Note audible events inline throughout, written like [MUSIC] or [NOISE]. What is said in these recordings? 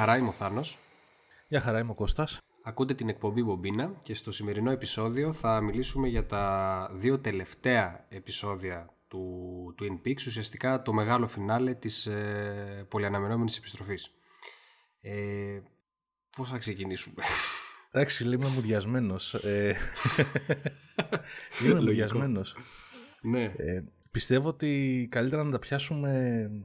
Γεια χαρά, είμαι ο Θάνος. Γεια χαρά, είμαι ο Κώστας. Ακούτε την εκπομπή Μπομπίνα και στο σημερινό επεισόδιο θα μιλήσουμε για τα δύο τελευταία επεισόδια του Twin Peaks, ουσιαστικά το μεγάλο φινάλε της ε, πολυαναμενόμενης επιστροφής. Ε, πώς θα ξεκινήσουμε; Εντάξει, είμαι μουδιασμένος. Ε, [LAUGHS] είμαι μουδιασμένος. Ναι. Ε, πιστεύω ότι καλύτερα να τα πιάσουμε.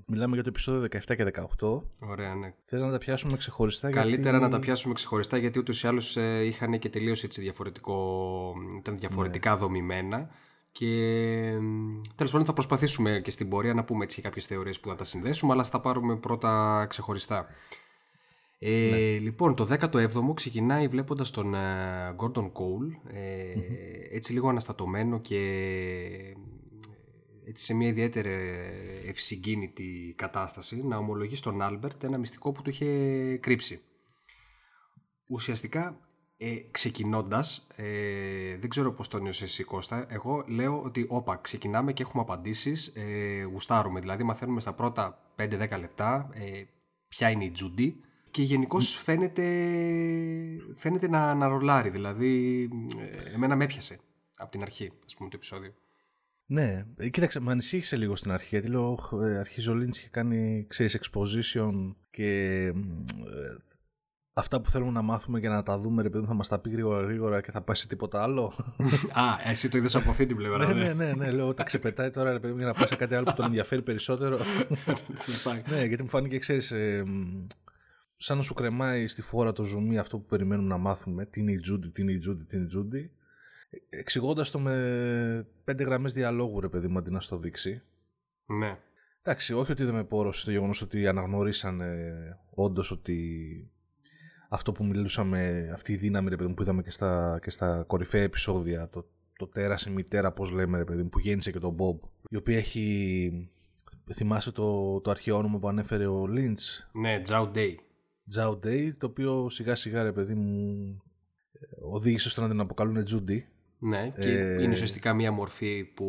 Μιλάμε για το επεισόδιο 17 και 18. Ωραία, ναι. Θες να τα πιάσουμε ξεχωριστά. Καλύτερα γιατί... να τα πιάσουμε ξεχωριστά γιατί ούτως ή άλλως ε, είχαν και τελείως έτσι διαφορετικό, ήταν διαφορετικά Ναι. δομημένα και τέλος πάντων θα προσπαθήσουμε και στην πορεία να πούμε έτσι και κάποιες θεωρίες που να τα συνδέσουμε αλλά θα τα πάρουμε πρώτα ξεχωριστά. Ε, Ναι. Λοιπόν, το 17ο ξεκινάει βλέποντας τον ε, Gordon Cole ε, έτσι λίγο αναστατωμένο και ε, έτσι σε μια ιδιαίτερη ευσυγκίνητη κατάσταση να ομολογεί στον Άλμπερτ ένα μυστικό που του είχε κρύψει. Ουσιαστικά ε, ξεκινώντας, ε, δεν ξέρω πώς το νιώσεις εσύ Κώστα, εγώ λέω ότι όπα ξεκινάμε και έχουμε απαντήσεις, ε, γουστάρουμε, δηλαδή μαθαίνουμε στα πρώτα 5-10 λεπτά ε, ποια είναι η Τζούντι και γενικώ φαίνεται, φαίνεται να, να ρολάρει, δηλαδή ε, εμένα με έπιασε από την αρχή ας πούμε το επεισόδιο. Ναι, ε, κοίταξε, με ανησύχησε λίγο στην αρχή γιατί λέω, «Οχ, ε, αρχίζει ο Λίντς και κάνει, ξέρεις, exposition και μ, ε, αυτά που θέλουμε να μάθουμε και να τα δούμε, ρε παιδί μου, θα μας τα πει γρήγορα γρήγορα και θα πάει σε τίποτα άλλο. [LAUGHS] Α, εσύ το είδες από αυτή την πλευρά. ναι, ναι, ναι, ναι, λέω, τα ξεπετάει τώρα, ρε παιδί μου, για να πάει σε κάτι άλλο που τον ενδιαφέρει περισσότερο. [LAUGHS] Σωστά. ναι, γιατί μου φάνηκε, ξέρεις, ε, μ, σαν να σου κρεμάει στη φόρα το ζουμί αυτό που περιμένουμε να μάθουμε. Τι είναι η Τζούντι, τι είναι η Τζούντι, τι είναι η Τζούντι. Εξηγώντας το με πέντε γραμμές διαλόγου, ρε παιδί μου, αντί να στο δείξει. Ναι. Εντάξει, όχι ότι δεν με πόρωσε το γεγονός ότι αναγνωρίσανε όντως ότι αυτό που μιλούσαμε, αυτή η δύναμη ρε παιδί μου, που είδαμε και στα, και στα κορυφαία επεισόδια, το, το τέρας η μητέρα, πώς λέμε ρε παιδί μου, που γέννησε και τον Μπομπ, η οποία έχει, θυμάσαι το, το αρχαίο όνομα που ανέφερε ο Λίντς, Ναι, Τζάου Ντέι. Τζάου Ντέι, το οποίο σιγά σιγά ρε παιδί μου ε, οδήγησε στο να την αποκαλούν Τζούντι. Ναι, και Ε, είναι ουσιαστικά μία μορφή που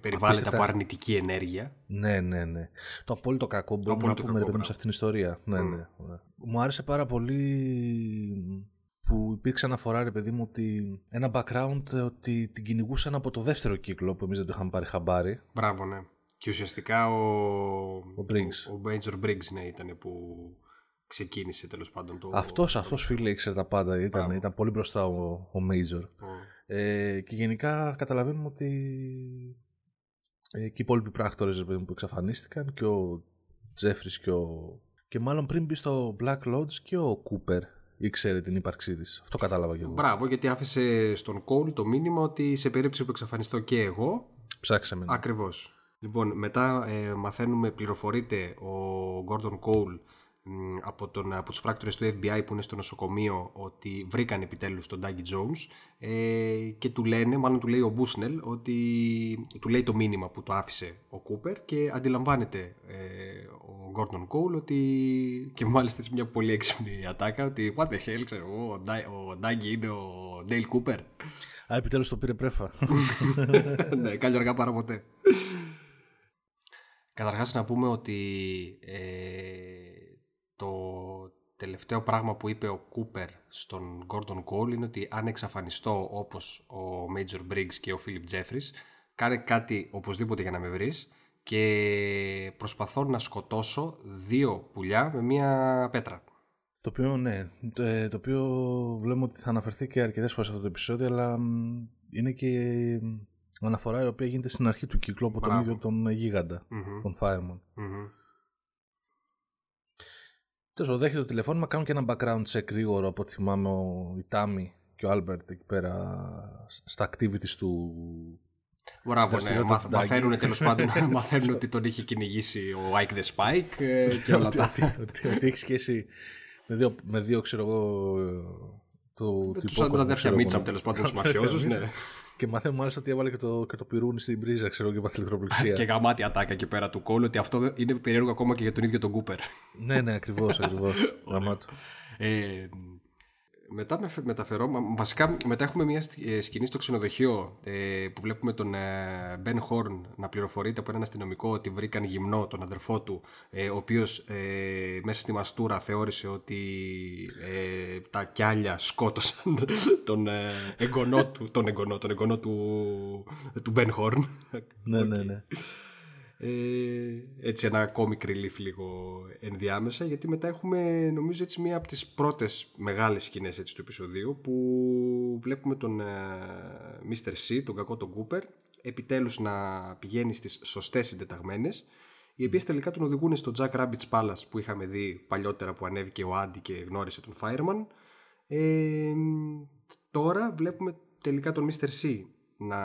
περιβάλλεται απίστευτα. από αρνητική ενέργεια. Ναι, ναι, ναι. Το απόλυτο κακό μπορούμε να απόλυτο πούμε ρε κακό, παιδί μου σε μπράβο. αυτήν την ιστορία. Ναι, Μμ. ναι, ναι. Μου άρεσε πάρα πολύ που υπήρξε αναφορά ρε παιδί μου ότι ένα background ε, ότι την κυνηγούσαν από το δεύτερο κύκλο που εμείς δεν το είχαμε πάρει χαμπάρι. Μπράβο, ναι. Και ουσιαστικά ο, Ο Briggs. ο, ο Major Briggs ναι, ήταν που ξεκίνησε τέλος πάντων το... Αυτός, αυτός φίλε ήξερε τα πάντα. Ήταν, Μπράβο. ήταν πολύ μπροστά ο, ο Major. ο- Ε, και γενικά καταλαβαίνουμε ότι ε, και οι υπόλοιποι πράκτορες ρε παιδί μου, που εξαφανίστηκαν και ο Τζέφρις και ο... Και μάλλον πριν μπει στο Black Lodge και ο Κούπερ ήξερε την ύπαρξή της. Αυτό κατάλαβα και εγώ. Μπράβο, γιατί άφησε στον Cole το μήνυμα ότι σε περίπτωση που εξαφανιστώ και εγώ, Ψάξαμε. ναι. Ακριβώς. Λοιπόν, μετά ε, μαθαίνουμε, πληροφορείται ο Gordon Cole μ, από, τον, από τους πράκτορες του FBI που είναι στο νοσοκομείο ότι βρήκαν επιτέλους τον Ντάγκη Jones ε, και του λένε, μάλλον του λέει ο Μπούσνελ ότι του λέει το μήνυμα που το άφησε ο Κούπερ και αντιλαμβάνεται ε, ο Gordon Cole ότι και μάλιστα σε μια πολύ έξυπνη ατάκα ότι what the hell ξέρω εγώ ο, Ντά- ο Ντάγκη είναι ο Dale Cooper Α, επιτέλους το πήρε πρέφα. [LAUGHS] ναι, καλή αργά παρά ποτέ. Καταρχάς να πούμε ότι ε, το τελευταίο πράγμα που είπε ο Κούπερ στον Gordon Cole είναι ότι αν εξαφανιστώ όπως ο Major Briggs και ο Philip Jeffries κάνε κάτι οπωσδήποτε για να με βρεις και προσπαθώ να σκοτώσω δύο πουλιά με μία πέτρα. το οποίο, ναι, το, ε, το οποίο βλέπουμε ότι θα αναφερθεί και αρκετές φορές σε αυτό το επεισόδιο, αλλά μ, είναι και μ, αναφορά η οποία γίνεται στην αρχή του κύκλου από τον Μπράβο. ίδιο τον γίγαντα, Μμμ, τον Fireman. μμμ. Τέλος πάντων, δέχεται το τηλεφώνημα, κάνουν και ένα background check γρήγορο από ό,τι θυμάμαι ο, η Τάμι και ο Άλμπερτ εκεί πέρα στα activities του. Μπράβο, ναι. δραστηριότητα Μαθ, του Ντάγκη. μαθαίνουν τέλος πάντων [LAUGHS] [LAUGHS] μαθαίνουν ότι τον είχε κυνηγήσει ο Ike the Spike ε, και όλα ότι, τα. ότι, ότι, ότι έχει σχέση με δύο, με δύο ξέρω εγώ. Του, του Τους υπόκοσμου, αδέρφια ξέρω εγώ, Μίτσαμ ναι. τέλος πάντων τους [LAUGHS] μαφιόζους. ναι. Και μαθαίνουμε μάλιστα ότι έβαλε και το, και το πυρούνι στην πρίζα, ξέρω και πάθει ηλεκτροπληξία. και γαμάτι ατάκα εκεί πέρα του κόλλου ότι αυτό είναι περίεργο ακόμα και για τον ίδιο τον Κούπερ. ναι, ναι, ακριβώς, ακριβώς. [LAUGHS] Γαμάτο. Ε, μετά με, μεταφερόμαστε. Βασικά, μετά έχουμε μια ε, σκηνή στο ξενοδοχείο ε, που βλέπουμε τον Μπεν Χόρν να πληροφορείται από έναν αστυνομικό ότι βρήκαν γυμνό τον αδερφό του, ε, ο οποίος ε, μέσα στη μαστούρα θεώρησε ότι τα κιάλια σκότωσαν [LAUGHS] τον εγγονό του, τον εγγονό, τον εγγονό του, του Μπεν Χόρν. Ναι, ναι, ναι. Ε, έτσι ένα comic relief λίγο ενδιάμεσα γιατί μετά έχουμε νομίζω έτσι μία από τις πρώτες μεγάλες σκηνές έτσι, του επεισοδίου που βλέπουμε τον ε, Mr. C, τον κακό τον Cooper επιτέλους να πηγαίνει στις σωστές συντεταγμένες οι οποίες τελικά τον οδηγούν στο Jack Rabbit's Palace που είχαμε δει παλιότερα που ανέβηκε ο Άντι και γνώρισε τον Fireman ε, τώρα βλέπουμε τελικά τον Mr. C να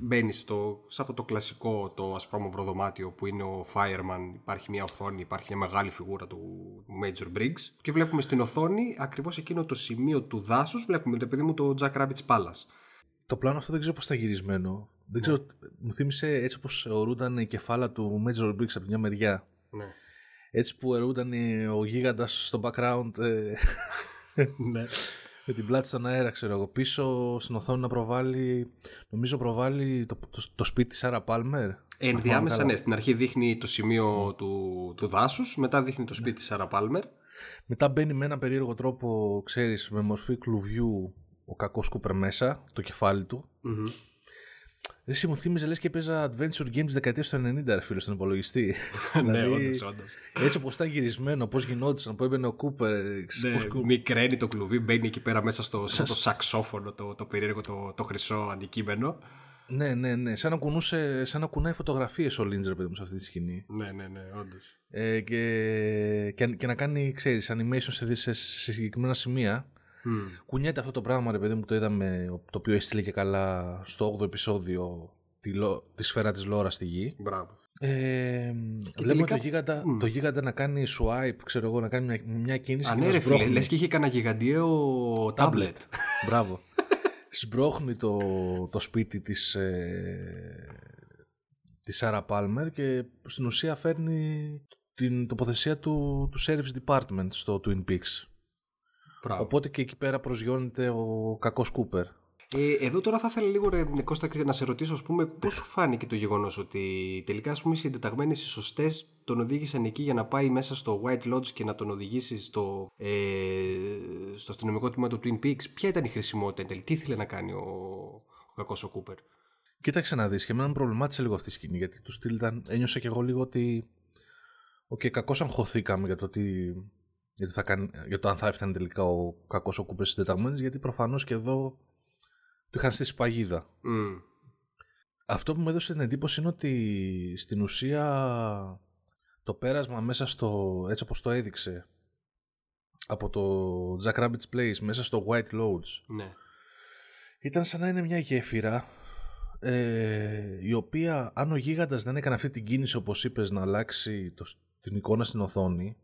μπαίνει στο, σε αυτό το κλασικό το ασπρόμαυρο δωμάτιο που είναι ο Fireman, υπάρχει μια οθόνη, υπάρχει μια μεγάλη φιγούρα του Major Briggs και βλέπουμε στην οθόνη ακριβώς εκείνο το σημείο του δάσους, βλέπουμε το παιδί μου το Jack Rabbit's Palace. Το πλάνο αυτό δεν ξέρω πώς ήταν γυρισμένο. Δεν ξέρω, ναι. μου θύμισε έτσι όπως ορούνταν η κεφάλα του Major Briggs από μια μεριά. Ναι. Έτσι που ορούνταν ο γίγαντας στο background. Ε, [LAUGHS] ναι με την πλάτη στον αέρα, ξέρω εγώ. Πίσω στην οθόνη να προβάλλει, νομίζω προβάλλει το, το, σπίτι της Σάρα Πάλμερ. Ενδιάμεσα, ναι. Στην αρχή δείχνει το σημείο του, του δάσους, μετά δείχνει το σπίτι ναι. της Σάρα Πάλμερ. Μετά μπαίνει με έναν περίεργο τρόπο, ξέρεις, με μορφή κλουβιού ο κακός Κούπερ μέσα, το κεφάλι του. Mm-hmm. Εσύ μου θύμιζες λες και παίζα adventure games δεκαετίας του 90 ρε φίλε στον υπολογιστή. [LAUGHS] ναι, [LAUGHS] δηλαδή, όντως, όντως. Έτσι όπως ήταν γυρισμένο, πώς γινόντουσαν, που έμπαινε ο Κούπερ. Ναι, πώς... μικραίνει το κλουβί, μπαίνει εκεί πέρα μέσα στο, το σαξόφωνο, το, το περίεργο, το, το χρυσό αντικείμενο. Ναι, ναι, ναι. Σαν να, κουνούσε, σαν να κουνάει φωτογραφίες ο Λίντζερ, παιδί μου, σε αυτή τη σκηνή. Ναι, ναι, ναι, όντως. Ε, και, και, και, να κάνει, ξέρεις, animation σε, σε, σε συγκεκριμένα σημεία Mm. Κουνιέται αυτό το πράγμα, ρε παιδί μου, το είδαμε, το οποίο έστειλε και καλά στο 8ο επεισόδιο τη, τη σφαίρα της Λόρα στη γη. Μπράβο. Ε, βλέπουμε το, γίγαντα, mm. το γίγαντα να κάνει swipe, ξέρω εγώ, να κάνει μια, μια κίνηση. Α, ναι, ρε φίλε, λες και είχε κανένα γιγαντιαίο τάμπλετ. [LAUGHS] Μπράβο. [LAUGHS] Σμπρώχνει το, το σπίτι της, ε, της Σάρα Πάλμερ και στην ουσία φέρνει την τοποθεσία του, του Service Department στο Twin Peaks. Οπότε και εκεί πέρα προσγειώνεται ο κακός Κούπερ. Ε, εδώ τώρα θα ήθελα λίγο ρε, Κώστα, να σε ρωτήσω, ας πούμε, πώς σου φάνηκε το γεγονός ότι τελικά ας πούμε, οι συντεταγμένες οι σωστές τον οδήγησαν εκεί για να πάει μέσα στο White Lodge και να τον οδηγήσει στο, ε, στο αστυνομικό τμήμα του Twin Peaks; Ποια ήταν η χρησιμότητα εν τι ήθελε να κάνει ο, ο κακός ο Κούπερ; Κοίταξε να δεις, και εμένα προβλημάτισε λίγο αυτή η σκηνή, γιατί του στυλ ήταν, ένιωσα και εγώ λίγο ότι ΟΚ, okay, κακώς αγχωθήκαμε για το ότι γιατί θα κάνει, για το αν θα έφτανε τελικά ο κακός ο Κούπερ συντεταγμένο, γιατί προφανώς και εδώ του είχαν στήσει παγίδα. Mm. Αυτό που μου έδωσε την εντύπωση είναι ότι στην ουσία το πέρασμα μέσα στο, έτσι όπως το έδειξε από το Jack Rabbit's Place μέσα στο White Lodge ναι. ήταν σαν να είναι μια γέφυρα ε, η οποία αν ο γίγαντας δεν έκανε αυτή την κίνηση όπως είπες να αλλάξει το, την εικόνα στην οθόνη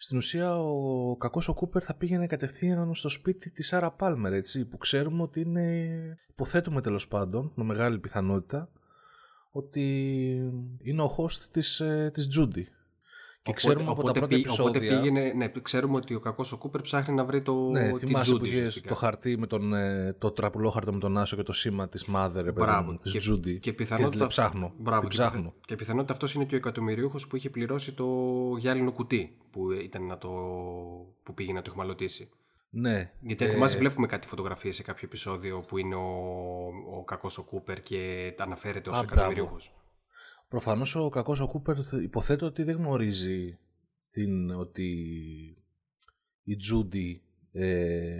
στην ουσία ο κακός ο Κούπερ θα πήγαινε κατευθείαν στο σπίτι της Άρα Πάλμερ, έτσι, που ξέρουμε ότι είναι, υποθέτουμε τέλος πάντων, με μεγάλη πιθανότητα, ότι είναι ο host της, ε, της Τζούντι. Και οπότε, ξέρουμε από τα πρώτα πή, επεισόδια... Οπότε πήγαινε, ναι, ξέρουμε ότι ο κακός ο Κούπερ ψάχνει να βρει το ναι, την Τζούντι. το χαρτί με τον, ε, το τραπουλό χαρτό με τον Άσο και το σήμα της Mother, Μπράβο, της Τζούντι. Και πιθανότητα, και ψάχνω. Μπράβο, και, ψάχνω. και πιθανότητα αυτός είναι και ο εκατομμυρίουχος που είχε πληρώσει το γυάλινο κουτί που, ήταν να το, που πήγε να το εχμαλωτήσει. Ναι. Γιατί αν θυμάσαι, βλέπουμε κάτι φωτογραφίες σε κάποιο επεισόδιο που είναι ο, ο κακός ο Κούπερ και αναφέρεται ως εκατομμυρίουχος. Προφανώς ο κακός ο Κούπερ υποθέτω ότι δεν γνωρίζει την, ότι η Τζούντι ε,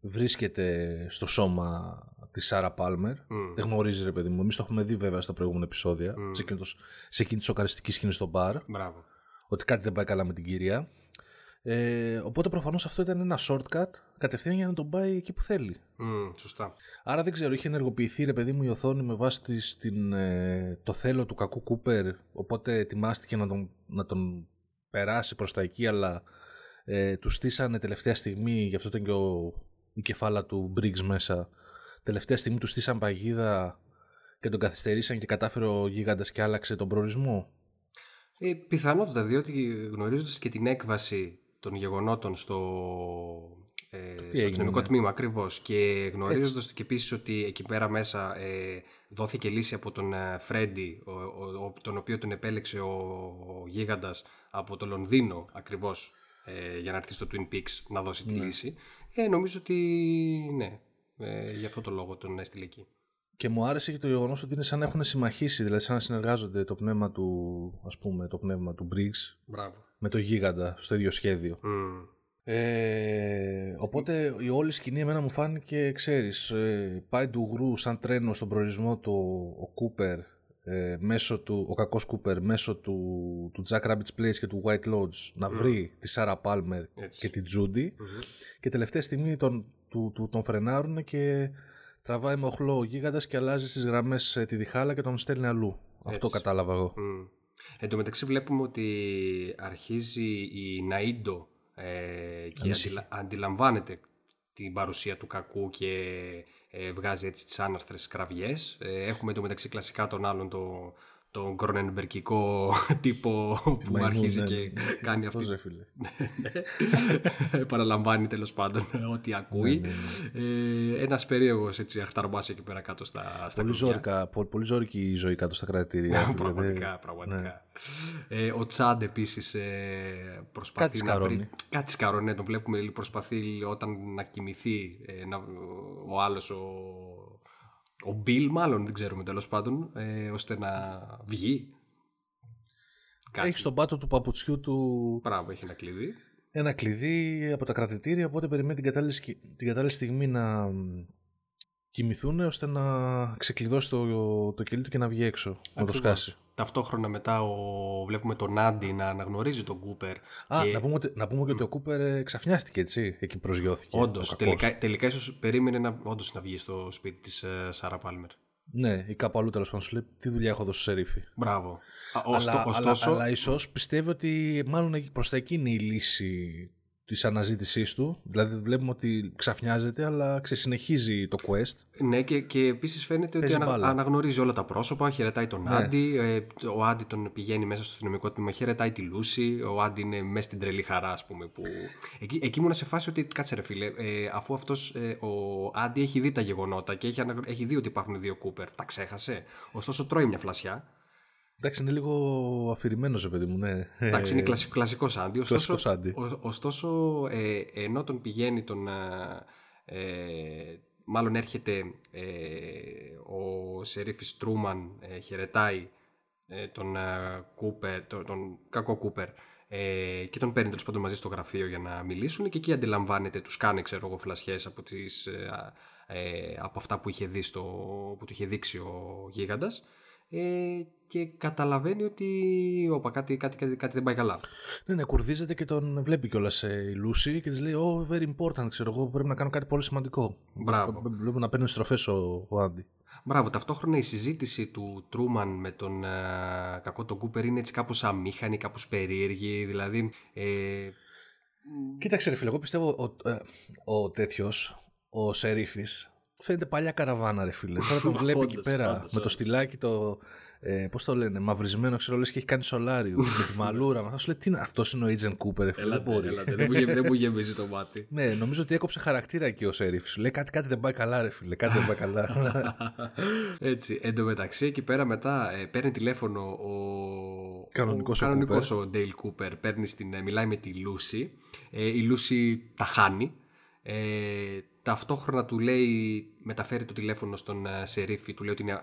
βρίσκεται στο σώμα της Σάρα Πάλμερ. Δεν γνωρίζει, ρε παιδί μου. Εμείς το έχουμε δει βέβαια στα προηγούμενα επεισόδια. Mm. Σε, εκείνη σε εκείνη της σοκαριστική σκηνής στο μπαρ. Μπράβο. Ότι κάτι δεν πάει καλά με την κυρία. Ε, οπότε προφανώς αυτό ήταν ένα shortcut κατευθείαν για να τον πάει εκεί που θέλει. Mm, σωστά. Άρα δεν ξέρω, είχε ενεργοποιηθεί ρε παιδί μου η οθόνη με βάση την, ε, το θέλω του κακού Κούπερ. Οπότε ετοιμάστηκε να τον, να τον περάσει προς τα εκεί, αλλά ε, τους στήσανε τελευταία στιγμή, γι' αυτό ήταν και ο, η κεφάλα του Briggs μέσα. Τελευταία στιγμή τους στήσαν παγίδα και τον καθυστερήσαν και κατάφερε ο γίγαντας και άλλαξε τον προορισμό. Ε, πιθανότητα, διότι γνωρίζοντας και την έκβαση των γεγονότων στο, ε, στο αστυνομικό ναι. τμήμα ακριβώς. Και γνωρίζοντας και επίσης ότι εκεί πέρα μέσα ε, δόθηκε λύση από τον ε, Φρέντι, τον οποίο τον επέλεξε ο, ο γίγαντας από το Λονδίνο ακριβώς ε, για να έρθει στο Twin Peaks να δώσει τη ναι. λύση. Ε, νομίζω ότι ναι, ε, γι' αυτό το λόγο τον έστειλε εκεί. Και μου άρεσε και το γεγονός ότι είναι σαν να έχουν συμμαχήσει, δηλαδή σαν να συνεργάζονται το πνεύμα του, ας πούμε, το πνεύμα του Briggs με το γίγαντα στο ίδιο σχέδιο. Mm. Ε, οπότε η όλη σκηνή εμένα μου φάνηκε, ξέρεις, ε, πάει του γρου σαν τρένο στον προορισμό του ο Κούπερ, ε, μέσω του, ο κακός Κούπερ μέσω του, του Jack Rabbit's Place και του White Lodge να βρει τη Σάρα Πάλμερ και τη τζουντι και τελευταία στιγμή τον, του, τον φρενάρουν και τραβάει με οχλό ο γίγαντας και αλλάζει στις γραμμές ε, τη διχάλα και τον στέλνει αλλού. Αυτό κατάλαβα εγώ. Mm. Εν τω μεταξύ βλέπουμε ότι αρχίζει η Ναΐντο ε, και αντιλαμβάνεται την παρουσία του κακού και ε, βγάζει έτσι τις άναρθρες κραυγές. Ε, έχουμε το μεταξύ κλασικά τον άλλον το, τον κρονενμπερκικό [LAUGHS] τύπο που αρχίζει ναι, και [LAUGHS] ναι, ναι. κάνει αυτή. Αυτό φίλε. Παραλαμβάνει τέλος πάντων [LAUGHS] ό,τι ακούει. ε, Ένας περίεργος αχταρμά εκεί πέρα κάτω στα, στα πολύ, ζώρικα, πολύ ζώρικη η ζωή κάτω στα κρατήρια. πραγματικά, πραγματικά. Ε, ο Τσάντ επίσης ε, προσπαθεί κάτι να βρει. Κάτι σκαρώνει, ναι, τον βλέπουμε προσπαθεί όταν να κοιμηθεί ε, να, ο άλλος ο ο Μπιλ μάλλον δεν ξέρουμε τέλος πάντων ε, ώστε να βγει Κάτι. Έχει στον πάτο του παπουτσιού του. Μπράβο, έχει ένα κλειδί. Ένα κλειδί από τα κρατητήρια, οπότε περιμένει την κατάλληλη, την κατάλληλη στιγμή να κοιμηθούν ώστε να ξεκλειδώσει το, το κελί του και να βγει έξω. Να το σκάσει. Ταυτόχρονα μετά ο, βλέπουμε τον Άντι να αναγνωρίζει τον Κούπερ. Α, και... να, πούμε, να πούμε και ότι ο Κούπερ ε, ξαφνιάστηκε έτσι, εκεί προσγειώθηκε. Όντως, τελικά, τελικά ίσως περίμενε να, όντως, να βγει στο σπίτι της uh, Σάρα Πάλμερ. Ναι, ή κάπου αλλού τέλος πάντων σου λέει τι δουλειά έχω δώσει σε ρίφη. Μπράβο. Αλλά, ωστόσο... αλλά, αλλά ίσως πιστεύω ότι μάλλον προς τα εκεί είναι η λύση της αναζήτησής του. Δηλαδή βλέπουμε ότι ξαφνιάζεται, αλλά ξεσυνεχίζει το quest. Ναι, και, και επίσης φαίνεται ότι ανα, αναγνωρίζει όλα τα πρόσωπα. Χαιρετάει τον ναι. Άντι. Ε, ο Άντι τον πηγαίνει μέσα στο αστυνομικό τμήμα. Χαιρετάει τη Λούση. Ο Άντι είναι μέσα στην τρελή χαρά, ας πούμε. Που... Εκεί, εκεί ήμουν σε φάση ότι κάτσε ρε φίλε, ε, αφού αυτός ε, ο Άντι έχει δει τα γεγονότα και έχει, έχει δει ότι υπάρχουν δύο Κούπερ. Τα ξέχασε. Ωστόσο τρώει μια φλασιά. Εντάξει, είναι λίγο αφηρημένος, παιδί μου, ναι. Εντάξει, είναι κλασικός άντι. Ωστόσο, ωστόσο ε, ενώ τον πηγαίνει τον. Ε, ε μάλλον έρχεται ε, ο Σερίφης Τρούμαν, ε, χαιρετάει τον, Κούπερ, τον, τον κακό Κούπερ και τον παίρνει τέλος πάντων μαζί στο γραφείο για να μιλήσουν και εκεί αντιλαμβάνεται, τους κάνει ξέρω εγώ φλασιές από, τις, από αυτά που, είχε δει στο, που του είχε δείξει ο γίγαντας ε, και καταλαβαίνει ότι όπα, κάτι, κάτι, κάτι, κάτι δεν πάει καλά. Ναι, ναι, κουρδίζεται και τον βλέπει κιόλας η Λούση και της λέει: Oh, very important, ξέρω εγώ, πρέπει να κάνω κάτι πολύ σημαντικό. Μπράβο. Βλέπουμε να παίρνει στροφές ο, ο Άντι. Μπράβο, ταυτόχρονα η συζήτηση του Τρούμαν με τον uh, κακό τον Κούπερ είναι έτσι κάπως αμήχανη, κάπως περίεργη, δηλαδή... Ε... Κοίταξε ρε φίλε, εγώ πιστεύω ο, ε, ο, ο τέτοιος, ο Σερίφης, φαίνεται παλιά καραβάνα, ρε φίλε. Τώρα τον [LAUGHS] βλέπει εκεί πέρα με το στυλάκι το. Ε, Πώς το λένε, μαυρισμένο, ξέρω λες και έχει κάνει σολάριο. [LAUGHS] με τη μαλούρα. μα. σου λέει τι είναι αυτός, είναι ο Agent Cooper, ρε φίλε. δεν μπορεί. Έλατε, δεν μου γεμίζει το μάτι. [LAUGHS] ναι, νομίζω ότι έκοψε χαρακτήρα εκεί ο Σέριφ. Σου λέει κάτι, κάτι δεν πάει καλά, ρε φίλε. Κάτι δεν πάει καλά. Έτσι. Εν τω μεταξύ, εκεί πέρα μετά ε, παίρνει τηλέφωνο ο. Κανονικός ο, ο, ο Ντέιλ Κούπερ. Παίρνει στην, ε, μιλάει με τη Λούση. Ε, η Λούση τα χάνει. Ε, ταυτόχρονα του λέει, μεταφέρει το τηλέφωνο στον ε, Σερίφη, του λέει ότι είναι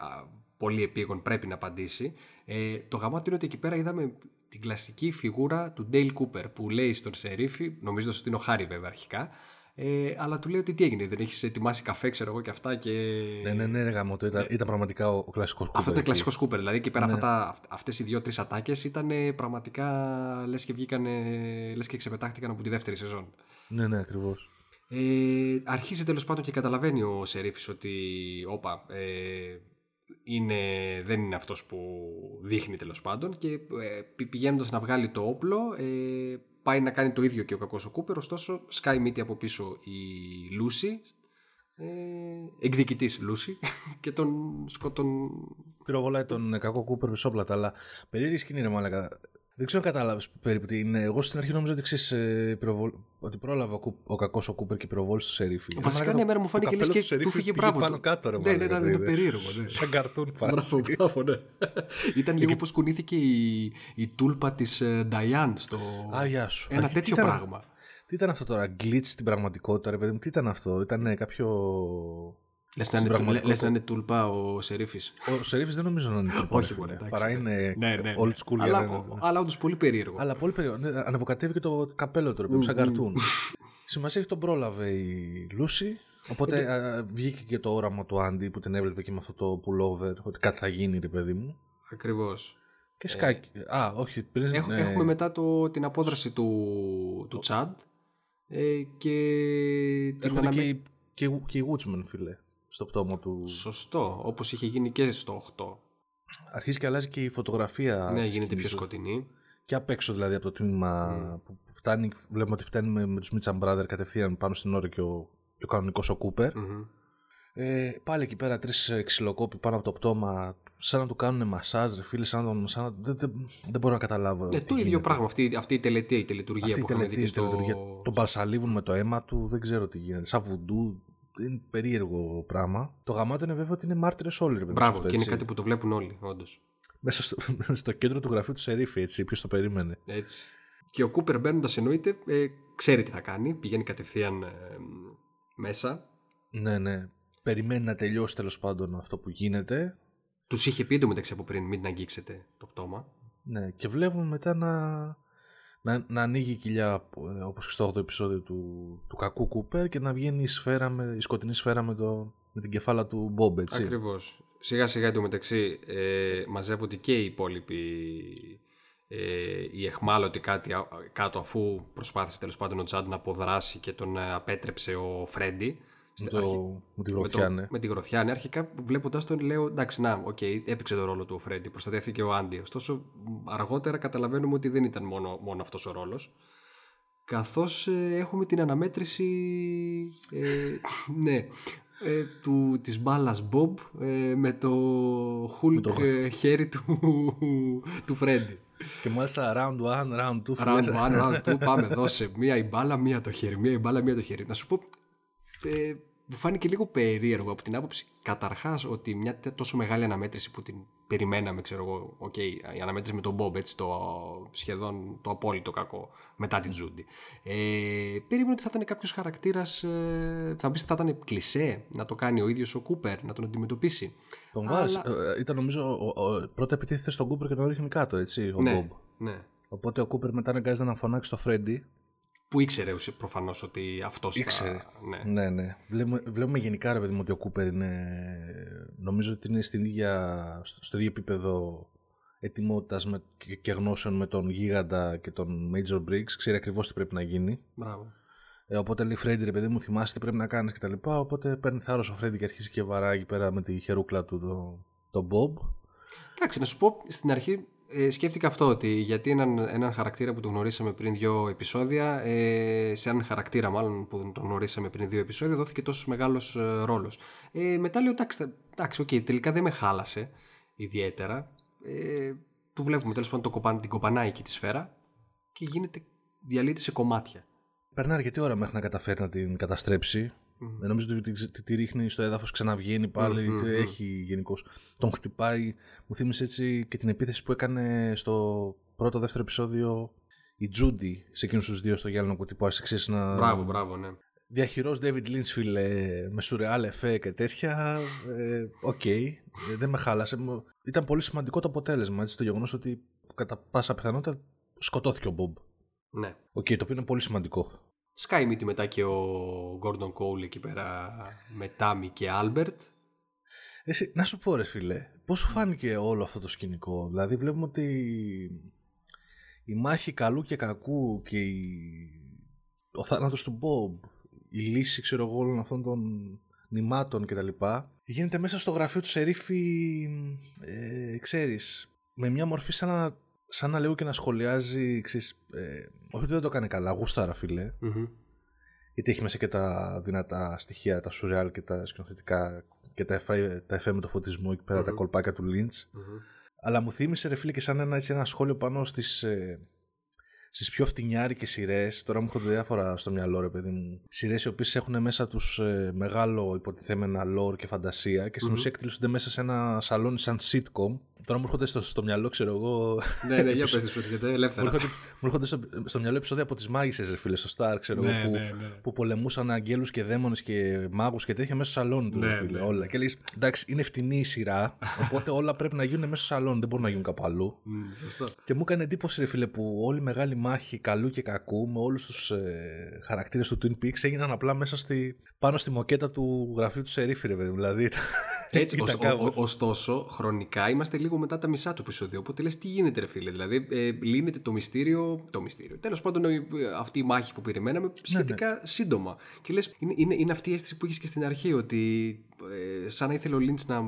πολύ επίγον, πρέπει να απαντήσει. Ε, το γαμάτο είναι ότι εκεί πέρα είδαμε την κλασική φιγούρα του Ντέιλ Κούπερ που λέει στον Σερίφη, νομίζω ότι είναι ο Χάρη βέβαια αρχικά, ε, αλλά του λέει ότι τι έγινε, δεν έχεις ετοιμάσει καφέ, ξέρω εγώ και αυτά. Και... Ναι, ναι, ναι, ρε γαμό, ήταν, ήταν πραγματικά ο, ο κλασικός Κούπερ. Αυτό ήταν κλασικός Κούπερ. Δηλαδή και πέρα ναι. αυτές οι δύο-τρει ατάκες ήταν πραγματικά λες και βγήκαν, λες και ξεπετάχτηκαν από τη δεύτερη σεζόν. Ναι, ναι, ακριβώς. Ε, αρχίζει τέλος πάντων και καταλαβαίνει ο Σερίφης ότι όπα, ε, είναι, δεν είναι αυτός που δείχνει τέλος πάντων και ε, πηγαίνοντας να βγάλει το όπλο ε, πάει να κάνει το ίδιο και ο κακός ο Κούπερ ωστόσο σκάει μύτη από πίσω η Λούση ε, εκδικητής Λούση [LAUGHS] και τον σκοτών πυροβολάει τον κακό Κούπερ με σόπλατα αλλά περίεργη σκηνή ρε μάλακα Δεν ξέρω αν κατάλαβες περίπου τι είναι. Εγώ στην αρχή νόμιζα ότι, ξέρεις, ε, πυροβολ... ότι πρόλαβε ο, Κου- ο κακός ο Κούπερ και πυροβόλησε το σερίφι. Βασικά, ναι, εμένα μου φάνηκε λες και του φύγε μπράβο Πάνω του. κάτω, ρε, Ναι, μάλλον, ναι, ναι, ρε, είναι είδες. περίεργο, ναι. [LAUGHS] Σαν καρτούν Μπράβο, φάση. μπράβο, ναι. Ήταν λίγο όπω κουνήθηκε η, η τούλπα της Νταϊάν στο. Α, γεια σου. Ένα Α, τι τέτοιο ήταν- πράγμα. Τι ήταν αυτό τώρα, glitch στην πραγματικότητα, ρε παιδί μου, τι ήταν αυτό, ήταν κάποιο. Λες Στην να, είναι- πραγματικότητα. λες να είναι τούλπα ο Σερίφης. Ο Σερίφης δεν νομίζω να είναι. τέτοιο, Όχι, ρε μπορεί, φίλε. εντάξει, Παρά ναι. είναι Ναι, ναι, ναι. old school για Αλλά, να- αλλά όντως πολύ περίεργο. Αλλά πολύ περίεργο. Ναι, ανεβοκατεύει και το καπέλο του, ρε παιδί μου, σαν καρτούν. Σημασία έχει τον πρόλαβε η Λούση. Οπότε α, βγήκε και το όραμα του Άντι που την έβλεπε και με αυτό το pullover, ότι κάτι θα γίνει, ρε παιδί μου. Ακριβώς. Και σκάκι. Α, όχι, πριν. Έχ, ναι. Έχουμε μετά το, την απόδραση του, του Τσάντ ε, και την Έχουν αναμε... και, οι- και, οι- και οι Woodsman, φίλε, στο πτώμα του. Σωστό, όπως είχε γίνει και στο 8. Αρχίζει και αλλάζει και η φωτογραφία. ναι, της γίνεται σκηνής πιο του. σκοτεινή. Και απ' έξω δηλαδή από το τμήμα που φτάνει, βλέπουμε ότι φτάνει με, με τους Mitcham Brother κατευθείαν πάνω στην ώρα και ο, και ο κανονικός ο Κούπερ. Μμμ. Ε, πάλι εκεί πέρα τρεις ε, ξυλοκόποι πάνω από το πτώμα σαν να του κάνουν μασάζ ρε φίλε, σαν να τον... Σαν να... Δεν, δεν, δεν μπορώ να καταλάβω. Ναι, τι το ίδιο γίνεται. πράγμα, αυτή, αυτή η τελετή, η τελετουργία Αυτή η που είχαμε τελετή, δει η και στο... τελετουργία. Τον παλσαλίβουν με το αίμα του, δεν ξέρω τι γίνεται. Σαν βουντού, είναι περίεργο πράγμα. Το γαμάτο είναι βέβαια ότι είναι μάρτυρες όλοι ρε παιδί μου, σε Μπράβο, αυτό, και είναι έτσι. κάτι που το βλέπουν όλοι, όντως. Μέσα στο, [LAUGHS] στο κέντρο του γραφείου του Σερίφη, έτσι, ποιος το περίμενε. Έτσι. Και ο Κούπερ μπαίνοντας εννοείται, ε, ξέρει τι θα κάνει, πηγαίνει κατευθείαν ε, μέσα. Ναι, ναι. Περιμένει να τελειώσει τέλος πάντων αυτό που γίνεται. Τους είχε πει εντωμεταξύ από πριν, μην αγγίξετε το πτώμα. Ναι, και βλέπουμε μετά να, να, να ανοίγει η κοιλιά ε, όπως και στο 8ο επεισόδιο του, του κακού Κούπερ και να βγαίνει η, σφαίρα με, η σκοτεινή σφαίρα με, το, με την κεφάλα του Μπομπ, έτσι. Ακριβώς. Σιγά σιγά εντωμεταξύ ε, μαζεύονται και οι υπόλοιποι ε, οι εχμάλωτοι κάτι, α- κάτω αφού προσπάθησε τέλος πάντων ο Τζάντ να αποδράσει και τον ε, απέτρεψε ο Φρέντι. Με, Στη- αρχι- το, με τη με, γροθιά, το, ναι. με τη γροθιά, ναι. Αρχικά βλέποντας τον λέω εντάξει, να, οκ, έπαιξε τον ρόλο του ο Φρέντι, προστατεύθηκε ο Άντι. Ωστόσο, μ, αργότερα καταλαβαίνουμε ότι δεν ήταν μόνο, μόνο αυτός ο ρόλος. Καθώς έχουμε την αναμέτρηση. Ε, [LAUGHS] ναι. Ε, του, της μπάλας Bob ε, με το Hulk το- ε, χέρι του, [LAUGHS] του Φρέντι. Και μάλιστα round 1, round 2. Round 1, round 2, πάμε, [LAUGHS] δώσε. Μία η μπάλα, μία το χέρι. Μία η μπάλα, μία το χέρι. Να σου πω, ε, μου φάνηκε λίγο περίεργο από την άποψη καταρχάς ότι μια τε- τόσο μεγάλη αναμέτρηση που την περιμέναμε, ξέρω εγώ, οκ, η αναμέτρηση με τον Μπομπ, έτσι, το σχεδόν το απόλυτο κακό μετά την Τζούντι. Ε, περίμενα ότι θα ήταν κάποιος χαρακτήρας, ε, θα μου πει θα ήταν κλισέ να το κάνει ο ίδιος ο Κούπερ, να τον αντιμετωπίσει. Τον Αλλά- βάζει. Ε, ήταν νομίζω. Ο, ο, πρώτα επιτίθεται στον Κούπερ και τον ρίχνει κάτω, έτσι, ο ναι, Μπομπ. ναι. Οπότε ο Κούπερ μετά αναγκάζεται να φωνάξει στο Φρέντι. Που ήξερε προφανώς ότι αυτό θα. Ήξερε. Ναι. Ναι, ναι. Βλέπουμε, βλέπουμε γενικά, ρε παιδί μου, ότι ο Κούπερ είναι. Νομίζω ότι είναι στην ίδια, στο, στο ίδιο επίπεδο ετοιμότητας και, και γνώσεων με τον Γίγαντα και τον Major Briggs. Ξέρει ακριβώς τι πρέπει να γίνει. Μπράβο. Ε, οπότε λέει Φρέντι, ρε παιδί μου, θυμάσαι τι πρέπει να κάνεις κτλ. Οπότε παίρνει θάρρος ο Φρέντι και αρχίζει και βαράει εκεί πέρα με τη χερούκλα του τον το Bob. Εντάξει, να σου πω στην αρχή ε, σκέφτηκα αυτό ότι γιατί έναν, έναν χαρακτήρα που τον γνωρίσαμε πριν δύο επεισόδια, ε, σε έναν χαρακτήρα μάλλον που τον γνωρίσαμε πριν δύο επεισόδια, δόθηκε τόσος μεγάλος ε, ρόλος. Ε, μετά λέω εντάξει, θα- εντάξει, οκ, τελικά δεν με χάλασε ιδιαίτερα. Ε, του βλέπουμε τέλος πάντων το κοπάν, την κοπανάει εκεί τη σφαίρα και γίνεται, διαλύεται σε κομμάτια. Περνάει αρκετή ώρα μέχρι να καταφέρει να την καταστρέψει. Ε, νομίζω ότι τη, τη, τη ρίχνει στο έδαφος, ξαναβγαίνει πάλι. Μμμ, και μμμ. Έχει γενικώς. Τον χτυπάει. Μου θύμισε έτσι και την επίθεση που έκανε στο πρώτο δεύτερο επεισόδιο η Τζούντι σε εκείνους τους δύο στο γυάλινο κουτί που άρχισε ξέρεις, να. Μπράβο, μπράβο, ναι. Διά χειρός David Lynch, φίλε, με σουρεάλ εφέ και τέτοια. ε, Οκ, ε, δεν με χάλασε. Μου- Ήταν πολύ σημαντικό το αποτέλεσμα. Έτσι, το γεγονός ότι κατά πάσα πιθανότητα σκοτώθηκε ο Μπομπ. ναι. Οκ, το οποίο είναι πολύ σημαντικό. Σκάει μύτη μετά και ο Gordon Cole εκεί πέρα με Τάμι και Άλμπερτ. Εσύ, να σου πω ρε φίλε, πώς σου φάνηκε όλο αυτό το σκηνικό; Δηλαδή βλέπουμε ότι η μάχη καλού και κακού και η... ο θάνατος του Μπομπ, η λύση ξέρω εγώ όλων αυτών των νημάτων κτλ. Γίνεται μέσα στο γραφείο του Σερίφη, ε, ξέρεις, με μια μορφή σαν να, σαν να λέω και να σχολιάζει, ξέρεις, ε, όχι ότι δεν το έκανε καλά, γούσταρα φίλε, Μμμ. γιατί έχει μέσα και τα δυνατά στοιχεία, τα surreal και τα σκηνοθετικά και τα εφέ, τα εφέ με το φωτισμό εκεί πέρα, τα κολπάκια του Lynch. Μμμ. Αλλά μου θύμισε ρε φίλε και σαν ένα, έτσι, ένα σχόλιο πάνω στις, ε, στις πιο φτηνιάρικες σειρές. Τώρα μου έρχονται διάφορα στο μυαλό, ρε παιδί μου. Σειρές οι οποίες έχουν μέσα τους ε, μεγάλο υποτιθέμενα lore και φαντασία και στην mm-hmm. ουσία εκτελήσονται μέσα σε ένα σαλόνι σαν sitcom Τώρα μου έρχονται στο, στο μυαλό, ξέρω εγώ. Ναι, ναι, [LAUGHS] για πες σου έρχεται ελεύθερα. Μου έρχονται, στο, στο μυαλό επεισόδια από τις μάγισσες, ρε φίλε, στο Star, ξέρω ναι, εγώ. Που, ναι, ναι. που πολεμούσαν αγγέλους και δαίμονες και μάγους και τέτοια μέσα στο σαλόνι τους, Ναι, φίλε. ναι. Όλα. Και λέει, εντάξει, είναι φτηνή η σειρά, [LAUGHS] οπότε όλα πρέπει να γίνουν μέσα στο σαλόνι, δεν μπορούν να γίνουν κάπου αλλού. Μμ, Σωστό. Και μου έκανε εντύπωση, ρε φίλε, που όλη η μεγάλη μάχη καλού και κακού με όλους τους ε, χαρακτήρες του Twin Peaks έγιναν απλά μέσα στη, πάνω στη μοκέτα του γραφείου του Σερίφη, ρε παιδί μου. Δηλαδή. Έτσι, ήταν ως- ο- κάπως. ο- ωστόσο, χρονικά είμαστε λίγο μετά τα μισά του επεισόδιο. Οπότε λες, τι γίνεται, ρε φίλε; Δηλαδή, ε, λύνεται το μυστήριο. Το μυστήριο. Τέλος πάντων, ε, αυτή η μάχη που περιμέναμε σχετικά σύντομα. Και λες, είναι, είναι, είναι αυτή η αίσθηση που είχες και στην αρχή, ότι ε, σαν να ήθελε ο Λίντ να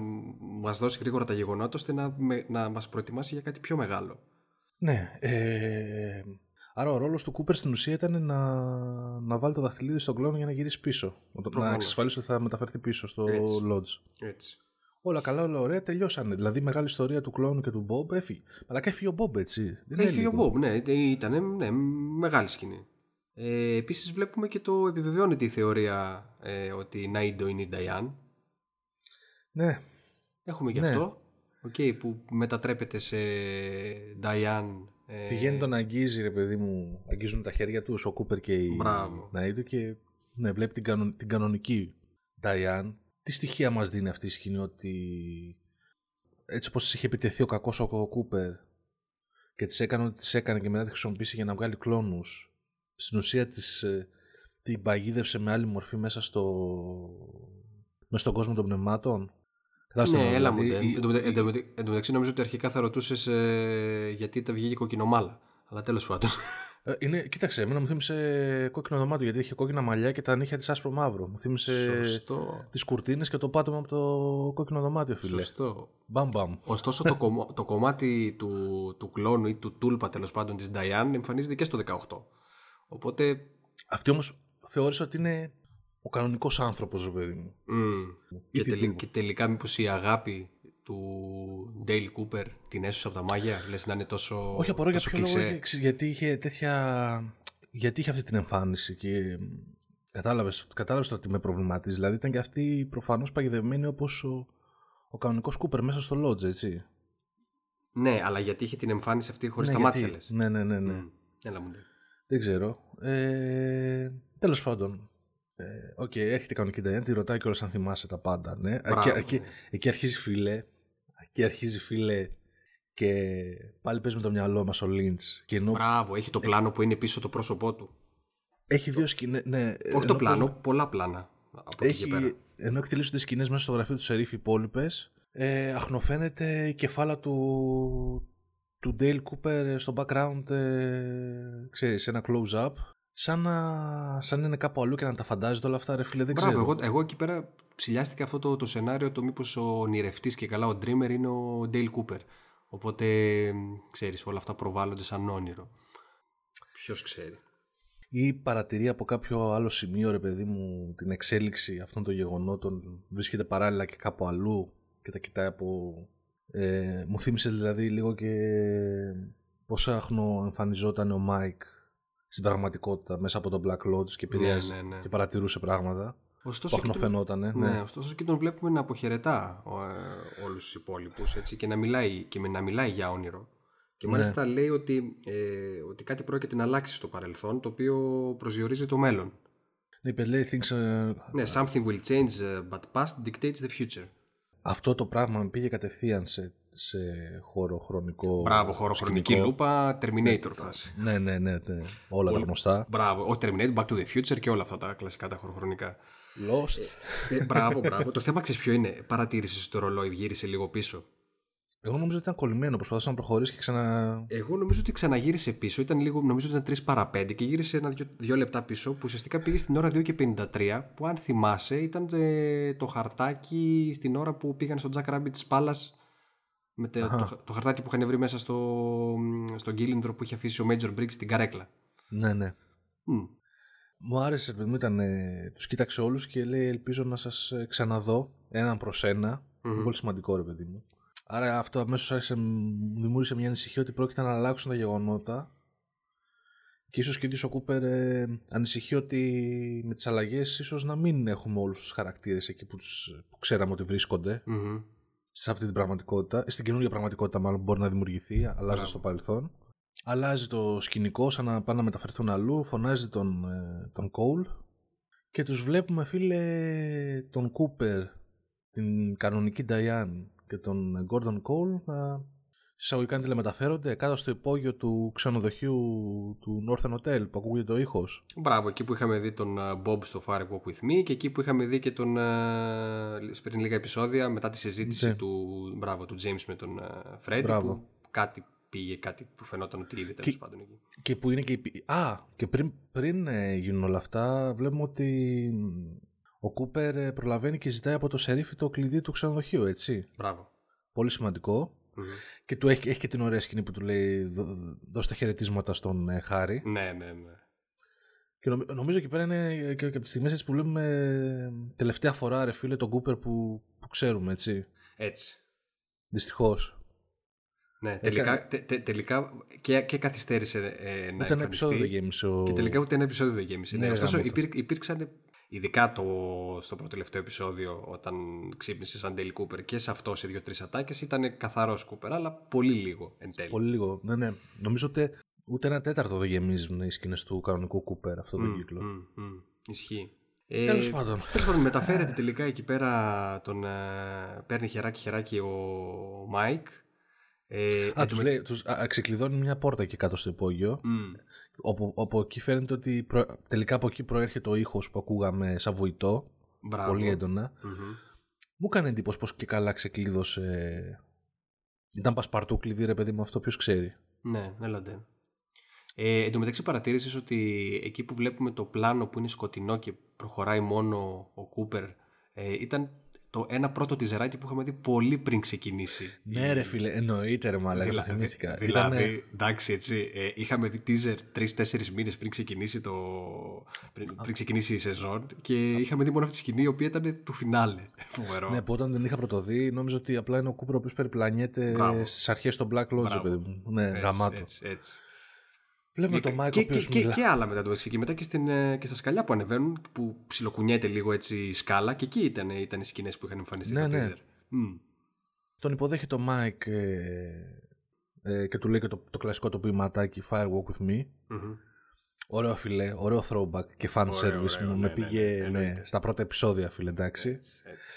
μας δώσει γρήγορα τα γεγονότα, ώστε να, με- να μας προετοιμάσει για κάτι πιο μεγάλο. Ναι. Ε, άρα ο ρόλος του Κούπερ στην ουσία ήταν να, να βάλει το δαχτυλίδι στον κλώνο για να γυρίσει πίσω. Να, να Προφανώς. εξασφαλίσει ότι θα μεταφερθεί πίσω στο Έτσι. Lodge. Έτσι. Όλα καλά, όλα ωραία, τελειώσανε. Δηλαδή η μεγάλη ιστορία του κλώνου και του Μπομπ έφυγε. Αλλά έφυγε ο Μπομπ, έτσι. Δεν είναι Έχει φύγει ο λίγο. Μπομπ, ναι, ήταν ναι, μεγάλη σκηνή. Ε, Επίσης, βλέπουμε και το επιβεβαιώνεται η θεωρία ε, ότι η Νάιντο είναι η Νταϊάν. Ναι, Έχουμε και Ναι. αυτό. Οκ, που μετατρέπεται σε Diane. Ε, Πηγαίνει τον αγγίζει, ρε παιδί μου, αγγίζουν τα χέρια του ο Κούπερ και η Μπράβο. Ναΐντο και ναι, βλέπει την, κανον- την κανονική Diane. Τι στοιχεία μας δίνει αυτή η σκηνή ότι έτσι όπως της είχε επιτεθεί ο κακός ο Κούπερ και της έκανε ό,τι της έκανε και μετά τη χρησιμοποίησε για να βγάλει κλόνους στην ουσία της, ε, την παγίδευσε με άλλη μορφή μέσα στο μέσα στον κόσμο των πνευμάτων. Κατάλαβες τι Ναι, εννοώ, έλα μου. δηλαδή, ντε. η- Εν τω μετα- η- εν τω μετα- εν τω μεταξύ, νομίζω ότι αρχικά θα ρωτούσες γιατί τα βγήκε κοκκινομάλα. Αλλά τέλος πάντων. Ε, Είναι, κοίταξε, εμένα μου θύμισε κόκκινο δωμάτιο γιατί είχε κόκκινα μαλλιά και τα νύχια της άσπρο μαύρο. Μου θύμισε Σωστό. τις κουρτίνες και το πάτωμα από το κόκκινο δωμάτιο, φίλε. Σωστό. Μπαμ μπαμ. Ωστόσο, το, κομμ- το κομμάτι του, του κλόνου ή του τούλπα τέλος πάντων της Diane εμφανίζεται και στο 18. Οπότε. Αυτή όμως θεώρησα ότι είναι ο κανονικός άνθρωπος, ρε παιδί μου. μ, και, τι τελει- τύπου. και τελικά, μήπως η αγάπη του Dale Cooper την έσωσε από τα μάγια, λες να είναι τόσο. Όχι, απορώ για τόσο ποιο λόγο. κλισέ. είχε- ξέρεις, Γιατί είχε τέτοια. Γιατί είχε αυτή την εμφάνιση και. Κατάλαβες, κατάλαβες τώρα τι με προβληματίζει. Δηλαδή ήταν και αυτή προφανώς παγιδευμένη όπως ο, ο κανονικός Κούπερ μέσα στο Lodge, έτσι. Ναι, αλλά γιατί είχε την εμφάνιση αυτή χωρίς Ναι, τα γιατί- μάτια, λες. Ναι, ναι, ναι. ναι. Μ, Έλα μου. ναι. Δεν ξέρω. Ε, Τέλος πάντων. Ε, Οκ, έρχεται η κανονική Diane, τη ρωτάει κιόλας αν θυμάσαι τα πάντα. Ναι. Μπράβο, εκεί, εκεί, ναι. εκεί αρχίζει φίλε. Εκεί αρχίζει φίλε. Και πάλι παίζει με το μυαλό μας ο Λίντς. Και ενώ Μπράβο, έχει το πλάνο που είναι πίσω το πρόσωπό του. έχει δύο σκηνές. Ναι, Όχι ενώ το πλάνο, παίζουν- πολλά πλάνα. Από εκεί και πέρα. Έχει, ενώ εκτυλίσσονται σκηνές μέσα στο γραφείο του Σερίφ οι υπόλοιπες, ε, αχνοφαίνεται η κεφάλα του, του Dale Cooper στο background, ε, ξέρεις, ένα close-up, σαν να, σαν να είναι κάπου αλλού και να τα φαντάζεται όλα αυτά, ρε φίλε, δεν Μπράβο, ξέρω. εγώ, εγώ εκεί πέρα ψηλιάστηκα αυτό το, το σενάριο το μήπως ο ονειρευτής και καλά ο dreamer είναι ο Dale Cooper. Οπότε, μ, ξέρεις, όλα αυτά προβάλλονται σαν όνειρο. Ποιος ξέρει. Ή παρατηρεί από κάποιο άλλο σημείο, ρε παιδί μου, την εξέλιξη αυτών των γεγονότων, βρίσκεται παράλληλα και κάπου αλλού και τα κοιτάει από... Ε, μου θύμισε δηλαδή λίγο και πώς αχνοεμφανιζόταν ο Μάικ στην πραγματικότητα μέσα από τον Black Lodge και επηρέαζε ναι, ναι. και παρατηρούσε πράγματα που Ωστόσο, και τον, αχνοφαινότανε. ναι, Ναι. ωστόσο και τον βλέπουμε να αποχαιρετά ε, όλους τους υπόλοιπους έτσι, και, να μιλάει, και με να μιλάει για όνειρο. Και Ναι. μάλιστα λέει ότι, ε, ότι κάτι πρόκειται να αλλάξει στο παρελθόν το οποίο προσδιορίζει το μέλλον. Ναι, είπε, λέει, things, ε, Ναι, something will change, uh, but past dictates the future. αυτό το πράγμα με πήγε κατευθείαν σε, σε χώρο χρονικό. Μπράβο, χωροχρονική σκηνικό. λούπα, Terminator φάση. Ναι, ναι, ναι, ναι. Όλα τα γνωστά. Μπράβο, όχι Terminator, Back to the Future και όλα αυτά τα κλασικά τα χωροχρονικά. Lost. Ε, μπράβο, μπράβο. το θέμα ξέρεις ποιο είναι; Παρατήρησες το ρολόι, γύρισε λίγο πίσω; Εγώ νομίζω ότι ήταν κολλημένο. Προσπαθούσα να προχωρήσει και ξανα. Εγώ νομίζω ότι ξαναγύρισε πίσω. Ήταν λίγο, νομίζω ότι ήταν 3 παρα 5 και γύρισε ένα δύο, δύο λεπτά πίσω που ουσιαστικά πήγε στην ώρα 2 και 53 που αν θυμάσαι ήταν ε, το χαρτάκι στην ώρα που πήγαν στο Jack Rabbit της Palace με τε- το, το, χαρτάκι που είχαν βρει μέσα στο, στον κύλινδρο που είχε αφήσει ο Major Briggs στην καρέκλα. Ναι, ναι. Μμ. Μου άρεσε, παιδί μου, ήταν. Ε, τους κοίταξε όλους και λέει: Ελπίζω να σας ξαναδώ έναν προς ένα. Είναι πολύ σημαντικό, ρε παιδί μου. Άρα αυτό αμέσως άρχισε, μου δημιούργησε μια ανησυχία ότι πρόκειται να αλλάξουν τα γεγονότα και ίσως και ο Κούπερ ε, ανησυχεί ότι με τις αλλαγές ίσως να μην έχουμε όλους τους χαρακτήρες εκεί που, τους, που ξέραμε ότι βρίσκονται Μμμ. Σε αυτή την πραγματικότητα, στην καινούργια πραγματικότητα μάλλον μπορεί να δημιουργηθεί, αλλάζει Μπράβο. στο παρελθόν. Αλλάζει το σκηνικό σαν να πάνε να μεταφερθούν αλλού, φωνάζει τον, ε, τον Cole και τους βλέπουμε φίλε τον Κούπερ, την κανονική Diane και τον Gordon Cole να εισαγωγικά να τηλεμεταφέρονται κάτω στο υπόγειο του ξενοδοχείου του Northern Hotel που ακούγεται ο ήχος. Μπράβο, εκεί που είχαμε δει τον ε, Bob στο Fire Walk With Me και εκεί που είχαμε δει και τον. ε, πριν λίγα επεισόδια μετά τη συζήτηση Ναι. του, μπράβο, του James με τον ε, Freddy Μπράβο. που κάτι πήγε, κάτι που φαινόταν ότι είδε τέλος πάντων εκεί. Και που είναι και η... πι- Α, και πριν, πριν ε, γίνουν όλα αυτά, βλέπουμε ότι ο Κούπερ ε, προλαβαίνει και ζητάει από το σερίφι το κλειδί του ξενοδοχείου, έτσι. Μπράβο. Πολύ σημαντικό. Μμμ. Και του έχει, έχει και την ωραία σκηνή που του λέει «Δω- δώσε τα χαιρετίσματα στον ε, Χάρη. Ναι, ναι, ναι. Και νομ- νομίζω εκεί πέρα είναι και, και από τις στιγμές έτσι που βλέπουμε ε, τελευταία φορά ρε φίλε τον Κούπερ που, που ξέρουμε, έτσι. Έτσι. Δυστυχώς. Ναι, τελικά, τε- τε- τελικά και, και καθυστέρησε ε, να Ούτε ένα επεισόδιο δεν εμφανιστεί. γέμισε ο... Και τελικά ούτε ένα επεισόδιο δεν γέμισε. Ναι, Ναι, ωστόσο, γάμο το. υπήρ, υπήρξαν, ειδικά το, στο πρώτο τελευταίο επεισόδιο, όταν ξύπνησε σαν Ντέιλ Κούπερ και σε αυτός σε δύο-τρεις ατάκες, ήταν καθαρός Κούπερ, αλλά πολύ λίγο εν τέλει. Πολύ λίγο. Ναι, ναι. Νομίζω ότι ούτε ένα τέταρτο δεν γεμίζουν οι σκηνές του κανονικού Κούπερ αυτό τον Μμ, κύκλο. μμ, μμ. Ισχύει. Ε, Τέλος πάντων. Τέλος πάντων, μεταφέρεται τελικά εκεί πέρα τον. ε, παίρνει χεράκι-χεράκι ο Μάικ. Ε, Α, εν τούτω λέει, τους, α, α, ξεκλειδώνει μια πόρτα εκεί κάτω στο υπόγειο. με- Μμ. Όπου, όπου εκεί φαίνεται ότι προ- τελικά από εκεί προέρχεται ο ήχος που ακούγαμε σαν βουητό. Μπράβο. Πολύ έντονα. Μμμ. Μου έκανε εντύπωση πως και καλά ξεκλείδωσε. Ήταν πασπαρτού κλειδί ρε παιδί μου αυτό ποιος ξέρει. Ναι, έλατε. Ε, εν τω μεταξύ παρατήρησες ότι εκεί που βλέπουμε το πλάνο που είναι σκοτεινό και προχωράει μόνο ο Κούπερ ε, ήταν το ένα πρώτο τιζεράκι που είχαμε δει πολύ πριν ξεκινήσει. Ναι ρε φίλε εννοείται ρε μαλάκα το Δηλαδή, θυμήθηκα. δηλαδή Ήτανε- εντάξει έτσι, ε, είχαμε δει teaser τρεις-τέσσερις μήνες πριν ξεκινήσει, το, πριν, πριν ξεκινήσει η σεζόν και είχαμε δει μόνο αυτή τη σκηνή η οποία ήταν του φινάλε. [LAUGHS] Φοβερό. Ναι, που όταν την είχα πρωτοδεί, νόμιζα ότι απλά είναι ο Κούπερ ο οποίος περιπλανιέται Μπράβο. στις αρχές στο Black Lodge, Μπράβο. παιδί μου. Ναι, έτσι, γαμάτο. έτσι, έτσι. Βλέπουμε Και- τον Μάικ ο και, οποίος και, και, μιλά. και άλλα μετά το έξι. Και μετά και, στην, ε, και στα σκαλιά που ανεβαίνουν, που ψιλοκουνιέται λίγο έτσι η σκάλα, και εκεί ήταν, ήταν οι σκηνές που είχαν εμφανιστεί Ναι, στο ναι. teaser. Μμ. Τον υποδέχεται ο Μάικ ε, ε, και του λέει και το, το κλασικό το ποιηματάκι Fire Walk With Me. Μμμ. Ωραίο φίλε, ωραίο throwback και fan Ωραίο, service ωραίο, μου. ναι, με ναι, πήγε ναι, ναι, εννοείται. στα πρώτα επεισόδια, φίλε, εντάξει. Έτσι, έτσι.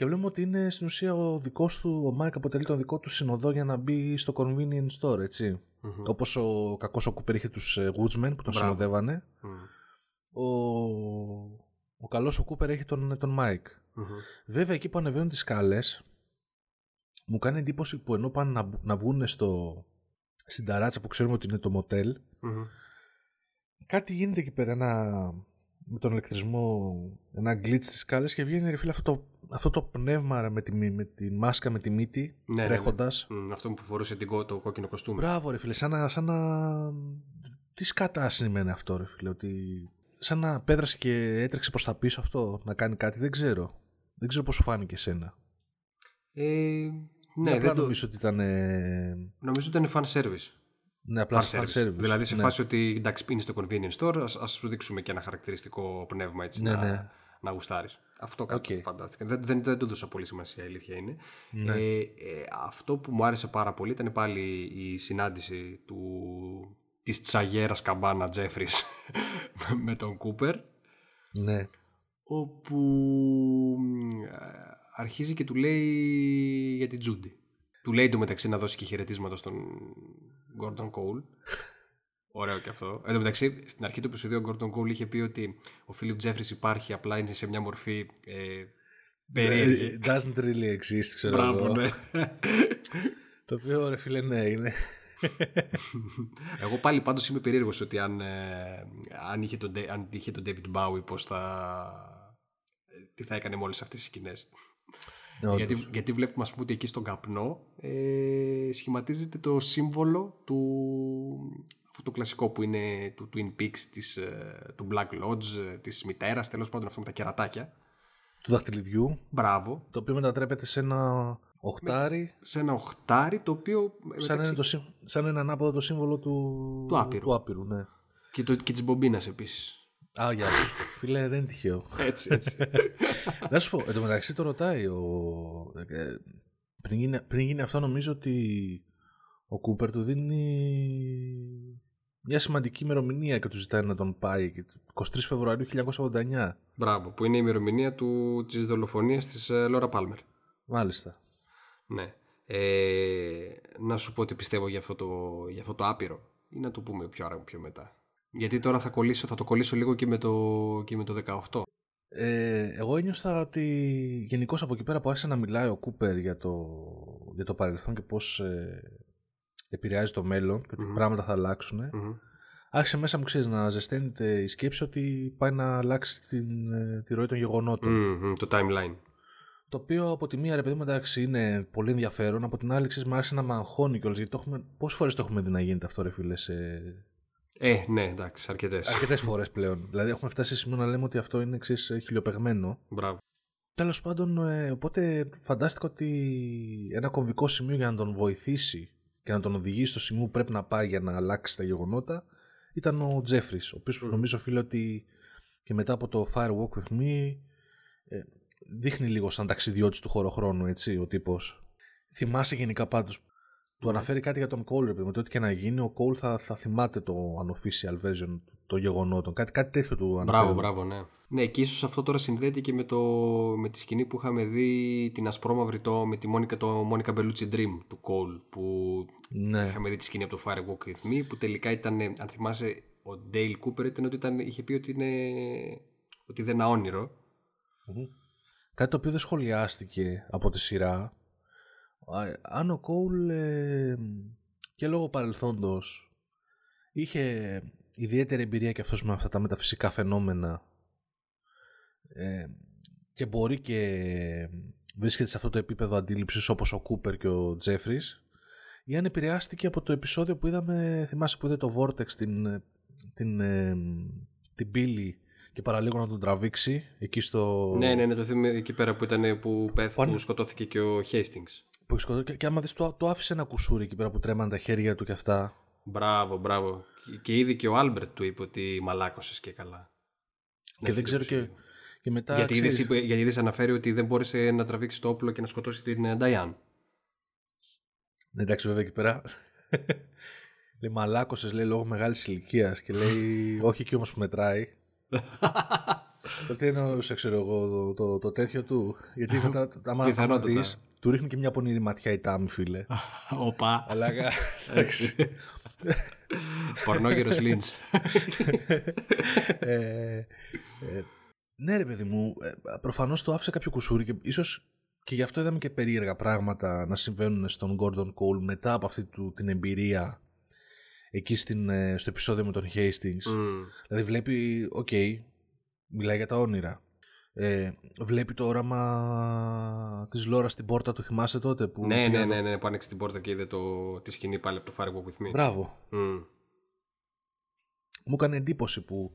Και βλέπουμε ότι είναι στην ουσία ο δικός του, ο Μάικ αποτελεί τον δικό του συνοδό για να μπει στο convenience store, έτσι. Μμμ. Όπως ο κακός ο Κούπερ είχε τους ε, Woodsmen που τον Μπράβο. συνοδεύανε. Μμ. Ο, ο καλός ο Κούπερ έχει τον, τον Μάικ. Μμμ. Βέβαια εκεί που ανεβαίνουν τις σκάλες μου κάνει εντύπωση που ενώ πάνε να, να βγουν στο, στην ταράτσα που ξέρουμε ότι είναι το μοτέλ Μμμ. κάτι γίνεται εκεί πέρα ένα, με τον ηλεκτρισμό ένα glitch στις σκάλες και βγαίνει ρε φίλε αυτό το, αυτό το πνεύμα ρε, με, τη, με τη μάσκα με τη μύτη Ναι, ναι, ναι. τρέχοντας Μμ, Αυτό που φορούσε την, κο- το κόκκινο κοστούμι. Μπράβο ρε φίλε σαν να, σαν να... τι σκατά σημαίνει αυτό ρε φίλε ότι σαν να απέδρασε και έτρεξε προς τα πίσω αυτό να κάνει κάτι δεν ξέρω δεν ξέρω πώς σου φάνηκε εσένα Ε, Ναι, ναι, απλά δεν το... νομίζω ότι ήταν. ε, νομίζω ότι ήταν fan service. Ναι, απλά Fan fan service. service. Δηλαδή σε ναι. φάση ότι εντάξει, είναι στο convenience store, ας, ας σου δείξουμε και ένα χαρακτηριστικό πνεύμα έτσι Ναι, να, ναι. να γουστάρεις. Αυτό κάτι Οκ. φαντάστηκα. Δεν, δεν, δεν το έδωσα πολύ σημασία, η αλήθεια είναι. Ναι. Ε, ε, αυτό που μου άρεσε πάρα πολύ ήταν πάλι η συνάντηση του, της τσαγέρας καμπάνα Τζέφρις [LAUGHS] με τον Κούπερ ναι. όπου μ, ε, αρχίζει και του λέει για την Τζούντι. Του λέει το μεταξύ να δώσει και χαιρετίσματα στον Gordon Cole. Ωραίο και αυτό. Εν τω μεταξύ, στην αρχή του επεισοδίου ο Gordon Cole είχε πει ότι ο Φίλιπ Τζέφρις υπάρχει, απλά είναι σε μια μορφή ε, περίεργη. Ε, Doesn't really exist, ξέρω Μπράβο, εγώ. ναι. [LAUGHS] Το οποίο ρε φίλε, ναι, είναι. [LAUGHS] Εγώ πάλι πάντως είμαι περίεργος ότι αν, ε, αν, είχε τον, Dave- αν είχε τον David Bowie πώς θα... τι θα έκανε με όλες αυτές τις σκηνές. Ναι, γιατί, όντως. γιατί βλέπουμε ας πούμε ότι εκεί στον καπνό ε, σχηματίζεται το σύμβολο του αυτό το κλασικό που είναι του Twin Peaks της, ε, του Black Lodge ε, της μητέρας τέλος πάντων αυτό με τα κερατάκια Του δαχτυλιδιού, μπράβο το οποίο μετατρέπεται σε ένα Οχτάρι. Σε ένα οχτάρι το οποίο. Σαν, μεταξύ... είναι το, σαν ένα ανάποδο το σύμβολο του, του άπειρου. Του άπειρου ναι. Και, το, και της μπομπίνας επίσης. Α, γεια [LAUGHS] Φίλε, δεν είναι τυχαίο. Έτσι, έτσι. Να σου πω, εν τω μεταξύ το ρωτάει ο... Ε, πριν, γίνει, πριν γίνει αυτό νομίζω ότι ο Κούπερ του δίνει μια σημαντική ημερομηνία και του ζητάει να τον πάει. 23 Φεβρουαρίου 1989. Μπράβο, που είναι η ημερομηνία του, της δολοφονίας της Λόρα Πάλμερ. Μάλιστα. Ναι. Ε, να σου πω τι πιστεύω για αυτό το, για αυτό το άπειρο ή να το πούμε πιο άρα πιο μετά. Γιατί τώρα θα, κολλήσω, θα το κολλήσω λίγο και με το, και με το 18. Ε, εγώ ένιωσα ότι γενικώς από εκεί πέρα που άρχισε να μιλάει ο Κούπερ για το, για το παρελθόν και πώς ε, επηρεάζει το μέλλον και ότι mm πράγματα θα αλλάξουν mm-hmm. άρχισε μέσα μου ξέρεις να ζεσταίνεται η σκέψη ότι πάει να αλλάξει την, ε, τη ροή των γεγονότων. Mm-hmm, το timeline. Το οποίο από τη μία ρε παιδί μου εντάξει είναι πολύ ενδιαφέρον, από την άλλη ξέρεις μου άρχισε να με αγχώνει κιόλας γιατί το έχουμε, πόσες φορές το έχουμε δει να γίνεται αυτό ρε φίλε σε, ε, ναι, εντάξει, αρκετές. Αρκετές [LAUGHS] φορές πλέον. Δηλαδή, έχουμε φτάσει σε σημείο να λέμε ότι αυτό είναι εξή χιλιοπεγμένο. Μπράβο. Τέλος πάντων, ε, οπότε φαντάστηκα ότι ένα κομβικό σημείο για να τον βοηθήσει και να τον οδηγήσει στο σημείο που πρέπει να πάει για να αλλάξει τα γεγονότα ήταν ο Τζέφρις, ο οποίος mm. νομίζω φίλε ότι και μετά από το Fire Walk with Me ε, δείχνει λίγο σαν ταξιδιώτης του χωροχρόνου, έτσι, ο τύπος. Θυμάσαι γενικά πάντως του αναφέρει κάτι για τον Cole, επειδή ότι ό,τι και να γίνει, ο Cole θα, θα θυμάται το unofficial version των γεγονότων. Κάτι, κάτι τέτοιο του αναφέρει. Μπράβο, μπράβο, ναι. Ναι, και ίσως αυτό τώρα συνδέεται και με, το, με τη σκηνή που είχαμε δει την ασπρόμαυρη το, με τη Μόνικα, το Monica Bellucci Dream του Cole. Που ναι. είχαμε δει τη σκηνή από το Fire Walk With Me, που τελικά ήταν, αν θυμάσαι, ο Dale Cooper ήταν ότι ήταν, είχε πει ότι, είναι, ότι δεν είναι όνειρο. Mm-hmm. Κάτι το οποίο δεν σχολιάστηκε από τη σειρά αν ο Κόουλ ε, και λόγω παρελθόντος είχε ιδιαίτερη εμπειρία και αυτός με αυτά τα μεταφυσικά φαινόμενα ε, και μπορεί και βρίσκεται σε αυτό το επίπεδο αντίληψης όπως ο Κούπερ και ο Τζέφρις ή αν επηρεάστηκε από το επεισόδιο που είδαμε, θυμάσαι που είδε το Vortex την, την, ε, την πύλη και παραλίγο να τον τραβήξει εκεί στο... Ναι, ναι, ναι, το θυμάμαι εκεί πέρα που ήταν που, πέθ, που σκοτώθηκε και ο Hastings που έχεις Και, και άμα δεις, το, το άφησε ένα κουσούρι εκεί πέρα που τρέμαν τα χέρια του και αυτά. Μπράβο, μπράβο. Και ήδη και ο Άλμπερτ του είπε ότι μαλάκωσες και καλά. και δεν ξέρω και, και μετά. Γιατί ήδη γιατί αναφέρει ότι δεν μπόρεσε να τραβήξει το όπλο και να σκοτώσει την Νταϊάν. Ναι, εντάξει, βέβαια εκεί πέρα. [LAUGHS] λέει μαλάκωσες, λέει λόγω μεγάλης ηλικίας και λέει [LAUGHS] όχι και όμως που μετράει. [LAUGHS] το τι εννοούσε, ξέρω εγώ, το, το, το, τέτοιο του. Γιατί μετά, άμα θα δεις, του ρίχνει και μια πονηρή ματιά η Τάμι, φίλε. [LAUGHS] Οπα. Αλλά [LAUGHS] εντάξει. [LAUGHS] Πορνόγερος Λίντς. Ε, ε, ναι ρε παιδί μου, ε, προφανώς το άφησε κάποιο κουσούρι και ίσως και γι' αυτό είδαμε και περίεργα πράγματα να συμβαίνουν στον Gordon Cole μετά από αυτή του, την εμπειρία εκεί στην, στο επεισόδιο με τον Hastings. Δηλαδή βλέπει, οκ, okay, μιλάει για τα όνειρα. Ε, βλέπει το όραμα της Λόρας στην πόρτα του, θυμάσαι τότε. Που ναι, ναι, ναι, ναι, που άνοιξε την πόρτα και είδε το, τη σκηνή πάλι από το Fire Walk With Me. Μπράβο. Μου έκανε εντύπωση που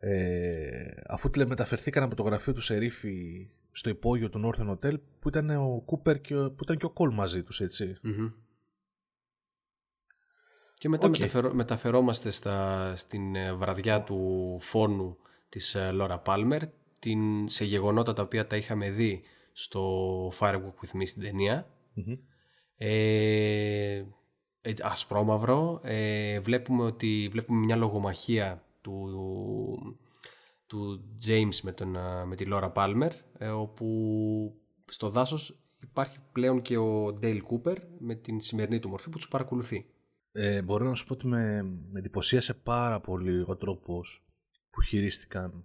ε, αφού τηλεμεταφερθήκαν από το γραφείο του Σερίφη στο υπόγειο του Northern Hotel που ήταν ο Κούπερ και, που ήταν και ο Κόλ μαζί τους ετσι Και μετά okay. μεταφερόμαστε στα, στην ε, βραδιά του φόνου της Λόρα Πάλμερ την, σε γεγονότα τα οποία τα είχαμε δει στο Firewalk With Me στην ταινια ε, ασπρόμαυρο. Ε, βλέπουμε, ότι, βλέπουμε μια λογομαχία του, του James με, τον, με τη Laura Palmer ε, όπου στο δάσος υπάρχει πλέον και ο Dale Cooper με την σημερινή του μορφή που τους παρακολουθεί. Ε, μπορώ να σου πω ότι με, με εντυπωσίασε πάρα πολύ ο τρόπος που χειρίστηκαν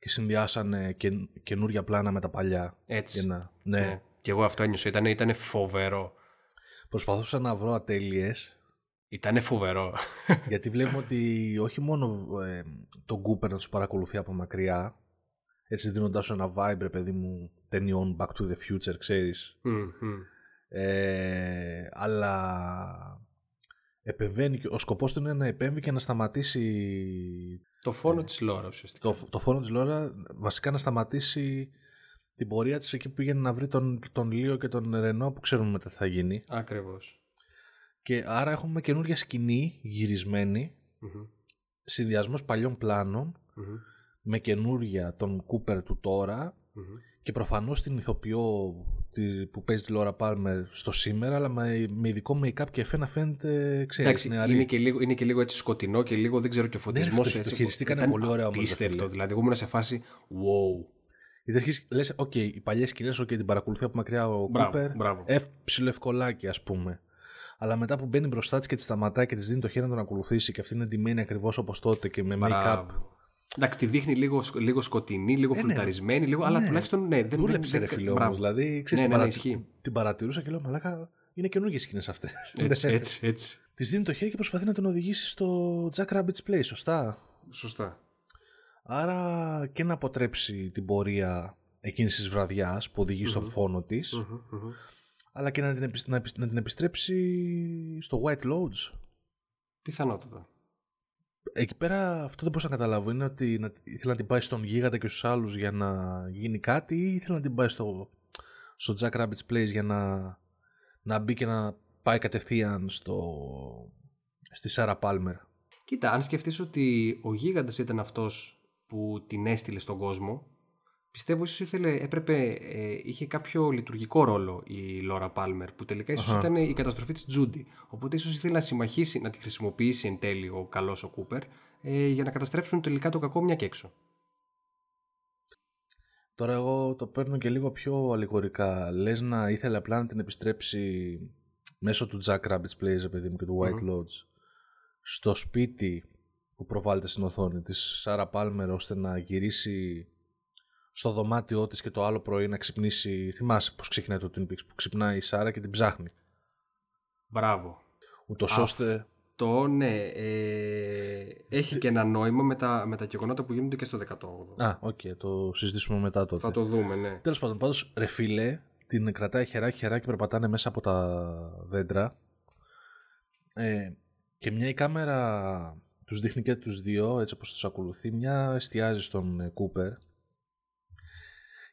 και συνδυάσανε και, καινούργια πλάνα με τα παλιά. Έτσι. να... ναι. ναι. Και εγώ αυτό ένιωσα. Ήταν, ήταν φοβερό. Προσπαθούσα να βρω ατέλειες. Ήταν φοβερό. [LAUGHS] γιατί βλέπουμε ότι όχι μόνο ε, τον Κούπερ να τους παρακολουθεί από μακριά, έτσι δίνοντάς ένα vibe, παιδί μου, ταινιών Back to the Future, ξέρεις. Ε, αλλά επεμβαίνει, ο σκοπός του είναι να επέμβει και να σταματήσει το φόνο ε, της Λόρα ουσιαστικά. Το, το φόνο της Λόρα βασικά να σταματήσει την πορεία της εκεί που πήγαινε να βρει τον, τον Λίο και τον Ρενό που ξέρουμε μετά τι θα γίνει. Ακριβώς. Και άρα έχουμε καινούργια σκηνή γυρισμένη, Μμμ. συνδυασμός παλιών πλάνων Μμμ. με καινούργια τον Κούπερ του τώρα Μμμ. και προφανώς την ηθοποιό τη- που παίζει τη Λόρα Πάλμερ στο σήμερα αλλά με, με ειδικό make-up και εφέ να φαίνεται ξέρεις, Εντάξει, νεαρή. είναι και, λίγο, είναι και λίγο έτσι σκοτεινό και λίγο δεν ξέρω και ο φωτισμό. Ναι, ρε, το- το χειριστήκανε πολύ ωραία όμως, ρε Απίστευτο. φίλε. Δηλαδή, εγώ ήμουν σε φάση wow. Γιατί αρχίζεις, λες, οκ, οι παλιές σκηνές, οκ, την παρακολουθεί από μακριά ο Μπράβο, Κούπερ, μπράβο. ευ, ψιλοευκολάκι ας πούμε. Αλλά μετά που μπαίνει μπροστά της και τη σταματάει και της δίνει το χέρι να τον ακολουθήσει και αυτή είναι ντυμένη ακριβώς όπως τότε και με make-up. Μπράβο. Εντάξει, τη δείχνει λίγο, σκ- λίγο σκοτεινή, λίγο ναι. φλουταρισμένη, λίγο, αλλά Ναι. τουλάχιστον ναι, δεν Δούλεψε δεν, ρε δεν- φίλε μπράβο. όμως, δηλαδή ξέρεις, Ναι, την, ναι, ναι, παρα- ισχύει. την παρατηρούσα και λέω μαλάκα είναι καινούργιες σκηνές αυτές. Έτσι, έτσι, έτσι. Της δίνει το χέρι και προσπαθεί να τον οδηγήσει στο Jack Rabbit's Play, σωστά; Σωστά. Άρα και να αποτρέψει την πορεία εκείνης της βραδιάς που οδηγεί στον φόνο της, Μμμ, μμμ. αλλά και να την, επισ- να, επισ- να την επιστρέψει στο White Lodge. Πιθανότατα. Εκεί πέρα αυτό δεν μπορούσα να καταλάβω. Είναι ότι να, ήθελα να την πάει στον γίγαντα και στους άλλους για να γίνει κάτι ή ήθελα να την πάει στο, στο Jack Rabbit's Place για να, να μπει και να πάει κατευθείαν στο, στη Σάρα Πάλμερ. Κοίτα, αν σκεφτείς ότι ο γίγαντας ήταν αυτός που την έστειλε στον κόσμο, πιστεύω ίσως ήθελε, έπρεπε, ε, είχε κάποιο λειτουργικό ρόλο η Λόρα Πάλμερ, που τελικά ίσως Αχα. ήταν η καταστροφή της Τζούντι. Οπότε ίσως ήθελε να συμμαχήσει, να τη χρησιμοποιήσει εν τέλει ο καλός ο Κούπερ, ε, για να καταστρέψουν τελικά το κακό μια και έξω. Τώρα εγώ το παίρνω και λίγο πιο αλληγορικά. Λες να ήθελε απλά να την επιστρέψει μέσω του Jack Rabbit's Place, ρε παιδί μου, και του White Lodge στο σπίτι που προβάλλεται στην οθόνη της Σάρα Πάλμερ ώστε να γυρίσει στο δωμάτιό της και το άλλο πρωί να ξυπνήσει. Θυμάσαι πώς ξεκινάει το Twin Peaks που ξυπνάει η Σάρα και την ψάχνει. Μπράβο. Ούτως ώστε Το ναι, ε, έχει και ένα νόημα με τα, με τα γεγονότα που γίνονται και στο 18ο. Α, οκ, το συζητήσουμε μετά τότε. Θα το δούμε, ναι. Τέλος πάντων, πάντως, ρε φίλε, την κρατάει χεράκι χεράκι, περπατάνε μέσα από τα δέντρα. Ε, και μια η κάμερα τους δείχνει και τους δύο, έτσι όπως τους ακολουθεί. Μια εστιάζει στον ε, Κούπερ.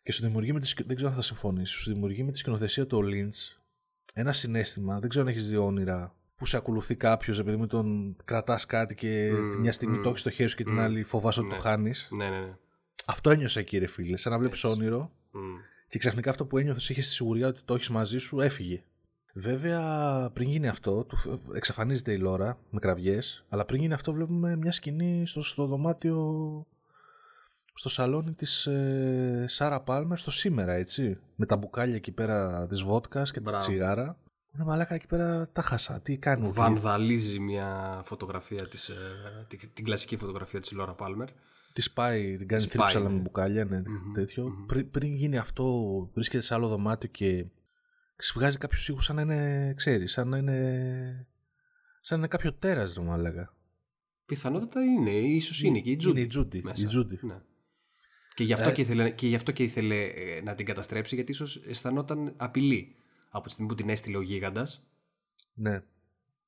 Και σου δημιουργεί με τη, σκη- δεν ξέρω αν θα συμφωνήσεις, σου δημιουργεί με τη σκηνοθεσία του Lynch ένα συνέστημα, δεν ξέρω αν έχεις δει όνειρα, που σε ακολουθεί κάποιος επειδή με τον κρατάς κάτι και Μμμ, μια στιγμή μμμ, το έχεις στο χέρι σου και την μμμ, άλλη φοβάσαι ότι ναι. το χάνεις. Ναι, ναι, ναι. Αυτό ένιωσα εκεί ρε φίλε, σαν να βλέπεις Έτσι. όνειρο Μμ. και ξαφνικά αυτό που ένιωθες είχες τη σιγουριά ότι το έχεις μαζί σου, έφυγε. Βέβαια, πριν γίνει αυτό, του φ- εξαφανίζεται η Λόρα με κραυγές, αλλά πριν γίνει αυτό, βλέπουμε μια σκηνή στο, στο δωμάτιο, στο σαλόνι της ε, Σάρα Πάλμερ, στο σήμερα, έτσι. Με τα μπουκάλια εκεί πέρα της βότκας και Μπράβο. τη τσιγάρα. Είναι μαλάκα εκεί πέρα, τα χάσα. Τι κάνει ο Βανδαλίζει μια φωτογραφία της, ε, την, την κλασική φωτογραφία της Λόρα Πάλμερ. Τη πάει, την κάνει Της πάει, θρύψαλα ναι. με μπουκάλια, ναι, Μμμ, τέτοιο. μμμ. Πριν, πριν γίνει αυτό, βρίσκεται σε άλλο δωμάτιο και βγάζει κάποιους ήχους σαν να είναι, ξέρεις, σαν να είναι. σαν να είναι κάποιο τέρας, δεν μου έλεγα. Πιθανότατα είναι, ίσως είναι και η Τζούντι. Είναι η Τζούντι. μέσα. Η Τζούντι. Ναι. Και γι' αυτό, Ε, και ήθελε, και γι' αυτό και ήθελε ε, να την καταστρέψει, γιατί ίσως αισθανόταν απειλή από τη στιγμή που την έστειλε ο γίγαντας. Ναι.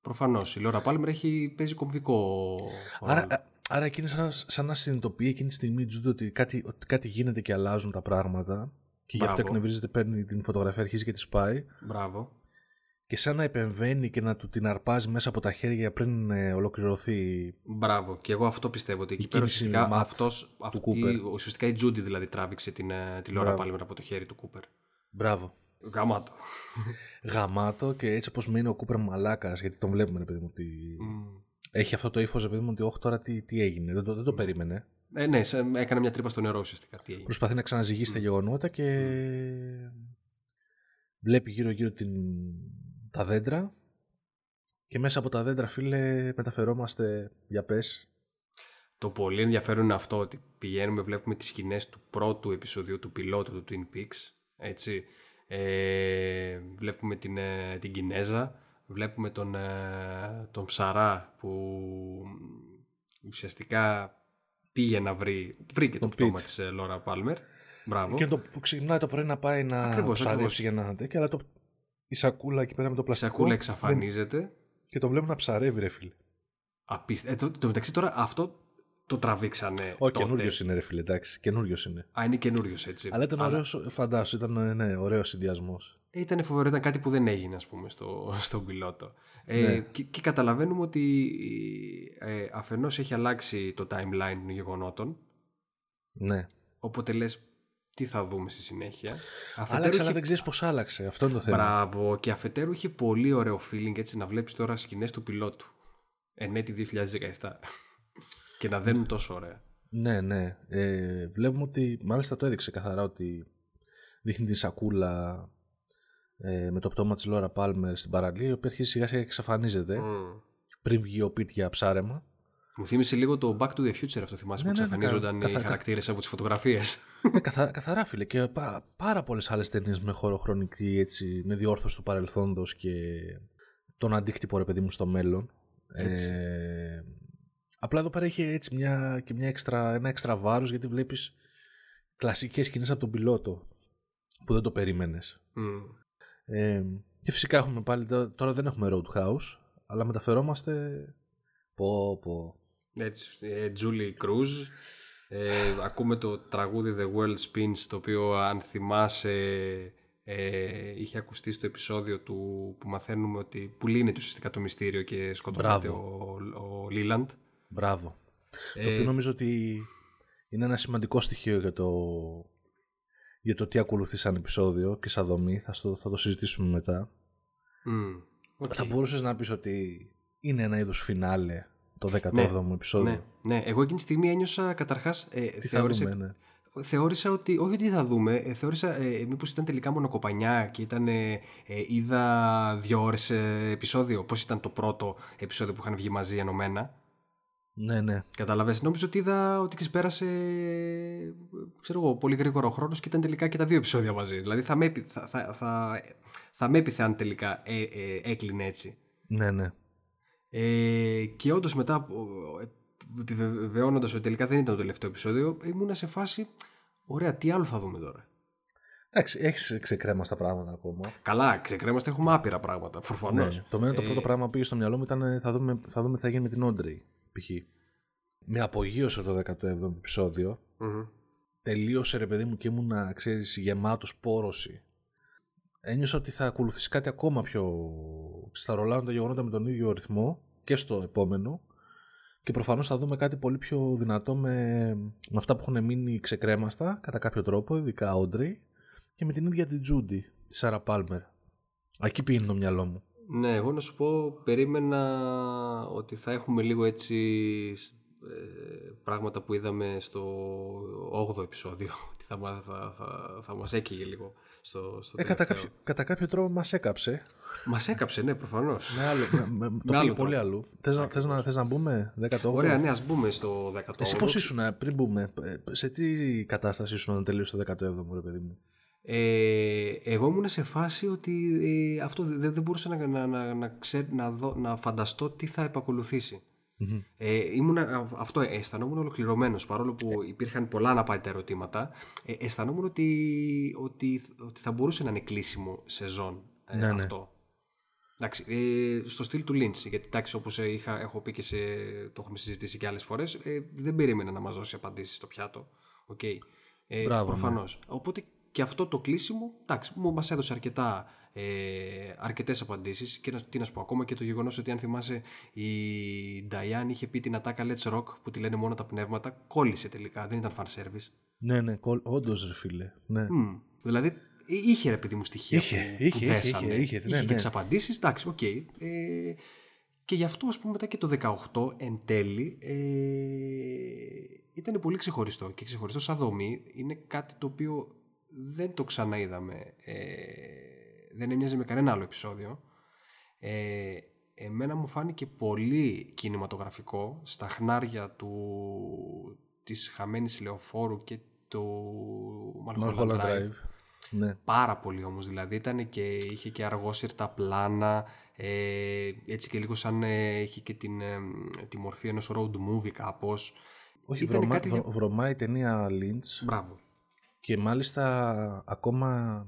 Προφανώς, η Λόρα Πάλμερ έχει, παίζει κομβικό Άρα, ρόλο. α- άρα εκείνη σαν, σαν να συνειδητοποιεί εκείνη τη στιγμή η Τζούντι ότι κάτι, ότι κάτι γίνεται και αλλάζουν τα πράγματα. Και γι' αυτό Μπράβο. εκνευρίζεται, παίρνει την φωτογραφία, αρχίζει και τη σπάει. Μπράβο. Και σαν να επεμβαίνει και να του την αρπάζει μέσα από τα χέρια πριν ε, ολοκληρωθεί. Μπράβο. Και εγώ αυτό πιστεύω ότι εκεί Η πέρα κίνηση ουσιαστικά, ματ αυτός, αυτή, Κούπερ. ουσιαστικά η Τζούντι δηλαδή τράβηξε την, ε, τη Λόρα Μπράβο. Πάλμερ από το χέρι του Κούπερ. Μπράβο. Γαμάτο. Γαμάτο και έτσι όπως μένει ο Κούπερ μαλάκας, γιατί τον βλέπουμε, ρε παιδί μου, ότι Μμ. έχει αυτό το ύφος, ρε παιδί μου, ότι όχι τώρα τι, τι έγινε. Δεν το, δεν το περίμενε. Ε, ναι, σε- έκανε μια τρύπα στο νερό ουσιαστικά. Τι έγινε. Προσπαθεί να ξαναζυγίσει τα γεγονότα και βλέπει γύρω-γύρω την... τα δέντρα και μέσα από τα δέντρα, φίλε, μεταφερόμαστε για πες. Το πολύ ενδιαφέρον είναι αυτό ότι πηγαίνουμε, βλέπουμε τις σκηνές του πρώτου επεισοδίου του πιλότου του Twin Peaks, έτσι. Ε, βλέπουμε την, ε, την Κινέζα, βλέπουμε τον, ε, τον Ψαρά που ουσιαστικά πήγε να βρει, βρήκε το Τον πτώμα Pete. της ε, Λόρα Πάλμερ. Μπράβο. Και το που ξυπνάει το πρωί να πάει να Ακριβώς, ψαρέψει ακριβώς. για να τέτοιο, αλλά το... η σακούλα εκεί πέρα με το Η πλαστικό. σακούλα δεν- εξαφανίζεται. Και το βλέπουμε να ψαρεύει, ρε φίλε. Απίστε... Ε, το, το μεταξύ τώρα αυτό το τραβήξανε. Όχι, τότε. καινούριος είναι, ρε φίλε, εντάξει. Καινούριος είναι. Α, είναι καινούριος έτσι. Αλλά ήταν ωραίος, φαντάσου, ήταν ναι, ωραίος συνδυασμός. Ήταν φοβερό, ήταν κάτι που δεν έγινε, ας πούμε, στο, [LAUGHS] στον πιλότο. Ε, Ναι. και, και καταλαβαίνουμε ότι ε, αφενός έχει αλλάξει το timeline των γεγονότων, Ναι. οπότε λες τι θα δούμε στη συνέχεια. Άλλαξε, αλλά είχε- δεν ξέρεις πώς άλλαξε. Αυτό είναι το θέμα. Μπράβο, και αφετέρου είχε πολύ ωραίο feeling έτσι να βλέπεις τώρα σκηνές του πιλότου. Εν έτη 2017. και να δένουν τόσο ωραία. Ναι, ναι. Ε, βλέπουμε ότι μάλιστα το έδειξε καθαρά ότι δείχνει την σακούλα ε, με το πτώμα της Λόρα Πάλμερ στην παραλία η οποία αρχίζει σιγά σιγά και εξαφανίζεται Μμ. πριν βγει ο Πιτ για ψάρεμα. Μου θύμισε λίγο το Back to the Future αυτό θυμάσαι Ναι, που ναι, ναι, εξαφανίζονταν καθα- οι καθα- χαρακτήρες από τις φωτογραφίες. Ε, [LAUGHS] καθαρά, καθαρά φίλε και πά, πάρα πολλές άλλες ταινίες με χωροχρονική έτσι, με διόρθωση του παρελθόντος και τον αντίκτυπο ρε παιδί μου στο μέλλον. Έτσι. Ε, απλά εδώ πέρα είχε έτσι μια, και μια έξτρα, ένα έξτρα βάρος γιατί βλέπεις κλασικές σκηνές από τον πιλότο που δεν το περίμενες. Μμ. Ε, και φυσικά έχουμε πάλι, τω- τώρα δεν έχουμε Roadhouse, αλλά μεταφερόμαστε πω πω. Έτσι, ε, Julie Cruz. Ε, ακούμε το τραγούδι The World Spins, το οποίο αν θυμάσαι ε, είχε ακουστεί στο επεισόδιο του που μαθαίνουμε ότι που λύνεται ουσιαστικά το μυστήριο και σκοτώνεται ο, Μπράβο. ο Λίλαντ. Μπράβο. Ε, Το οποίο νομίζω ότι είναι ένα σημαντικό στοιχείο για το, για το τι ακολουθεί σαν επεισόδιο και σαν δομή. Θα, στο, θα το συζητήσουμε μετά. μμ, οκ. Θα μπορούσες να πεις ότι είναι ένα είδος φινάλε το 17ο Ναι, επεισόδιο. Ναι, ναι, εγώ εκείνη τη στιγμή ένιωσα καταρχάς ε, Τι θα θεώρησα, δούμε, ναι. θεώρησα ότι, όχι ότι θα δούμε, ε, θεώρησα ε, μήπως ήταν τελικά μονοκοπανιά και ήταν, ε, ε, είδα δύο ώρες ε, επεισόδιο, πώς ήταν το πρώτο επεισόδιο που είχαν βγει μαζί ενωμένα. Ναι, ναι. Κατάλαβες, νόμιζα ότι είδα ότι ξεπέρασε ξέρω εγώ, πολύ γρήγορο ο χρόνος και ήταν τελικά και τα δύο επεισόδια μαζί. Δηλαδή θα με, έπει- θα, θα, θα, θα με έπιθε αν τελικά ε, ε, έκλεινε έτσι. Ναι, ναι. Ε, και όντως μετά, επιβεβαιώνοντας ότι τελικά δεν ήταν το τελευταίο επεισόδιο, ήμουνα σε φάση. Ωραία, τι άλλο θα δούμε τώρα. Εντάξει, έχεις ξεκρέμα στα πράγματα ακόμα. Καλά, ξεκρέμαστε, έχουμε άπειρα πράγματα. Προφανώς. Ναι. Το μένα το Ε, πρώτο πράγμα που πήγε στο μυαλό μου ήταν ε, θα δούμε, θα δούμε τι θα γίνει με την Όντρεϊ. Π.χ. Με απογείωσε το 17ο επεισόδιο. τελείωσε ρε παιδί μου και ήμουνα, ξέρεις, γεμάτος πόρωση. Ένιωσα ότι θα ακολουθήσει κάτι ακόμα πιο... Θα ρολάρουν τα γεγονότα με τον ίδιο ρυθμό και στο επόμενο και προφανώς θα δούμε κάτι πολύ πιο δυνατό με, με αυτά που έχουν μείνει ξεκρέμαστα κατά κάποιο τρόπο, ειδικά Όντρεϊ και με την ίδια την Τζούντι, τη Σάρα Πάλμερ. Εκεί πήγαινε το μυαλό μου. Ναι, εγώ να σου πω, περίμενα ότι θα έχουμε λίγο έτσι ε, πράγματα που είδαμε στο 8ο επεισόδιο. [LAUGHS] Ότι θα, μα- θα, θα, θα μας έκαιγε λίγο στο, στο Ε, κατά, τελευταίο. κάποιο, κατά κάποιο τρόπο μας έκαψε. Μας έκαψε, ναι, προφανώς. Με άλλο, με, με, το Με πήγε άλλο πολύ τρόπο. αλλού. Θες να, θες, να, θες να μπούμε 18ο. Ωραία, ναι, ας μπούμε στο 18ο. Εσύ πώς ήσουν πριν μπούμε, ε, σε τι κατάσταση ήσουν όταν τελείωσε το 17ο ρε παιδί μου; Ε, εγώ ήμουν σε φάση ότι ε, αυτό δεν, δεν μπορούσα να, να, να, να, ξέ- να, δω- να φανταστώ τι θα επακολουθήσει. Ε, ήμουν, αυτό αισθανόμουν ολοκληρωμένος παρόλο που υπήρχαν πολλά αναπάντητα ερωτήματα ε, αισθανόμουν ότι, ότι, ότι θα μπορούσε να είναι κλείσιμο σεζόν ε, Ναι, ναι. αυτό. Εντάξει, ε, στο στυλ του Lynch, γιατί εντάξει, όπως είχα, έχω πει και σε, το έχουμε συζητήσει και άλλες φορές, ε, δεν περίμενα να μας δώσει απαντήσεις στο πιάτο. Οκ. Ε, Μπράβο, ναι. προφανώς. Οπότε και αυτό το κλείσιμο, εντάξει, μου μας έδωσε αρκετά, ε, αρκετές απαντήσεις και να, τι να σου πω, ακόμα και το γεγονός ότι αν θυμάσαι η Diane είχε πει την ατάκα Let's Rock που τη λένε μόνο τα πνεύματα, κόλλησε τελικά, δεν ήταν fan service. Ναι, ναι, όντως ρε φίλε. Ναι. Μμ. Δηλαδή ε, είχε ρε παιδί μου στοιχεία Είχε, που, είχε, που είχε, δέσανε. είχε, είχε, ναι, και ναι. τις απαντήσεις, εντάξει, οκ. Ε, και γι' αυτό ας πούμε μετά και το 18 εν τέλει ε, ήταν πολύ ξεχωριστό και ξεχωριστό σαν δομή είναι κάτι το οποίο δεν το ξαναείδαμε ε, δεν έμοιαζε με κανένα άλλο επεισόδιο ε, εμένα μου φάνηκε πολύ κινηματογραφικό στα χνάρια του της χαμένης λεωφόρου και του Mulholland Mulholland Drive. Drive. Ναι. Πάρα πολύ όμως δηλαδή ήταν και είχε και αργόσυρτα πλάνα ε, έτσι και λίγο σαν ε, είχε και την, ε, τη μορφή ενός road movie κάπως Όχι, Ήτανε βρωμά, κάτι βρο- δια- βρωμάει η ταινία Lynch Μπράβο και μάλιστα ακόμα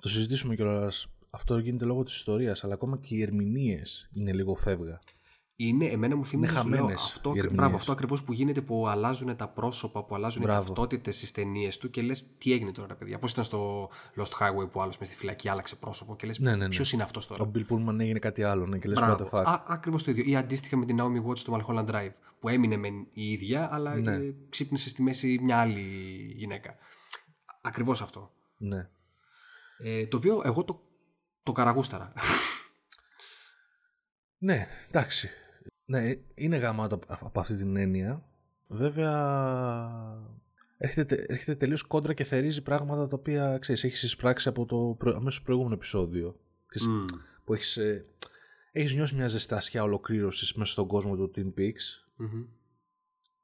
το συζητήσουμε κιόλας αυτό γίνεται λόγω της ιστορίας αλλά ακόμα και οι ερμηνείες είναι λίγο φεύγα. Είναι, εμένα μου θυμίζει Είναι σου λέω, χαμένες αυτό, οι ακρι- ερμηνείες. μπράβο, αυτό ακριβώς που γίνεται που αλλάζουν τα πρόσωπα, που αλλάζουν οι Μπράβο. ταυτότητες στις ταινίες του και λες τι έγινε τώρα ρε παιδιά. Πώς ήταν στο Lost Highway που άλλος μες στη φυλακή άλλαξε πρόσωπο και λες Ναι, ναι, ναι. ποιος είναι αυτός τώρα; Ο Bill Pullman έγινε κάτι άλλο ναι, και λες what Μπράβο. the fuck. Α, ακριβώς το ίδιο. Ή αντίστοιχα με την Naomi Watts στο Mulholland Drive που έμεινε μεν η ίδια αλλά Ναι. ε, ξύπνησε στη μέση μια άλλη γυναίκα. Ακριβώς αυτό. Ναι. Ε, το οποίο εγώ το, το καραγούσταρα. Ναι, εντάξει. Ναι, είναι γαμάτο από- από αυτή την έννοια. Βέβαια, έρχεται, τε- έρχεται τελείως κόντρα και θερίζει πράγματα τα οποία, ξέρεις, έχεις εισπράξει από το προ, αμέσως προηγούμενο επεισόδιο. Ξέρεις, Μμ. Που έχεις, ε, έχεις νιώσει μια ζεστασιά ολοκλήρωσης μέσα στον κόσμο του Twin Peaks Μμμ.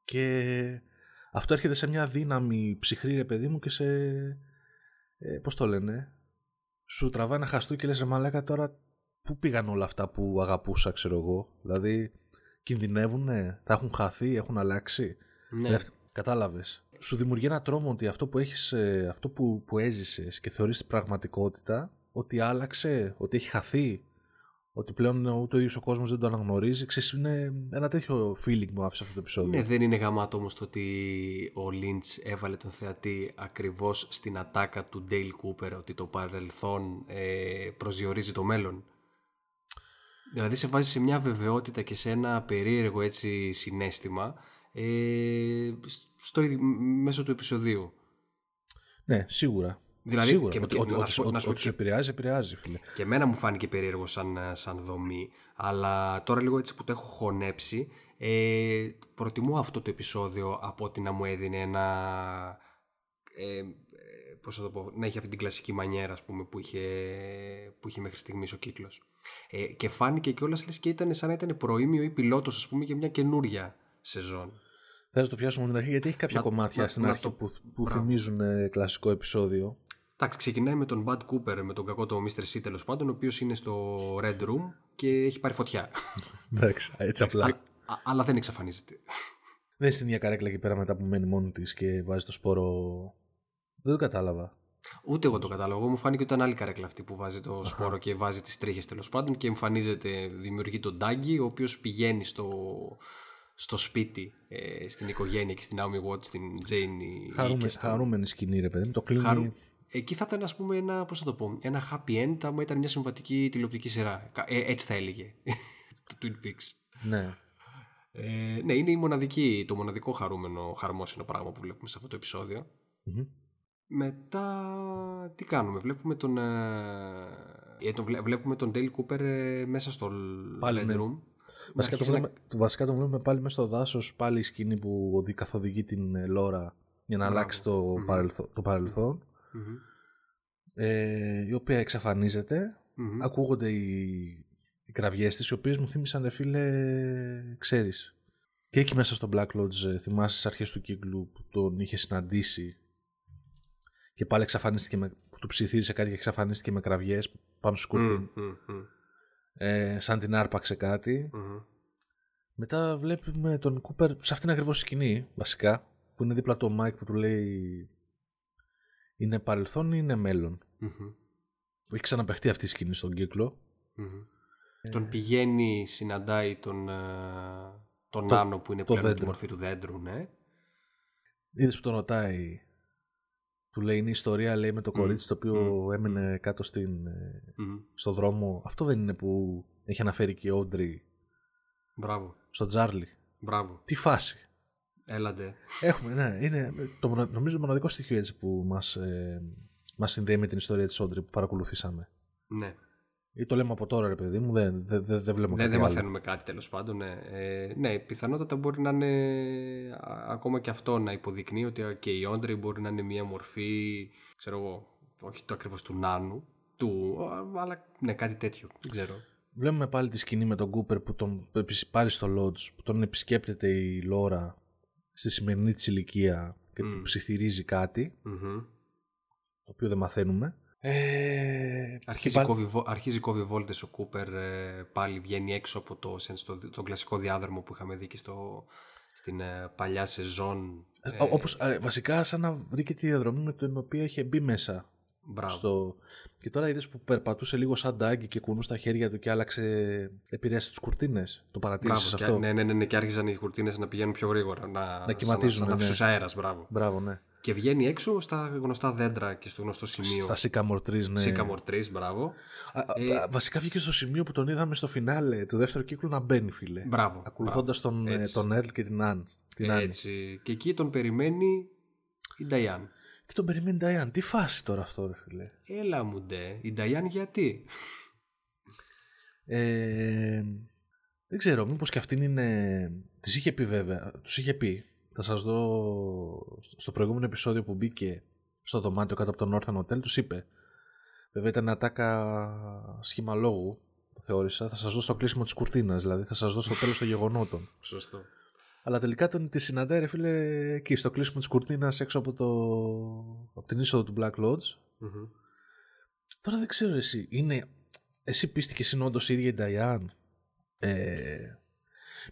και αυτό έρχεται σε μια δύναμη ψυχρή ρε παιδί μου και σε, ε, πώς το λένε, σου τραβάει ένα χαστούκι και λες ρε μαλάκα τώρα πού πήγαν όλα αυτά που αγαπούσα ξέρω εγώ, δηλαδή κινδυνεύουνε, θα έχουν χαθεί, έχουν αλλάξει. Ναι. Δηλαδή, κατάλαβες. Σου δημιουργεί ένα τρόμο ότι αυτό που έχεις, ε, αυτό που, που έζησες και θεωρείς πραγματικότητα, ότι άλλαξε, ότι έχει χαθεί, ότι πλέον ούτε ο ίδιος ο κόσμος δεν το αναγνωρίζει. Ξέρεις, είναι ένα τέτοιο feeling μου άφησε αυτό το επεισόδιο. Ναι, δεν είναι γαμάτο όμως το ότι ο Λίντς έβαλε τον θεατή ακριβώς στην ατάκα του Dale Cooper ότι το παρελθόν ε, προσδιορίζει το μέλλον. Δηλαδή σε βάζει σε μια βεβαιότητα και σε ένα περίεργο έτσι συνέστημα ε, στο, ίδιο- μέσω του επεισοδίου. Ναι, σίγουρα. Δηλαδή, σίγουρα. και- ότι, και- ότι, να ότι, σου πω- να ότι, σου πω ότι σε και- επηρεάζει, επηρεάζει, φίλε. Και εμένα μου φάνηκε περίεργο σαν, ε, σαν δομή, αλλά τώρα λίγο έτσι που το έχω χωνέψει, ε, προτιμώ αυτό το επεισόδιο από ότι να μου έδινε ένα... Ε, ε, πώς θα το πω, να έχει αυτή την κλασική μανιέρα ας πούμε, που, είχε, που είχε μέχρι στιγμής ο κύκλος. Ε, και φάνηκε κιόλας λες και ήταν σαν να ήταν προήμιο ή πιλότος ας πούμε για μια καινούρια σεζόν. Θα το πιάσουμε από την αρχή γιατί έχει κάποια Να- κομμάτια να- στην να αρχή το- που, που Μπράβο. θυμίζουν ε, κλασικό επεισόδιο. Εντάξει, ξεκινάει με τον Bud Cooper, με τον κακό το Mr. C τέλος πάντων, ο οποίος είναι στο Red Room και έχει πάρει φωτιά. Εντάξει, έτσι απλά. Α- α- αλλά δεν εξαφανίζεται. Δεν είναι στην ίδια καρέκλα εκεί πέρα μετά που μένει μόνη της και βάζει το σπόρο. Δεν το κατάλαβα. Ούτε εγώ το κατάλαβα. Εγώ μου φάνηκε ότι ήταν άλλη καρέκλα αυτή που βάζει το σπόρο και βάζει τις τρίχες τέλος πάντων και εμφανίζεται, δημιουργεί τον Ντάγκη, ο οποίος πηγαίνει στο, στο σπίτι, ε, στην οικογένεια και στην Naomi Watts, στην Jane. Χαρούμε, και στο- χαρούμενη σκηνή, ρε παιδί μου. Το κλείνει. Χαρού- Εκεί θα ήταν, ας πούμε, ένα, πώς θα το πω, ένα happy end, άμα ήταν μια συμβατική τηλεοπτική σειρά. Κα- Ε, έτσι θα έλεγε. [LAUGHS] το Twin Peaks. Ναι. Ε, ναι, είναι η μοναδική, το μοναδικό χαρούμενο, χαρμόσυνο πράγμα που βλέπουμε σε αυτό το επεισόδιο. Μμμ. Μετά τι κάνουμε, βλέπουμε τον, ε, ε, τον βλέ- βλέπουμε τον Dale Cooper ε, μέσα στο Πάλι, Red ναι. Room. Βασικά το, Αρχίζει να- βλέπουμε, το- βασικά το βλέπουμε πάλι μέσα στο δάσος, πάλι η σκηνή που οδη, καθοδηγεί την ε, Λόρα για να Μπράβο. αλλάξει το, Μμμ. παρελθόν, το παρελθόν. Μμμ, Ε, η οποία εξαφανίζεται. μμμ. Ακούγονται οι, οι κραυγές της, οι οποίες μου θύμισαν, ρε φίλε, ξέρεις. Και εκεί μέσα στο Black Lodge, ε, θυμάσαι στις αρχές του κύκλου που τον είχε συναντήσει και πάλι εξαφανίστηκε με, που του ψιθύρισε κάτι και εξαφανίστηκε με κραυγές πάνω στο κουρτίν. Μμ, μμ, μμ, Ε, σαν την άρπαξε κάτι. μμμ. Μετά βλέπουμε τον Κούπερ σε αυτήν ακριβώς σκηνή, βασικά, που είναι δίπλα το Μάικ που του λέει είναι παρελθόν ή είναι μέλλον; Μμμ, Που έχει ξαναπαιχτεί αυτή η σκηνή στον κύκλο. μμμ. Τον πηγαίνει, συναντάει τον, ε, τον Το- Νάνο που είναι το πλέον με τη δέντρο. μορφή του δέντρου, ναι. Είδες που τον ρωτάει, του λέει είναι η ιστορία λέει με το Μμ, κορίτσι το οποίο μμ, έμενε κάτω στην, ε, Μμμ. στο δρόμο. Αυτό δεν είναι που έχει αναφέρει και η Όντρι Μπράβο, στον Τζάρλι. μπράβο. Τι φάση. Έλαντε. Έχουμε, ναι, είναι το, μονα- νομίζω το μοναδικό στοιχείο έτσι που μας, ε, μας συνδέει με την ιστορία της Όντρι που παρακολουθήσαμε. Ναι. Ή το λέμε από τώρα, ρε παιδί μου, δεν, δεν, δεν, δεν βλέπουμε Ναι, κάτι δεν άλλο. μαθαίνουμε κάτι τέλος πάντων. Ναι. Ε, ναι, πιθανότατα μπορεί να είναι α, ακόμα και αυτό να υποδεικνύει ότι α, και η Όντρη μπορεί να είναι μια μορφή, ξέρω εγώ, όχι το ακριβώς του νάνου, του, α, αλλά ναι, κάτι τέτοιο. Δεν ξέρω. Βλέπουμε πάλι τη σκηνή με τον Κούπερ που τον επισκ- πάρει στο Lodge, που τον επισκέπτεται η Λόρα στη σημερινή της ηλικία και του Μμ. ψιθυρίζει κάτι, Μμμ. το οποίο δεν μαθαίνουμε. Ε, Αρχίζει, και πάλι- κόβει, βο- αρχίζει κόβει βόλτες ο Κούπερ, ε, πάλι βγαίνει έξω από το, σε- στο, τον κλασικό διάδρομο που είχαμε δει και στο, στην ε, παλιά σεζόν. Ε, όπως, ε, βασικά σαν να βρήκε τη διαδρομή με την οποία είχε μπει μέσα Μπράβο. Στο... Και τώρα είδες που περπατούσε λίγο σαν ντάγκη και κουνούσε τα χέρια του και άλλαξε. επηρέασε τις κουρτίνες. Το παρατήρησες Μπράβο. Και, αυτό; ναι, ναι, ναι, ναι, και άρχισαν οι κουρτίνες να πηγαίνουν πιο γρήγορα. Να, Να κυματίζουν, Σαν, ναι. σαν αέρας, μπράβο. Μπράβο, ναι. Και βγαίνει έξω στα γνωστά δέντρα και στο γνωστό σημείο. Στα Sycamore Trees, ναι. Sycamore Trees, μπράβο. Α, α, Ε, α, βασικά βγήκε στο σημείο που τον είδαμε στο φινάλε του δεύτερου κύκλου να μπαίνει, φίλε. Μπράβο. Ακολουθώντας τον, ε, Έτσι. τον Earl και την Αν. Την Άννη. Έτσι. Και εκεί τον περιμένει η Νταϊάν. Και τον περιμένει η Diane. Τι φάση τώρα αυτό, ρε φίλε; Έλα μου ντε. Η Νταϊάν γιατί; Ε, δεν ξέρω, μήπως και αυτήν είναι... Της είχε πει βέβαια, τους είχε πει. Θα σας δω στο- στο προηγούμενο επεισόδιο που μπήκε στο δωμάτιο κάτω από τον Northern Hotel, τους είπε. Βέβαια ήταν ατάκα σχήμα λόγου, το θεώρησα. Θα σας δω στο κλείσιμο της κουρτίνας, δηλαδή θα σας δω στο τέλος των γεγονότων. Σωστό. Αλλά τελικά τον τη συναντάει, ρε φίλε, εκεί στο κλείσιμο της κουρτίνας έξω από, το, από την είσοδο του Black Lodge. Μμμ. Τώρα δεν ξέρω εσύ. Είναι... Εσύ πίστηκες είναι όντως η ίδια η Νταϊάν. Ε...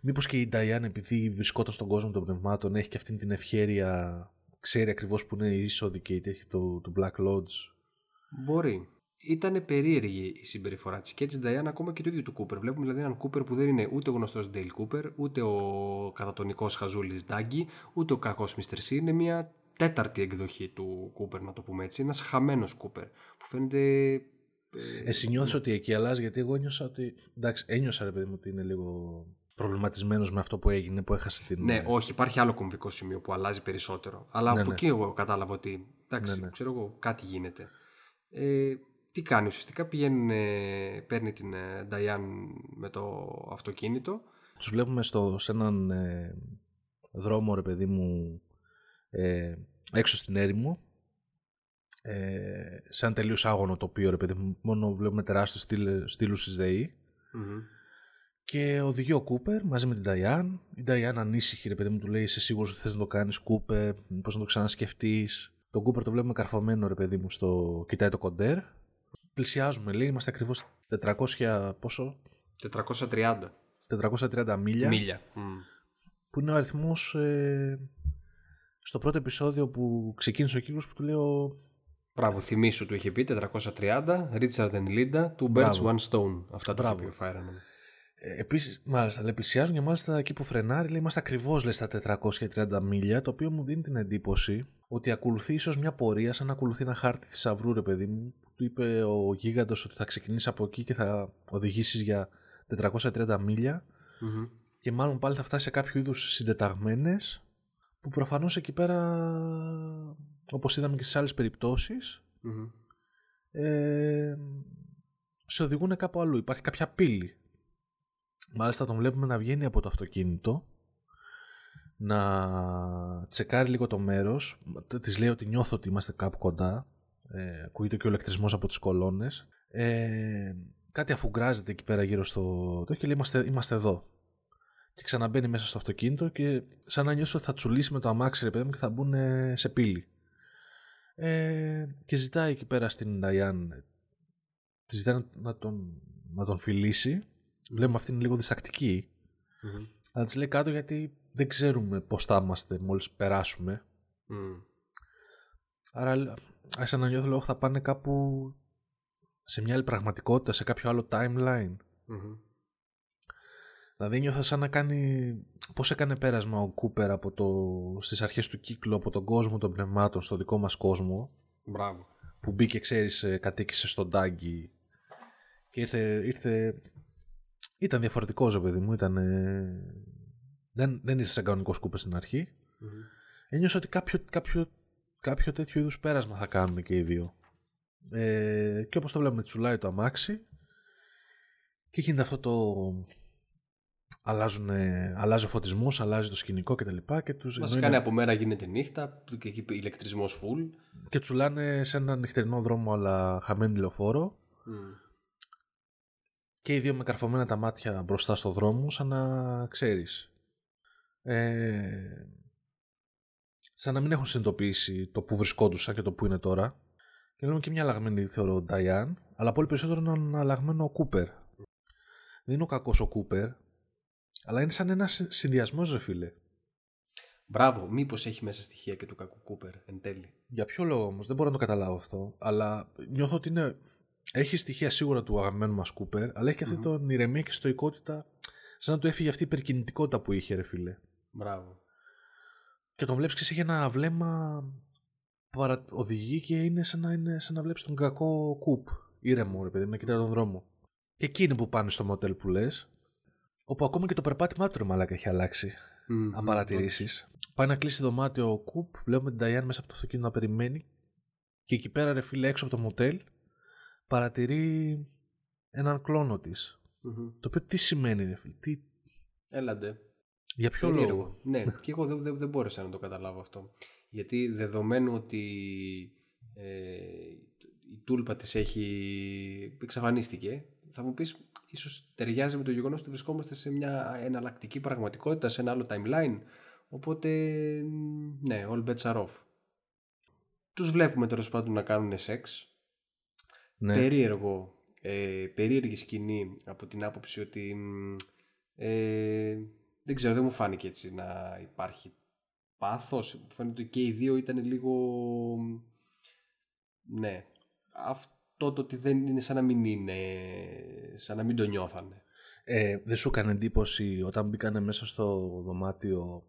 Μήπως και η Νταϊάν επειδή βρισκόταν στον κόσμο των πνευμάτων έχει και αυτήν την ευχέρεια ξέρει ακριβώς που είναι η είσοδη και η τέτοια του, του Black Lodge; Μπορεί. Ήταν περίεργη η συμπεριφορά της και τη Νταϊάν ακόμα και του ίδιου του Κούπερ. Βλέπουμε δηλαδή έναν Κούπερ που δεν είναι ούτε ο γνωστός Ντέιλ Κούπερ, ούτε ο κατατονικός χαζούλης Ντάγκη, ούτε ο κακός Μίστερ Σι. Είναι μια τέταρτη εκδοχή του Κούπερ, να το πούμε έτσι. Ένας χαμένος Κούπερ που φαίνεται. ε, Εσύ νιώθεις ότι εκεί αλλάζει; Γιατί εγώ ένιωσα ότι... Εντάξει, ένιωσα ρε παιδί μου ότι είναι λίγο προβληματισμένος με αυτό που έγινε, που έχασε την... Ναι, όχι, υπάρχει άλλο κομβικό σημείο που αλλάζει περισσότερο. Αλλά Ναι, από ναι. εκεί εγώ κατάλαβα ότι. Εντάξει, Ναι, ναι. ξέρω εγώ, κάτι γίνεται. Ε, τι κάνει ουσιαστικά, πηγαίνει, ε, παίρνει την ε, Νταϊάν με το αυτοκίνητο. Τους βλέπουμε στο, σε έναν ε, δρόμο, ρε παιδί μου, ε, έξω στην έρημο. Ε, σε ένα τελείως άγωνο τοπίο, ρε παιδί μου. Μόνο βλέπουμε τεράστιους στήλ, στήλους της ΔΕΗ. Μμμ. Και οδηγεί ο Κούπερ μαζί με την Νταϊάν. Η Νταϊάν ανήσυχη, ρε παιδί μου, του λέει: Είσαι σίγουρος ότι θες να το κάνεις, Κούπερ, πώς να το ξανασκεφτείς; Τον Κούπερ το βλέπουμε καρφωμένο, ρε παιδί μου, στο. Κοιτάει το κοντέρ. Πλησιάζουμε, λέει, είμαστε ακριβώς 400. Πόσο; 430 430 μίλια. μίλια. Μμ. Που είναι ο αριθμός. Ε, στο πρώτο επεισόδιο που ξεκίνησε ο κύκλος που του λέω. Μπράβο, θυμήσου του είχε πει 430, Richard and Linda, two birds, Μπράβο. one stone. Αυτά του είχε Μπράβο. πει ο Fireman. Ε, Επίσης, μάλιστα, λέει, πλησιάζουν και μάλιστα εκεί που φρενάρει, λέει, είμαστε ακριβώς στα 430 μίλια, το οποίο μου δίνει την εντύπωση ότι ακολουθεί ίσως μια πορεία, σαν να ακολουθεί ένα χάρτη θησαυρού, ρε παιδί μου. που Του είπε ο γίγαντος ότι θα ξεκινήσεις από εκεί και θα οδηγήσεις για 430 μίλια, Μμμ. και μάλλον πάλι θα φτάσει σε κάποιο είδους συντεταγμένες, που προφανώς εκεί πέρα, όπως είδαμε και στις άλλες περιπτώσεις, Μμμ. ε, σε οδηγούν κάπου αλλού. Υπάρχει κάποια πύλη. Μάλιστα τον βλέπουμε να βγαίνει από το αυτοκίνητο να τσεκάρει λίγο το μέρος. Της λέει ότι νιώθω ότι είμαστε κάπου κοντά. Ε, ακούγεται και ο ηλεκτρισμός από τις κολόνες. Ε, κάτι αφουγκράζεται εκεί πέρα γύρω στο το και λέει είμαστε, είμαστε εδώ και ξαναμπαίνει μέσα στο αυτοκίνητο και σαν να νιώσει ότι θα τσουλήσει με το αμάξι ρε παιδί μου και θα μπουν ε, σε πύλη. Ε, και ζητάει εκεί πέρα στην Νταϊάν τη ζητάει να, να τον, να τον φιλήσει. Βλέπουμε αυτή είναι λίγο διστακτική. Μμμ. αλλά της λέει κάτω γιατί δεν ξέρουμε πώς θα είμαστε μόλις περάσουμε Μμ. άρα άρχισα να νιώθω λόγω θα πάνε κάπου σε μια άλλη πραγματικότητα σε κάποιο άλλο timeline Μμμ. Δηλαδή νιώθω σαν να κάνει πώς έκανε πέρασμα ο Κούπερ από το, στις αρχές του κύκλου από τον κόσμο των πνευμάτων στο δικό μας κόσμο Μπράβο. που μπήκε ξέρεις ε, κατοίκησε στον Τάγκη και ήρθε, ήρθε ήταν διαφορετικός ρε παιδί μου ήταν, ε, δεν, δεν ήρθε σαν κανονικός Κούπερ στην αρχή Μμμ. ένιωσα ότι κάποιο, κάποιο, κάποιο τέτοιο είδους πέρασμα θα κάνουν και οι δύο ε, και όπως το βλέπουμε τσουλάει το αμάξι και γίνεται αυτό το αλλάζουν, αλλάζει ο φωτισμός, αλλάζει το σκηνικό κτλ. Και, τους, ενώ Βασικά είναι- ναι, από μέρα γίνεται νύχτα και εκεί ηλεκτρισμός full. και τσουλάνε σε έναν νυχτερινό δρόμο αλλά χαμένη λεωφόρο Μμ. και οι δύο με καρφωμένα τα μάτια μπροστά στο δρόμο σαν να ξέρεις ε, σαν να μην έχουν συνειδητοποιήσει το που βρισκόντουσαν και το που είναι τώρα και λέμε και μια αλλαγμένη θεωρώ Diane αλλά πολύ περισσότερο έναν αλλαγμένο ο Κούπερ δεν είναι ο κακός ο Κούπερ αλλά είναι σαν ένας συνδυασμός ρε φίλε Μπράβο, μήπως έχει μέσα στοιχεία και του κακού Κούπερ εν τέλει. Για ποιο λόγο όμως, δεν μπορώ να το καταλάβω αυτό. Αλλά νιώθω ότι είναι. Έχει στοιχεία σίγουρα του αγαπημένου μας Κούπερ, αλλά έχει και αυτή mm-hmm. τον ηρεμία και στοικότητα. Σαν να του έφυγε αυτή η υπερκινητικότητα που είχε, ρε φίλε. Μπράβο. Και τον βλέπεις και έχει ένα βλέμμα. Παρα... Οδηγεί και είναι σαν να, είναι, σαν να βλέπεις τον κακό κουπ. Ήρεμο, ρε παιδί, να κοιτάει τον δρόμο. Και εκείνοι που πάνε στο μοτέλ που λες, όπου ακόμα και το περπάτημά του ρε μαλάκα έχει αλλάξει. Mm-hmm. Αν παρατηρήσεις. Πάει να κλείσει δωμάτιο ο Κουπ, βλέπουμε την Ταϊάν μέσα από το αυτοκίνητο να περιμένει. Και εκεί πέρα, ρε φίλε, έξω από το μοτέλ, παρατηρεί έναν κλόνο της. Mm-hmm. Το οποίο τι σημαίνει, ρε φίλε, τι. Έλαντε. Για ποιο λόγο; Ναι, και εγώ δεν, δεν, δεν μπόρεσα να το καταλάβω αυτό. Γιατί δεδομένου ότι ε, η τούλπα της έχει εξαφανίστηκε, θα μου πεις ίσως ταιριάζει με το γεγονός ότι βρισκόμαστε σε μια εναλλακτική πραγματικότητα, σε ένα άλλο timeline, οπότε ναι, all bets are off. Τους βλέπουμε τέλος πάντων να κάνουν σεξ. Ναι. Περίεργο, ε, περίεργη σκηνή από την άποψη ότι ε, δεν ξέρω, δεν μου φάνηκε έτσι να υπάρχει πάθος. Μου φαίνεται ότι και οι δύο ήταν λίγο... Ναι, αυτό το ότι δεν είναι σαν να μην είναι, σαν να μην το νιώθανε. Ε, δεν σου έκανε εντύπωση όταν μπήκανε μέσα στο δωμάτιο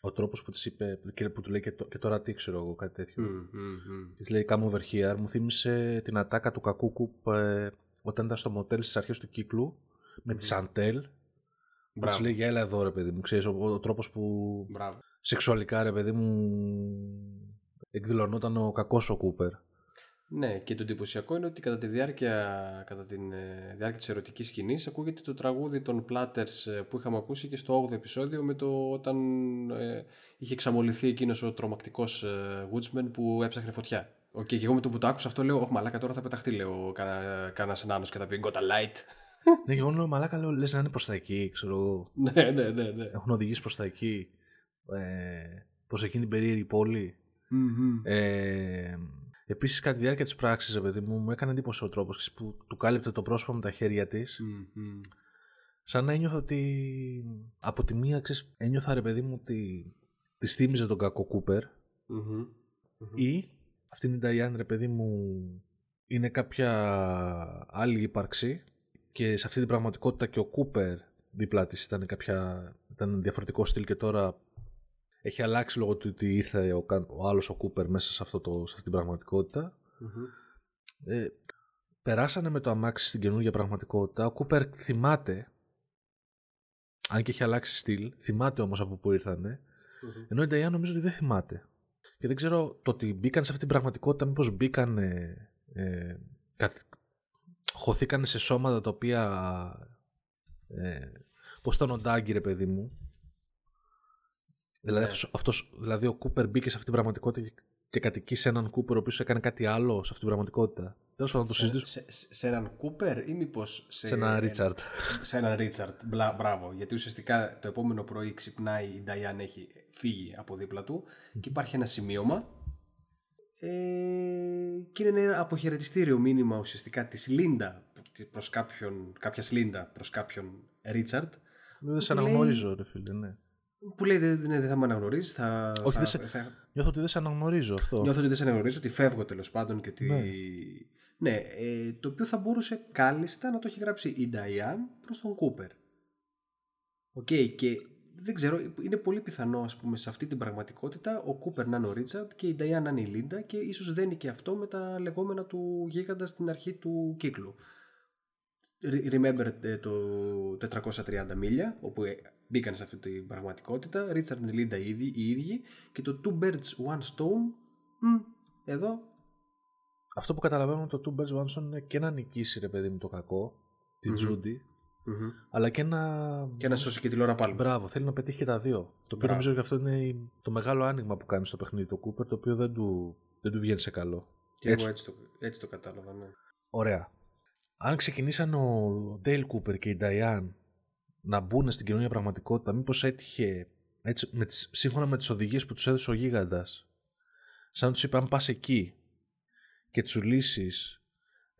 ο τρόπος που της είπε και που του λέει και, και τώρα τι ξέρω εγώ κάτι τέτοιο. Mm, mm, Της λέει come over here. Μου θύμισε την ατάκα του κακούκου ε, όταν ήταν στο μοτέλ στις αρχές του κύκλου με τη Σαντέλ που της λέει έλα εδώ ρε παιδί μου, ξέρεις, ο, ο τρόπος που Μπράβο. σεξουαλικά ρε παιδί μου εκδηλωνόταν ο κακός ο Κούπερ. Ναι, και το εντυπωσιακό είναι ότι κατά τη διάρκεια, κατά τη ε, διάρκεια της ερωτικής σκηνής ακούγεται το τραγούδι των Platters ε, που είχαμε ακούσει και στο 8ο επεισόδιο με το όταν ε, είχε εξαμολυθεί εκείνος ο τρομακτικός ε, Woodsman που έψαχνε φωτιά. Okay, και εγώ με το που το άκουσα αυτό λέω, Όχι, μαλάκα τώρα θα πεταχτεί, λέω κανένας νάνο και θα πει Got a light. Ναι, και εγώ λέω, μαλάκα λέω, λες να είναι προς τα εκεί, ξέρω εγώ. ναι, ναι, ναι, ναι. Έχουν οδηγήσει προς τα εκεί, ε, προς εκείνη την περίεργη πόλη. Mm-hmm. Ε, Επίσης, κατά τη διάρκεια της πράξης, παιδί μου, μου έκανε εντύπωση ο τρόπος που του κάλυπτε το πρόσωπο με τα χέρια της. Mm-hmm. Σαν να ένιωθα ότι. Από τη μία, ξέρεις, ένιωθα ρε παιδί μου ότι της θύμιζε τον κακό Κούπερ. Mm-hmm. Ή αυτήν την Ταϊάν, ρε παιδί μου, είναι κάποια άλλη ύπαρξη και σε αυτή την πραγματικότητα και ο Κούπερ δίπλα της ήταν, κάποια, ήταν διαφορετικό στυλ και τώρα έχει αλλάξει λόγω του ότι ήρθε ο, ο άλλος ο Κούπερ μέσα σε, αυτό το, σε αυτή την πραγματικοτητα Ε, περάσανε με το αμάξι στην καινούργια πραγματικότητα. Ο Κούπερ θυμάται, αν και έχει αλλάξει στυλ, θυμάται όμως από πού ηρθανε ενώ η Νταϊάν νομίζω ότι δεν θυμάται. Και δεν ξέρω το ότι μπήκαν σε αυτή την πραγματικότητα, μήπως μπήκαν, ε, καθ... χωθήκαν σε σώματα τα οποία, ε, πώς ήταν ο Ντάγκη ρε παιδί μου, Δηλαδή, ναι. αυτός, δηλαδή ο Κούπερ μπήκε σε αυτή την πραγματικότητα και κατοικεί σε έναν Κούπερ ο οποίος έκανε κάτι άλλο σε αυτή την πραγματικότητα. Τέλος πάντων, το συζητήσουμε. Σε, σε, σε, έναν Κούπερ ή μήπως σε, σε έναν Ρίτσαρντ. Σε έναν Ρίτσαρντ. Μπράβο. Γιατί ουσιαστικά το επόμενο πρωί ξυπνάει η Νταϊάν έχει φύγει από δίπλα του και υπάρχει ένα σημείωμα. Ε, και είναι ένα αποχαιρετιστήριο μήνυμα ουσιαστικά της Λίντα προς κάποιον, κάποια Λίντα προς κάποιον Ρίτσαρντ. Δεν σε αναγνωρίζω, ρε φίλε, ναι. Που λέει δεν, δεν θα με αναγνωρίζεις. Θα, Όχι, θα, δεν θα... νιώθω ότι δεν σε αναγνωρίζω αυτό. Νιώθω ότι δεν σε αναγνωρίζω, ότι φεύγω τέλος πάντων και ότι. Ναι, ναι ε, το οποίο θα μπορούσε κάλλιστα να το έχει γράψει η Νταϊάν προς τον Κούπερ. Οκ, okay, και δεν ξέρω, είναι πολύ πιθανό ας πούμε σε αυτή την πραγματικότητα ο Κούπερ να είναι ο Ρίτσαρντ και η Νταϊάν να είναι η Λίντα και ίσως δεν είναι και αυτό με τα λεγόμενα του γίγαντα στην αρχή του κύκλου. Remember ε, το 430 μίλια όπου ε, μπήκαν σε αυτή την πραγματικότητα. Richard and Linda οι ίδιοι και το Two Birds One Stone. Μ, εδώ. Αυτό που καταλαβαίνω το Two Birds One Stone είναι και να νικήσει ρε παιδί μου το κακό, την Τζούντι, αλλά και να. και να σώσει και τη Λόρα Πάλμα. Μπράβο, θέλει να πετύχει και τα δύο. Το οποίο νομίζω ότι αυτό είναι το μεγάλο άνοιγμα που κάνει στο παιχνίδι το Cooper, το οποίο δεν του, δεν του βγαίνει σε καλό. Και έτσι... εγώ έτσι το, έτσι το κατάλαβα, ναι. Ωραία. Αν ξεκινήσαν ο Dale Cooper και η Diane να μπουν στην καινούργια πραγματικότητα, μήπως έτυχε έτσι, με τις, σύμφωνα με τις οδηγίες που τους έδωσε ο γίγαντας, σαν τους είπε αν πας εκεί και τους λύσεις,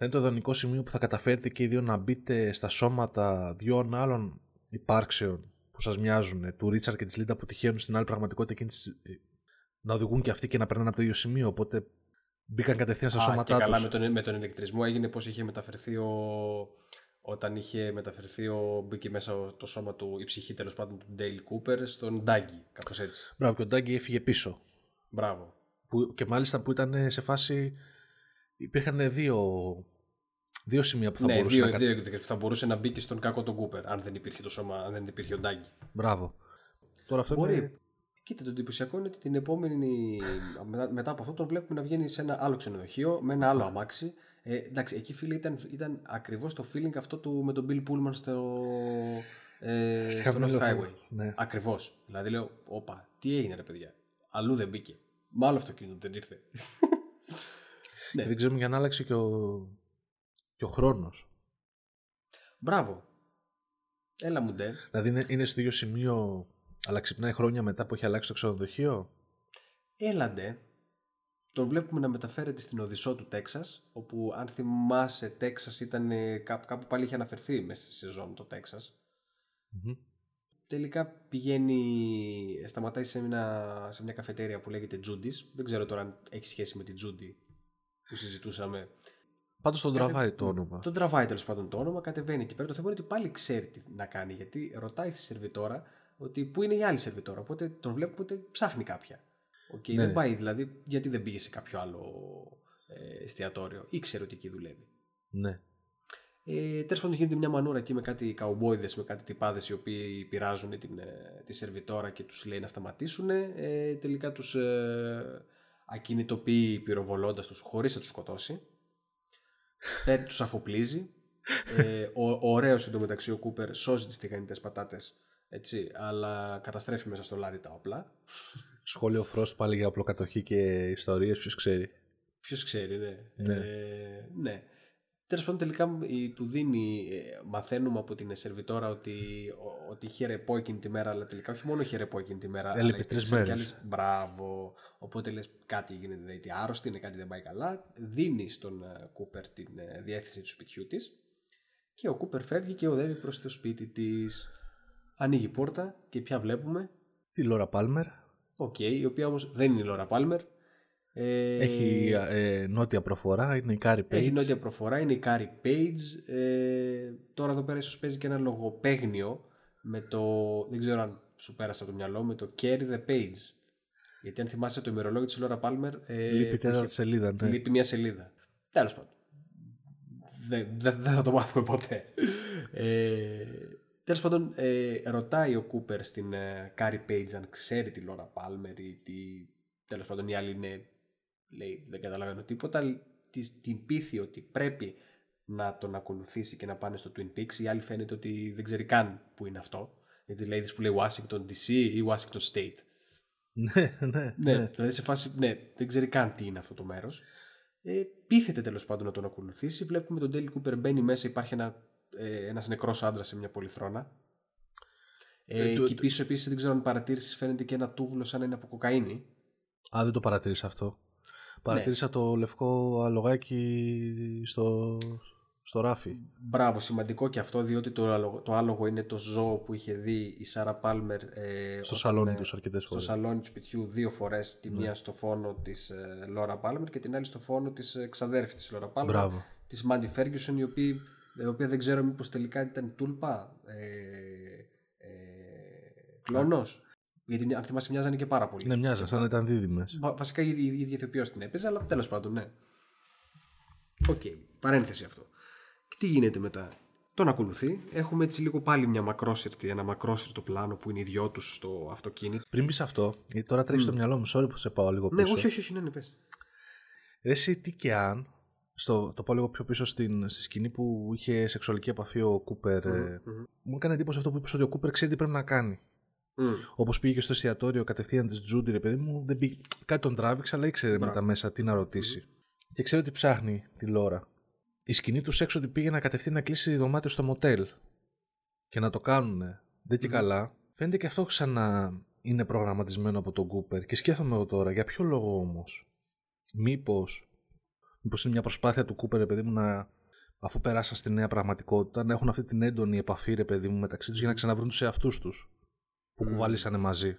θα είναι το ιδανικό σημείο που θα καταφέρετε και οι δύο να μπείτε στα σώματα δύο άλλων υπάρξεων που σας μοιάζουν, του Ρίτσαρ και της Λίντα που τυχαίνουν στην άλλη πραγματικότητα εκείνης να οδηγούν και αυτοί και να περνάνε από το ίδιο σημείο. Οπότε μπήκαν κατευθείαν στα σώματά του. Καλά, με τον, με τον ηλεκτρισμό έγινε πώς είχε μεταφερθεί ο. Όταν είχε μεταφερθεί ο. μπήκε μέσα το σώμα του, η ψυχή τέλος πάντων του Ντέιλ Κούπερ στον Ντάγκη. Κάπως έτσι. Μπράβο, και ο Ντάγκη έφυγε πίσω. Μπράβο. Που, και μάλιστα που ήταν σε φάση. Υπήρχαν δύο, δύο σημεία που θα ναι, μπορούσε δύο, να δύο εκδοχές που θα μπορούσε να μπει και στον κάκο τον Κούπερ αν δεν υπήρχε το σώμα, αν δεν υπήρχε ο Ντάγκη. Μπράβο. Τώρα αυτό Μπορεί. είναι... Κοίτα, το εντυπωσιακό είναι ότι την επόμενη. μετά, μετά από αυτό τον βλέπουμε να βγαίνει σε ένα άλλο ξενοδοχείο με ένα άλλο αμάξι. Ε, εντάξει, εκεί φίλε ήταν, ήταν ακριβώς το feeling αυτό του με τον Bill Pullman στο. Ε, Στη στο χαμηλή Lost λεωφορείο, Highway. ναι. Ακριβώς. Δηλαδή λέω, Όπα, τι έγινε ρε παιδιά; Αλλού δεν μπήκε. Μάλλον αυτοκίνητο δεν ήρθε. ναι. Δεν ξέρουμε για να άλλαξε και ο, και ο χρόνος. Μπράβο. Έλα μου ντε. Δηλαδή είναι, είναι στο ίδιο σημείο, αλλά ξυπνάει χρόνια μετά που έχει αλλάξει το ξενοδοχείο; Έλαντε, τον βλέπουμε να μεταφέρεται στην Οδυσσό του Τέξας, όπου αν θυμάσαι Τέξας ήταν ε, κάπου, κάπου πάλι είχε αναφερθεί μέσα στη σεζόν το τεξας Μμμ. Τελικά πηγαίνει, σταματάει σε μια, σε μια καφετέρια που λέγεται Judy's. Δεν ξέρω τώρα αν έχει σχέση με την Judy που συζητούσαμε. Πάντως τον Κατε- τραβάει το όνομα. Τον τραβάει τέλος πάντων το όνομα, κατεβαίνει εκεί πέρα. Το θέμα είναι ότι πάλι ξέρει τι να κάνει, γιατί ρωτάει στη σερβιτόρα ότι πού είναι η άλλη σερβιτόρα. Οπότε τον βλέπουμε ότι ψάχνει κάποια. Οκ, Ναι. Δεν πάει δηλαδή, γιατί δεν πήγε σε κάποιο άλλο ε, εστιατόριο. Ήξερε ότι εκεί δουλεύει. Ναι. Ε, Τέλος πάντων, γίνεται μια μανούρα εκεί με κάτι καουμπόιδες, με κάτι τυπάδες οι οποίοι πειράζουν την, ε, τη σερβιτόρα και τους λέει να σταματήσουν. Ε, τελικά τους ε, ακινητοποιεί πυροβολώντας τους χωρίς να τους σκοτώσει. Παίρνει, τους αφοπλίζει. Ε, ο, ο ωραίος εντωμεταξύ ο Κούπερ σώζει τις τηγανιτές πατάτες. Έτσι, αλλά καταστρέφει μέσα στο λάδι τα όπλα. Σχόλιο Frost πάλι για απλοκατοχή και ιστορίες, ποιος ξέρει. Ποιος ξέρει, ναι. Ναι. Ε, ναι. Τέλος πάντων, τελικά η- του δίνει, ε, μαθαίνουμε από την σερβιτόρα ότι, ο- ότι είχε ρεπό εκείνη τη μέρα, αλλά τελικά όχι μόνο είχε ρεπό εκείνη τη μέρα. Έλειπε αλλά τρεις υπήρξαν κι μέρες. άλλες- Μπράβο. Οπότε λες κάτι γίνεται, δηλαδή άρρωστη, είναι κάτι δεν πάει καλά. Δίνει στον ε, Κούπερ την ε, διεύθυνση του σπιτιού της και ο Κούπερ φεύγει και οδεύει προς το σπίτι της. Ανοίγει η πόρτα και πια βλέπουμε. Τη Λόρα Πάλμερ. Οκ, η οποία όμως δεν είναι η Λόρα Πάλμερ. Ε, Έχει ε, νότια προφορά, είναι η Carrie Page. έχει νότια προφορά, είναι η Carrie Page. Ε, τώρα εδώ πέρα ίσως παίζει και ένα λογοπαίγνιο με το, δεν ξέρω αν σου πέρασε από το μυαλό, με το Carry the Page. Γιατί αν θυμάσαι το ημερολόγιο της Laura Palmer, ε, Λείπει που τέταρτη είχε- σελίδα, ναι. λείπει μια σελίδα. Τέλος πάντων. Δεν δεν- δεν θα το μάθουμε ποτέ. Ε, τέλος πάντων, ε, ρωτάει ο Κούπερ στην ε, Carrie Page αν ξέρει τη Laura Palmer ή τι... Τέλος πάντων η άλλη είναι, λέει, δεν καταλαβαίνω τίποτα. Της- Την πείθει ότι πρέπει να τον ακολουθήσει και να πάνε στο Twin Peaks. Η άλλη φαίνεται ότι δεν ξέρει καν που είναι αυτό. Γιατί λέει της που λέει Washington DC ή Washington State. ναι, ναι, Ναι, ναι. δηλαδή σε φάση, ναι, δεν ξέρει καν τι είναι αυτό το μέρος. Ε, πείθεται τέλος πάντων να τον ακολουθήσει. Βλέπουμε τον Ντέλι Κούπερ μπαίνει μέσα, υπάρχει ένα, ε, ένας νεκρός άντρας σε μια πολυθρόνα. Ε, Ε, το- και πίσω επίσης δεν ξέρω αν παρατήρησες φαίνεται και ένα τούβλο σαν να είναι από κοκαίνη. Α, δεν το παρατήρησα αυτό. Ναι. Παρατήρησα το λευκό αλογάκι στο, στο ράφι. Μπράβο, σημαντικό και αυτό διότι το, άλογο- το άλογο είναι το ζώο που είχε δει η Σάρα Πάλμερ ε, Στο όταν, σαλόνι ε, τους αρκετές στο φορές. σαλόνι του σπιτιού δύο φορές, τη μία στο φόνο της ε, Λόρα Πάλμερ και την άλλη στο φόνο της ε, ξαδέρφης της Λόρα Πάλμερ. Μπράβο. της Μάντι Φέργκισον η οποία, η οποία δεν ξέρω μήπως τελικά ήταν τούλπα ε, ε, κλόνος γιατί μια- αν θυμάσαι μοιάζανε και πάρα πολύ Ναι, μοιάζαν, σαν να ήταν δίδυμες. Βα- βασικά η η ίδια ηθοποιός την έπαιζε αλλά τέλος πάντων ναι Οκ, παρένθεση αυτό και τι γίνεται μετά τον ακολουθεί. Έχουμε έτσι λίγο πάλι μια μακρόσυρτη, ένα μακρόσυρτο πλάνο που είναι οι δυο τους στο αυτοκίνητο. Πριν πει αυτό, γιατί τώρα τρέχεις στο μυαλό μου, sorry που σε πάω λίγο Ναι, πίσω. όχι, όχι, όχι, ναι, ναι, πες. Ρε, εσύ τι και αν, στο, το πάω λίγο πιο πίσω στην, στη σκηνή που είχε σεξουαλική επαφή ο Κούπερ. ε, Μμμ. μου έκανε εντύπωση αυτό που είπες ότι ο Κούπερ ξέρει τι πρέπει να κάνει. Μμ. Όπως πήγε και στο εστιατόριο κατευθείαν της Τζούντι, ρε παιδί μου, δεν πήγε, κάτι τον τράβηξε, αλλά ήξερε Μπράβο. μετά μέσα τι να ρωτήσει. Και ξέρει ότι ψάχνει τη Λόρα. Η σκηνή τους έξω ότι πήγε να κατευθείαν να κλείσει δωμάτιο στο μοτέλ. Και να το κάνουν. Δεν και Μμμ. καλά. Φαίνεται και αυτό ξανά είναι προγραμματισμένο από τον Κούπερ. Και σκέφτομαι εγώ τώρα, για ποιο λόγο όμως; Μήπω. Μήπως είναι μια προσπάθεια του Κούπερ, ρε παιδί μου, να. Αφού περάσαν στη νέα πραγματικότητα, να έχουν αυτή την έντονη επαφή, ρε παιδί μου, μεταξύ τους για να ξαναβρούν τους εαυτούς τους. Που κουβάλισανε μαζί.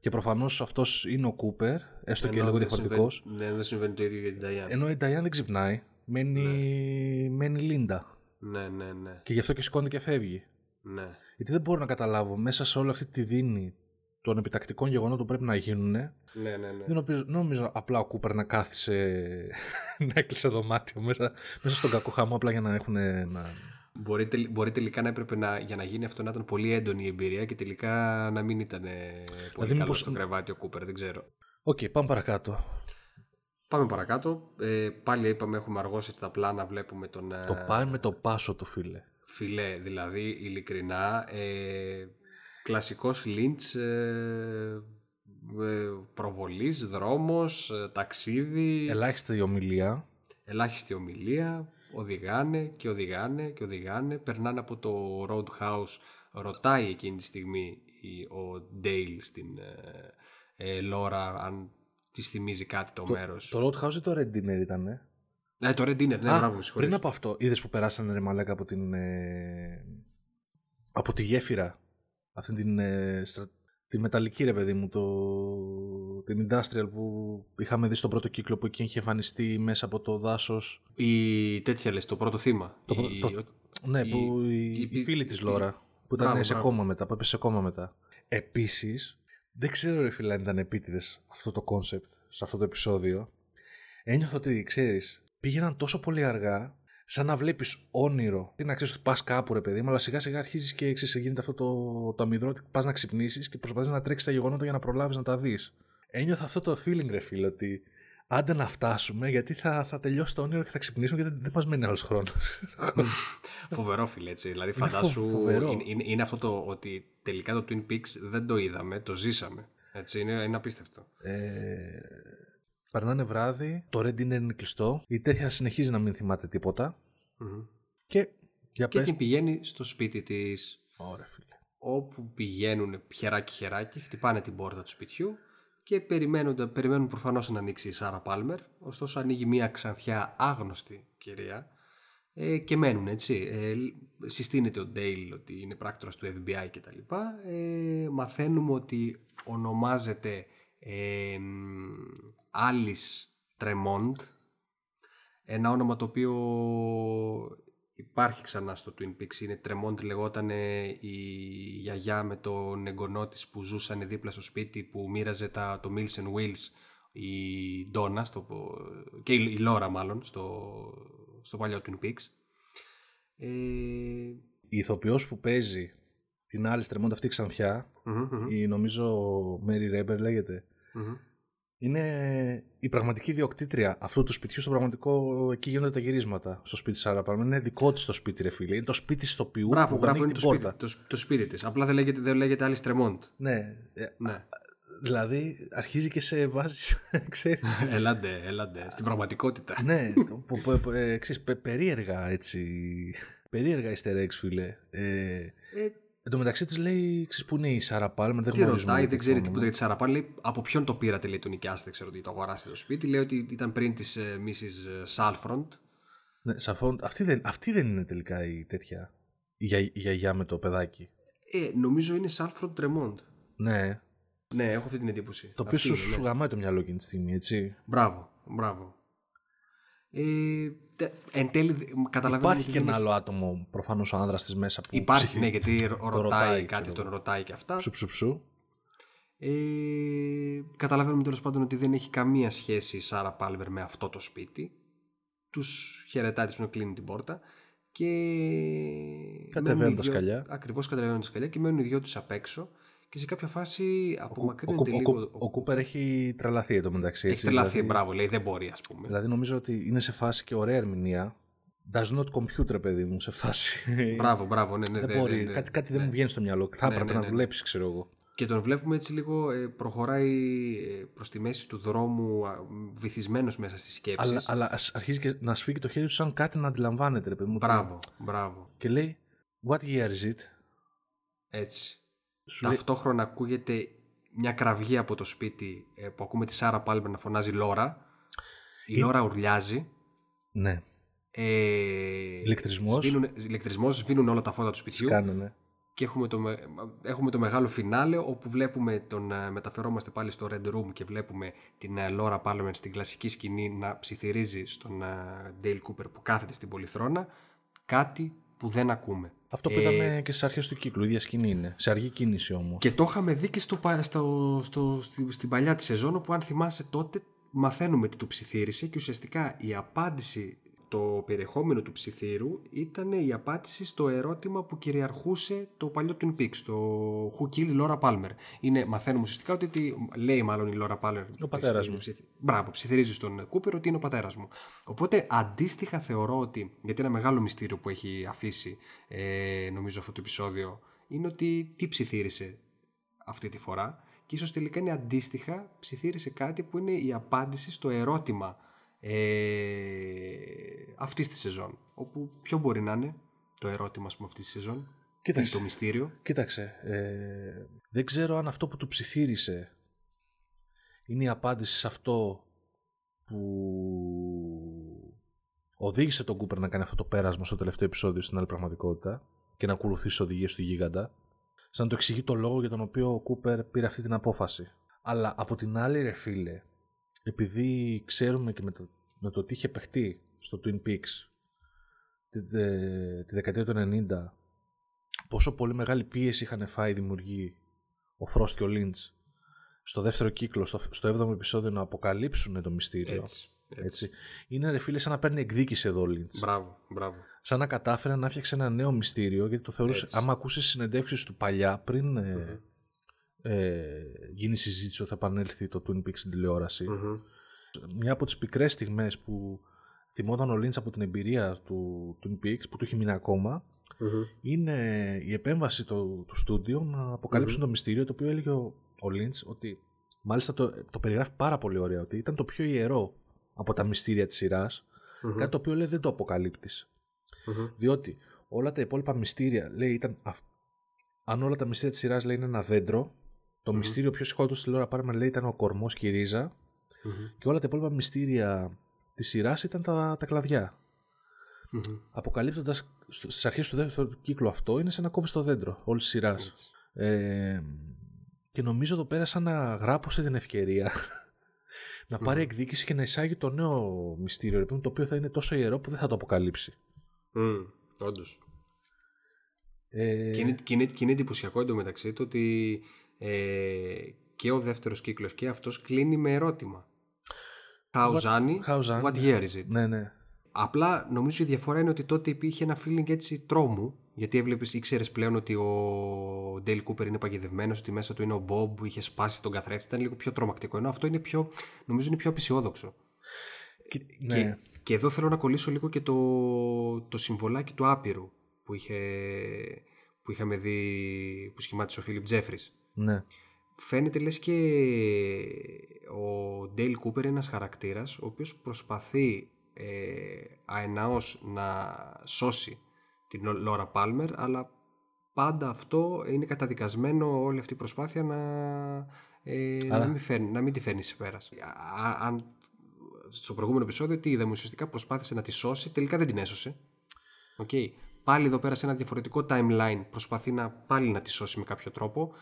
Και προφανώς αυτός είναι ο Κούπερ, έστω και Ενώ λίγο δεν διαφορετικός. συμβαίνει- Ναι, δεν συμβαίνει το ίδιο για την Diane. Ενώ η Diane δεν ξυπνάει, μένει, μένει Λίντα. Ναι, ναι, ναι. Και γι' αυτό και σηκώνεται και φεύγει. ναι. Γιατί δεν μπορώ να καταλάβω μέσα σε όλη αυτή τη δίνη των επιτακτικών γεγονότων που πρέπει να γίνουν. Ναι, ναι, ναι. Δεν νομίζω, δεν νομίζω απλά ο Κούπερ να κάθισε [LAUGHS] να έκλεισε δωμάτιο μέσα, μέσα στον κακό χαμό απλά για να έχουν να... Μπορεί, τελ- μπορεί τελικά να έπρεπε να, για να γίνει αυτό να ήταν πολύ έντονη η εμπειρία και τελικά να μην ήταν ε, πολύ Δηλαδή, καλό μήπως- στο κρεβάτι ο Κούπερ, δεν ξέρω. Οκ, πάμε παρακάτω. Πάμε παρακάτω. Ε, πάλι είπαμε έχουμε αργόσυρτα πλάνα, βλέπουμε τον ε, Το πάει με το πάσο του φίλε. φιλέ, δηλαδή ειλικρινά. Ε, κλασικός Lynch ε, ε, προβολής, δρόμος, ε, ταξίδι, Ελάχιστη η ομιλία. ελάχιστη ομιλία, οδηγάνε και οδηγάνε και οδηγάνε, περνάνε από το Roadhouse, ρωτάει εκείνη τη στιγμή η- ο Ντέιλ στην ε, ε, Λόρα αν τη θυμίζει κάτι το, μέρος. Το Roadhouse ή το Red Dinner ήταν. Ε; Ε, το Red Dinner, ναι, Α, μπράβο, με συγχωρείς. πριν από αυτό, είδες που περάσανε ρε μαλάκα από την. ε, από τη γέφυρα. Αυτή την. ε, στρα- τη μεταλλική ρε παιδί μου, το, την industrial που είχαμε δει στον πρώτο κύκλο που εκεί είχε εμφανιστεί μέσα από το δάσος. Η τέτοια λες, το πρώτο θύμα. Το, Η- το- ναι, η- που η, η- η φίλη της η- Λόρα, που ήταν Μπράβο, σε μπράβο. κώμα μετά, που έπεσε σε κώμα μετά. Επίσης, δεν ξέρω ρε φίλε αν ήταν επίτηδες αυτό το concept σε αυτό το επεισόδιο. Ένιωθα ότι, ξέρεις, πήγαιναν τόσο πολύ αργά, σαν να βλέπεις όνειρο. Τι να ξέρεις ότι πας κάπου ρε παιδί μου, αλλά σιγά σιγά αρχίζεις και ξέρεις, γίνεται αυτό το, το αμυδρό ότι πας να ξυπνήσεις και προσπαθείς να τρέξεις τα γεγονότα για να προλάβεις να τα δεις. Ένιωθα αυτό το feeling ρε φίλε, ότι άντε να φτάσουμε γιατί θα, θα τελειώσει το όνειρο και θα ξυπνήσουμε γιατί δεν, δεν μας μένει άλλος χρόνος. Φοβερό φίλε έτσι. Δηλαδή Είναι φαντάσου. φο- φοβερό. Είναι, είναι, είναι αυτό το ότι τελικά το Twin Peaks δεν το είδαμε, το ζήσαμε. Έτσι, είναι, είναι απίστευτο. Ε, περνάνε βράδυ, το Red Dinner είναι κλειστό, η τέτοια συνεχίζει να μην θυμάται τίποτα Μμμ. και για Και πες... την πηγαίνει στο σπίτι της Ωραία φίλε. όπου πηγαίνουν χεράκι χεράκι, χτυπάνε την πόρτα του σπιτιού και περιμένουν, περιμένουν προφανώς να ανοίξει η Σάρα Πάλμερ. Ωστόσο ανοίγει μια ξανθιά άγνωστη κυρία ε, και μένουν έτσι. Ε, συστήνεται ο Ντέιλ ότι είναι πράκτορας του FBI και τα λοιπά. Ε, μαθαίνουμε ότι ονομάζεται ε, Alice Tremont ένα όνομα το οποίο υπάρχει ξανά στο Twin Peaks είναι Tremont λεγόταν η γιαγιά με τον εγγονό της που ζούσαν δίπλα στο σπίτι που μοίραζε τα, το Mills and Wheels η Ντόνα στο, και η, η Λόρα μάλλον στο, στο παλιό Twin Peaks ε, Η ηθοποιός που παίζει την άλλη στρεμόντα αυτή ξανθιά, μμμ, μμμ, η νομίζω Mary Ρέμπερ λέγεται, μμμ. Είναι η πραγματική διοκτήτρια αυτού του σπιτιού στο πραγματικό. Εκεί γίνονται τα γυρίσματα στο σπίτι Σάρα Πάλμερ. Είναι δικό της το σπίτι, ρε φίλε. Είναι το σπίτι της τοπιού Μπράβο, που μπράβο, ανοίγει είναι την το σπίτι, πόρτα. το, το σπίτι της. Απλά δεν λέγεται, δεν λέγεται Alice Tremont. Ναι. Ε, Ναι. Δηλαδή αρχίζει και σε βάζεις. [LAUGHS] ξέρεις, [LAUGHS] έλαντε, έλαντε. Στην πραγματικότητα. ναι, το- που- που- που- ε, ξέρεις, πε- περίεργα έτσι. Περίεργα easter eggs, φίλε. Ε, Ε, εν τω μεταξύ της λέει, ξέρεις που είναι η Σάρα Πάλμερ, δεν Τι γνωρίζουμε ρωτάει, το δεν ξέρει όνομα. τίποτα για τη Σάρα Πάλ. Λέει από ποιον το πήρατε, λέει, το νοικιάστε, δεν ξέρω τι, το αγοράσετε το σπίτι. Λέει ότι ήταν πριν της ε, Mrs. Salfront. Ναι, σαφών, αυτή, δεν, αυτή δεν είναι τελικά η τέτοια. Η, για, η γιαγιά με το παιδάκι. Ε, νομίζω είναι Salfront Tremont. Ναι, Ναι, έχω αυτή την εντύπωση. το οποίο Αυτή σου, είναι, σου ναι. γαμάει το μυαλό εκείνη τη στιγμή, έτσι. Μπράβο, μπράβο. Ε, τε- εν τέλει, δ- καταλαβαίνουμε Υπάρχει ότι και δεν ένα έχει- άλλο άτομο, προφανώς ο άνδρας της μέσα που. Υπάρχει, ψηφι- ναι, γιατί ρω- ρωτάει, ρωτάει, κάτι, ξέρω τον εγώ. ρωτάει και αυτά. Ψου, ψου, ψου. Ε, καταλαβαίνουμε τέλος πάντων ότι δεν έχει καμία σχέση η Σάρα Πάλμερ με αυτό το σπίτι. Τους χαιρετάει, του κλείνει την πόρτα και. Κατεβαίνουν τα σκαλιά. Ακριβώς κατεβαίνουν τα σκαλιά και μένουν οι δυο του απ' έξω. Και σε κάποια φάση Ο, απομακρύνεται Κου- ο, λίγο. Κου- ο Κούπερ έχει τρελαθεί εδώ μεταξύ. έχει έτσι, τρελαθεί, δηλαδή- μπράβο, λέει δεν μπορεί, ας πούμε. Δηλαδή νομίζω ότι είναι σε φάση και ωραία ερμηνεία. Does not compute, ρε παιδί μου, σε φάση. Μπράβο, μπράβο, ναι, ναι. δεν ναι, μπορεί. ναι, ναι. κάτι κάτι δεν Ναι. μου βγαίνει στο μυαλό. Θα Ναι, έπρεπε ναι, να ναι. δουλέψει, ξέρω εγώ. Και τον βλέπουμε έτσι λίγο ε, προχωράει ε, προς τη μέση του δρόμου α, βυθισμένος μέσα στις σκέψεις. Αλλά, αλλά ας- αρχίζει και να σφίγγει το χέρι του σαν κάτι να αντιλαμβάνεται, ρε παιδί μου. Μπράβο, μπράβο. Και λέει, What year is it? Έτσι. Σου λέει, Ταυτόχρονα ακούγεται μια κραυγή από το σπίτι ε, που ακούμε τη Σάρα Πάλμερ να φωνάζει Λόρα. Η Είναι- Λόρα ουρλιάζει. ναι, Ε, Ηλεκτρισμός. Σβήνουν, ηλεκτρισμός, σβήνουν όλα τα φώτα του σπιτιού. κάνανε. και έχουμε το, έχουμε το μεγάλο φινάλε όπου βλέπουμε τον, ε, μεταφερόμαστε πάλι στο Red Room και βλέπουμε την Laura Palmer στην κλασική σκηνή να ψιθυρίζει στον Dale Cooper που κάθεται στην πολυθρόνα κάτι που δεν ακούμε. Αυτό που είδαμε και στι αρχές του κύκλου, η ίδια σκηνή είναι. Σε αργή κίνηση όμως. Και το είχαμε δει και στο, στο, στο, στην παλιά τη σεζόν, όπου αν θυμάσαι τότε μαθαίνουμε τι του ψιθύρισε και ουσιαστικά η απάντηση το περιεχόμενο του ψιθύρου ήταν η απάντηση στο ερώτημα που κυριαρχούσε το παλιό Twin Peaks, το Who Killed Laura Palmer. Είναι, μαθαίνουμε ουσιαστικά ότι λέει μάλλον η Laura Palmer. Ο πατέρας μου. Ψιθ... Μπράβο, ψιθυρίζει στον Κούπερ ότι είναι ο πατέρας μου. Οπότε αντίστοιχα θεωρώ ότι, γιατί ένα μεγάλο μυστήριο που έχει αφήσει ε, νομίζω αυτό το επεισόδιο, είναι ότι τι ψιθύρισε αυτή τη φορά και ίσως τελικά είναι αντίστοιχα ψιθύρισε κάτι που είναι η απάντηση στο ερώτημα ε, αυτή τη σεζόν. Όπου ποιο μπορεί να είναι το ερώτημα πούμε, αυτή τη σεζόν. Κοίταξε, το μυστήριο. Κοίταξε. Ε, δεν ξέρω αν αυτό που του ψιθύρισε είναι η απάντηση σε αυτό που οδήγησε τον Κούπερ να κάνει αυτό το πέρασμα στο τελευταίο επεισόδιο στην άλλη πραγματικότητα και να ακολουθήσει οδηγίες του γίγαντα. Σαν να το εξηγεί το λόγο για τον οποίο ο Κούπερ πήρε αυτή την απόφαση. Αλλά από την άλλη, ρε φίλε, επειδή ξέρουμε και με το, με το τι είχε παιχτεί στο Twin Peaks τη, τη δεκαετία του 90 πόσο πολύ μεγάλη πίεση είχαν φάει οι δημιουργοί ο Frost και ο Lynch στο δεύτερο κύκλο, στο, στο έβδομο επεισόδιο να αποκαλύψουν το μυστήριο. Έτσι, έτσι. Είναι ρε φίλε σαν να παίρνει εκδίκηση εδώ ο Lynch. Μπράβο, μπράβο. Σαν να κατάφερε να φτιάξει ένα νέο μυστήριο γιατί το θεωρούσε, Έτσι. άμα ακούσεις συνεντεύξεις του παλιά πριν mm-hmm ε, γίνει συζήτηση ότι θα επανέλθει το Twin Peaks στην τηλεοραση Μια από τις πικρές στιγμές που θυμόταν ο Λίντς από την εμπειρία του Twin Peaks που του έχει μείνει είναι η επέμβαση του, του στούντιο να αποκαλύψουν το μυστήριο το οποίο έλεγε ο, ο Λίντς ότι μάλιστα το, το περιγράφει πάρα πολύ ωραία ότι ήταν το πιο ιερό από τα μυστήρια της σειράς κάτι το οποίο λέει δεν το αποκαλύπτεις. Διότι όλα τα υπόλοιπα μυστήρια λέει ήταν αν όλα τα μυστήρια της σειράς λέει είναι ένα δέντρο το mm-hmm. μυστήριο πιο σηκώτο στη Λόρα Πάρμα λέει ήταν ο κορμός και η ρίζα. Mm-hmm. Και όλα τα υπόλοιπα μυστήρια της σειράς ήταν τα, τα κλαδιά. Mm-hmm. Αποκαλύπτοντας στις αρχές του δεύτερου κύκλου αυτό, είναι σαν να κόβεις το δέντρο όλης της σειράς. Ε, και νομίζω εδώ πέρα σαν να γράψω την ευκαιρία [LAUGHS] να πάρει εκδίκηση και να εισάγει το νέο μυστήριο, λοιπόν, το οποίο θα είναι τόσο ιερό που δεν θα το αποκαλύψει. Mm, Όντως. Ε... Και, είναι, και, είναι, και είναι εντυπωσιακό εντωμεταξύ το ότι ε, και ο δεύτερος κύκλος και αυτός κλείνει με ερώτημα. How what, what year is it? Ναι, ναι. Απλά νομίζω η διαφορά είναι ότι τότε υπήρχε ένα feeling έτσι τρόμου γιατί έβλεπες, ήξερες πλέον ότι ο Dale Cooper είναι παγιδευμένος, ότι μέσα του είναι ο Bob που είχε σπάσει τον καθρέφτη, ήταν λίγο πιο τρομακτικό. Ενώ αυτό είναι πιο, νομίζω είναι πιο απεσιόδοξο. Και, ναι. και, και, εδώ θέλω να κολλήσω λίγο και το, το συμβολάκι του άπειρου που, είχε, που είχαμε δει, που σχημάτισε ο Φίλιπ Τζέφρις. Ναι. Φαίνεται λες και ο Dale Cooper είναι ένας χαρακτήρας ο οποίος προσπαθεί ε, αενάως να σώσει την Λόρα Πάλμερ αλλά πάντα αυτό είναι καταδικασμένο όλη αυτή η προσπάθεια να, ε, να, μην, φέρνει, να μην τη φέρνει σε πέρας. Αν, στο προηγούμενο επεισόδιο τι είδαμε ουσιαστικά προσπάθησε να τη σώσει τελικά δεν την έσωσε. Okay. Πάλι εδώ πέρα σε ένα διαφορετικό timeline προσπαθεί να πάλι να τη σώσει με κάποιο τρόπο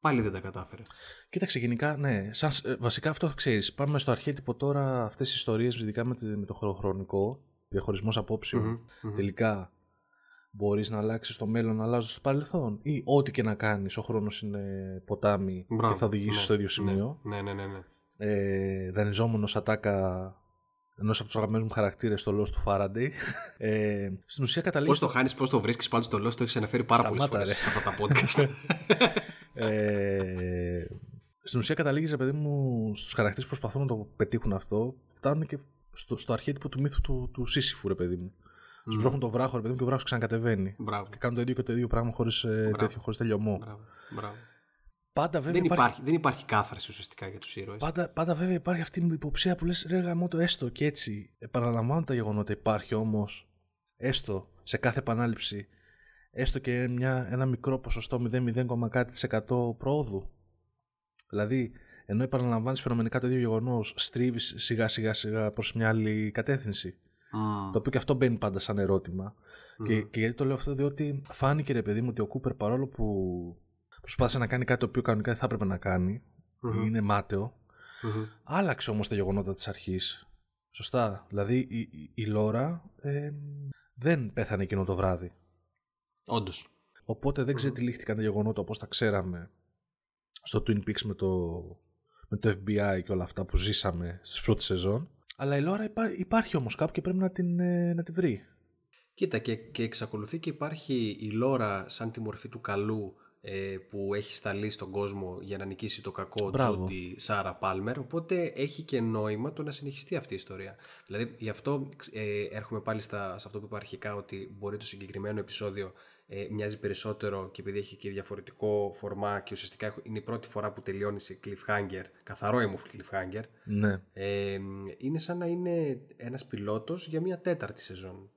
Πάλι δεν τα κατάφερε. Κοίταξε, γενικά, ναι. Σαν, ε, βασικά αυτό ξέρεις. Πάμε στο αρχέτυπο τώρα αυτές τι ιστορίες, ειδικά με, με το χωροχρονικό, διαχωρισμός Τελικά μπορείς να αλλάξεις το μέλλον να αλλάζεις το παρελθόν. Ή ό,τι και να κάνεις, ο χρόνος είναι ποτάμι και θα οδηγήσεις ναι, στο ίδιο σημείο. Ναι, ναι, ναι. ναι. Ε, Δανειζόμενος ατάκα ενός από τους αγαπημένους μου χαρακτήρες, το Lost του Faraday. [LAUGHS] Ε, στην ουσία καταλήγεις. Πώς το χάνεις, πώς το βρίσκεις πάντως το Lost, το έχεις αναφέρει πάρα πολλές φορές σε αυτά τα podcast. [LAUGHS] ε, στην ουσία καταλήγεις, παιδί μου, στους χαρακτήρες που προσπαθούν να το πετύχουν αυτό, φτάνουν και στο, στο αρχέτυπο του μύθου του, του Σύσυφου, ρε παιδί μου. Mm. Σπρώχνουν το βράχο, ρε παιδί μου, και ο βράχος ξανακατεβαίνει. Μπράβο. Και κάνουν το ίδιο και το ίδιο πράγμα χωρίς ε, χωρίς τελειωμό. Μπράβο. Μπράβο. Πάντα βέβαια δεν, υπάρχει, υπάρχει, δεν υπάρχει κάθαρση ουσιαστικά για τους ήρωες. Πάντα, πάντα βέβαια υπάρχει αυτή η υποψία που λες: Ρε γαμό το έστω και έτσι. Επαναλαμβάνω τα γεγονότα. Υπάρχει όμως έστω σε κάθε επανάληψη έστω και μια, ένα μικρό ποσοστό 0,0 κάτι πρόοδου. Δηλαδή, ενώ επαναλαμβάνεις φαινομενικά το ίδιο γεγονός, στρίβεις σιγά σιγά σιγά προς μια άλλη κατεύθυνση. Το οποίο και αυτό μπαίνει πάντα σαν ερωτημα Και, και γιατί το λέω αυτό, διότι φάνηκε ρε παιδί μου ότι ο Κούπερ παρόλο που προσπάθησε να κάνει κάτι το οποίο κανονικά δεν θα έπρεπε να κάνει, είναι μάταιο, άλλαξε όμως τα γεγονότα της αρχής. Σωστά. Δηλαδή η, η, η Λόρα ε, δεν πέθανε εκείνο το βράδυ. Όντως. Οπότε δεν ξετυλίχθηκαν τα γεγονότα όπως τα ξέραμε στο Twin Peaks με το, με το FBI και όλα αυτά που ζήσαμε στις πρώτες σεζόν. Αλλά η Λόρα υπά, υπάρχει όμως κάπου και πρέπει να την, ε, να τη βρει. Κοίτα και, και εξακολουθεί και υπάρχει η Λόρα σαν τη μορφή του καλού ε, που έχει σταλεί στον κόσμο για να νικήσει το κακό Τζόντι Σάρα Πάλμερ. Οπότε έχει και νόημα το να συνεχιστεί αυτή η ιστορία. Δηλαδή γι' αυτό ε, έρχομαι πάλι στα, σε αυτό που είπα αρχικά ότι μπορεί το συγκεκριμένο επεισόδιο ε, μοιάζει περισσότερο και επειδή έχει και διαφορετικό φορμά και ουσιαστικά είναι η πρώτη φορά που τελειώνει σε cliffhanger, καθαρό έμοφ cliffhanger ναι. ε, είναι σαν να είναι ένας πιλότος για μια τέταρτη σεζόν.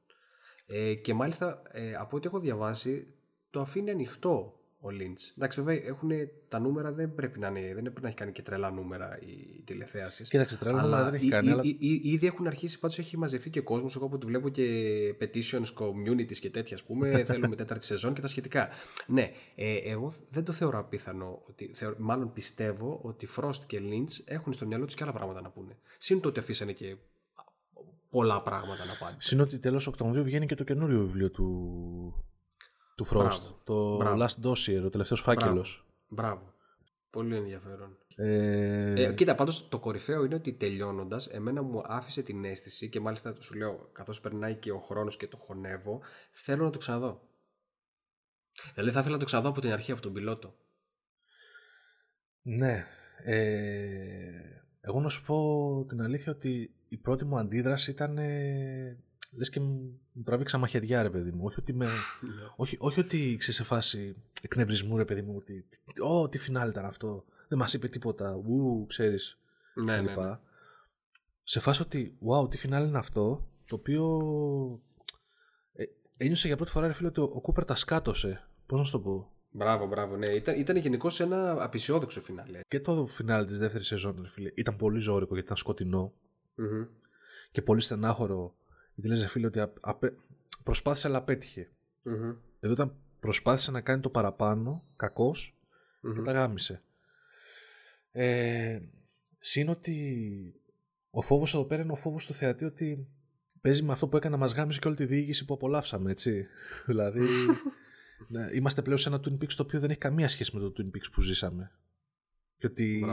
Ε, και μάλιστα ε, από ό,τι έχω διαβάσει το αφήνει ανοιχτό ο Λίντ. Εντάξει, βέβαια έχουν, τα νούμερα δεν πρέπει να, είναι, δεν πρέπει να έχει κάνει και τρελά νούμερα η τηλεθέασης. Κοίταξε, τρελά νούμερα δεν έχει κάνει. αλλά... ήδη έχουν αρχίσει, πάντως έχει μαζευτεί και κόσμος. Εγώ που τη βλέπω και petitions, communities και τέτοια, ας πούμε. [LAUGHS] θέλουμε τέταρτη σεζόν και τα σχετικά. Ναι, ε, εγώ δεν το θεωρώ απίθανο. Ότι, θεω, μάλλον πιστεύω ότι Frost και Lynch έχουν στο μυαλό τους και άλλα πράγματα να πούνε. Συν το ότι αφήσανε και πολλά πράγματα να πάνε. Συν ότι τέλος Οκτωβρίου βγαίνει και το καινούριο βιβλίο του του Frost. Το Last Dossier, ο τελευταίος φάκελος. Μπράβο. Πολύ ενδιαφέρον. Ε... Ε, κοίτα, πάντως το κορυφαίο είναι ότι τελειώνοντας, εμένα μου άφησε την αίσθηση και μάλιστα σου λέω, καθώς περνάει και ο χρόνος και το χωνεύω, θέλω να το ξαναδώ. Δηλαδή θα ήθελα να το ξαναδώ από την αρχή, από τον πιλότο. Ναι. Ε... Εγώ να σου πω την αλήθεια ότι η πρώτη μου αντίδραση ήταν λες και μου τραβήξα μαχαιριά ρε παιδί μου. Όχι ότι, με... [LAUGHS] Ναι. όχι, όχι ότι ξέρεις σε φάση εκνευρισμού ρε παιδί μου ότι «Ω, τι φινάλ ήταν αυτό, δεν μας είπε τίποτα, ου, ξέρεις». Ναι, ναι, ναι, Σε φάση ότι «Wow, τι φινάλ είναι αυτό», το οποίο ε, ένιωσε για πρώτη φορά ρε φίλε ότι ο, ο Κούπερ τα σκάτωσε. Πώς να σου το πω. Μπράβο, μπράβο, ναι. Ήταν, ήταν γενικώ ένα απεισιόδοξο φινάλε. Και το φινάλε της δεύτερης σεζόν, ρε φίλε, ήταν πολύ ζώρικο γιατί ήταν σκοτεινό. Mm-hmm. Και πολύ στενάχωρο γιατί λες φίλε ότι απε... προσπάθησε αλλά απέτυχε. Mm-hmm. Εδώ ήταν προσπάθησε να κάνει το παραπάνω, κακός mm-hmm. και τα γάμισε. Ε, Συν ότι ο φόβος εδώ πέρα είναι ο φόβος του θεατή ότι παίζει με αυτό που έκανε να μας γάμισε και όλη τη διοίκηση που απολαύσαμε, έτσι. [LAUGHS] δηλαδή, [LAUGHS] ναι, είμαστε πλέον σε ένα Twin Peaks το οποίο δεν έχει καμία σχέση με το Twin Peaks που ζήσαμε. Και ότι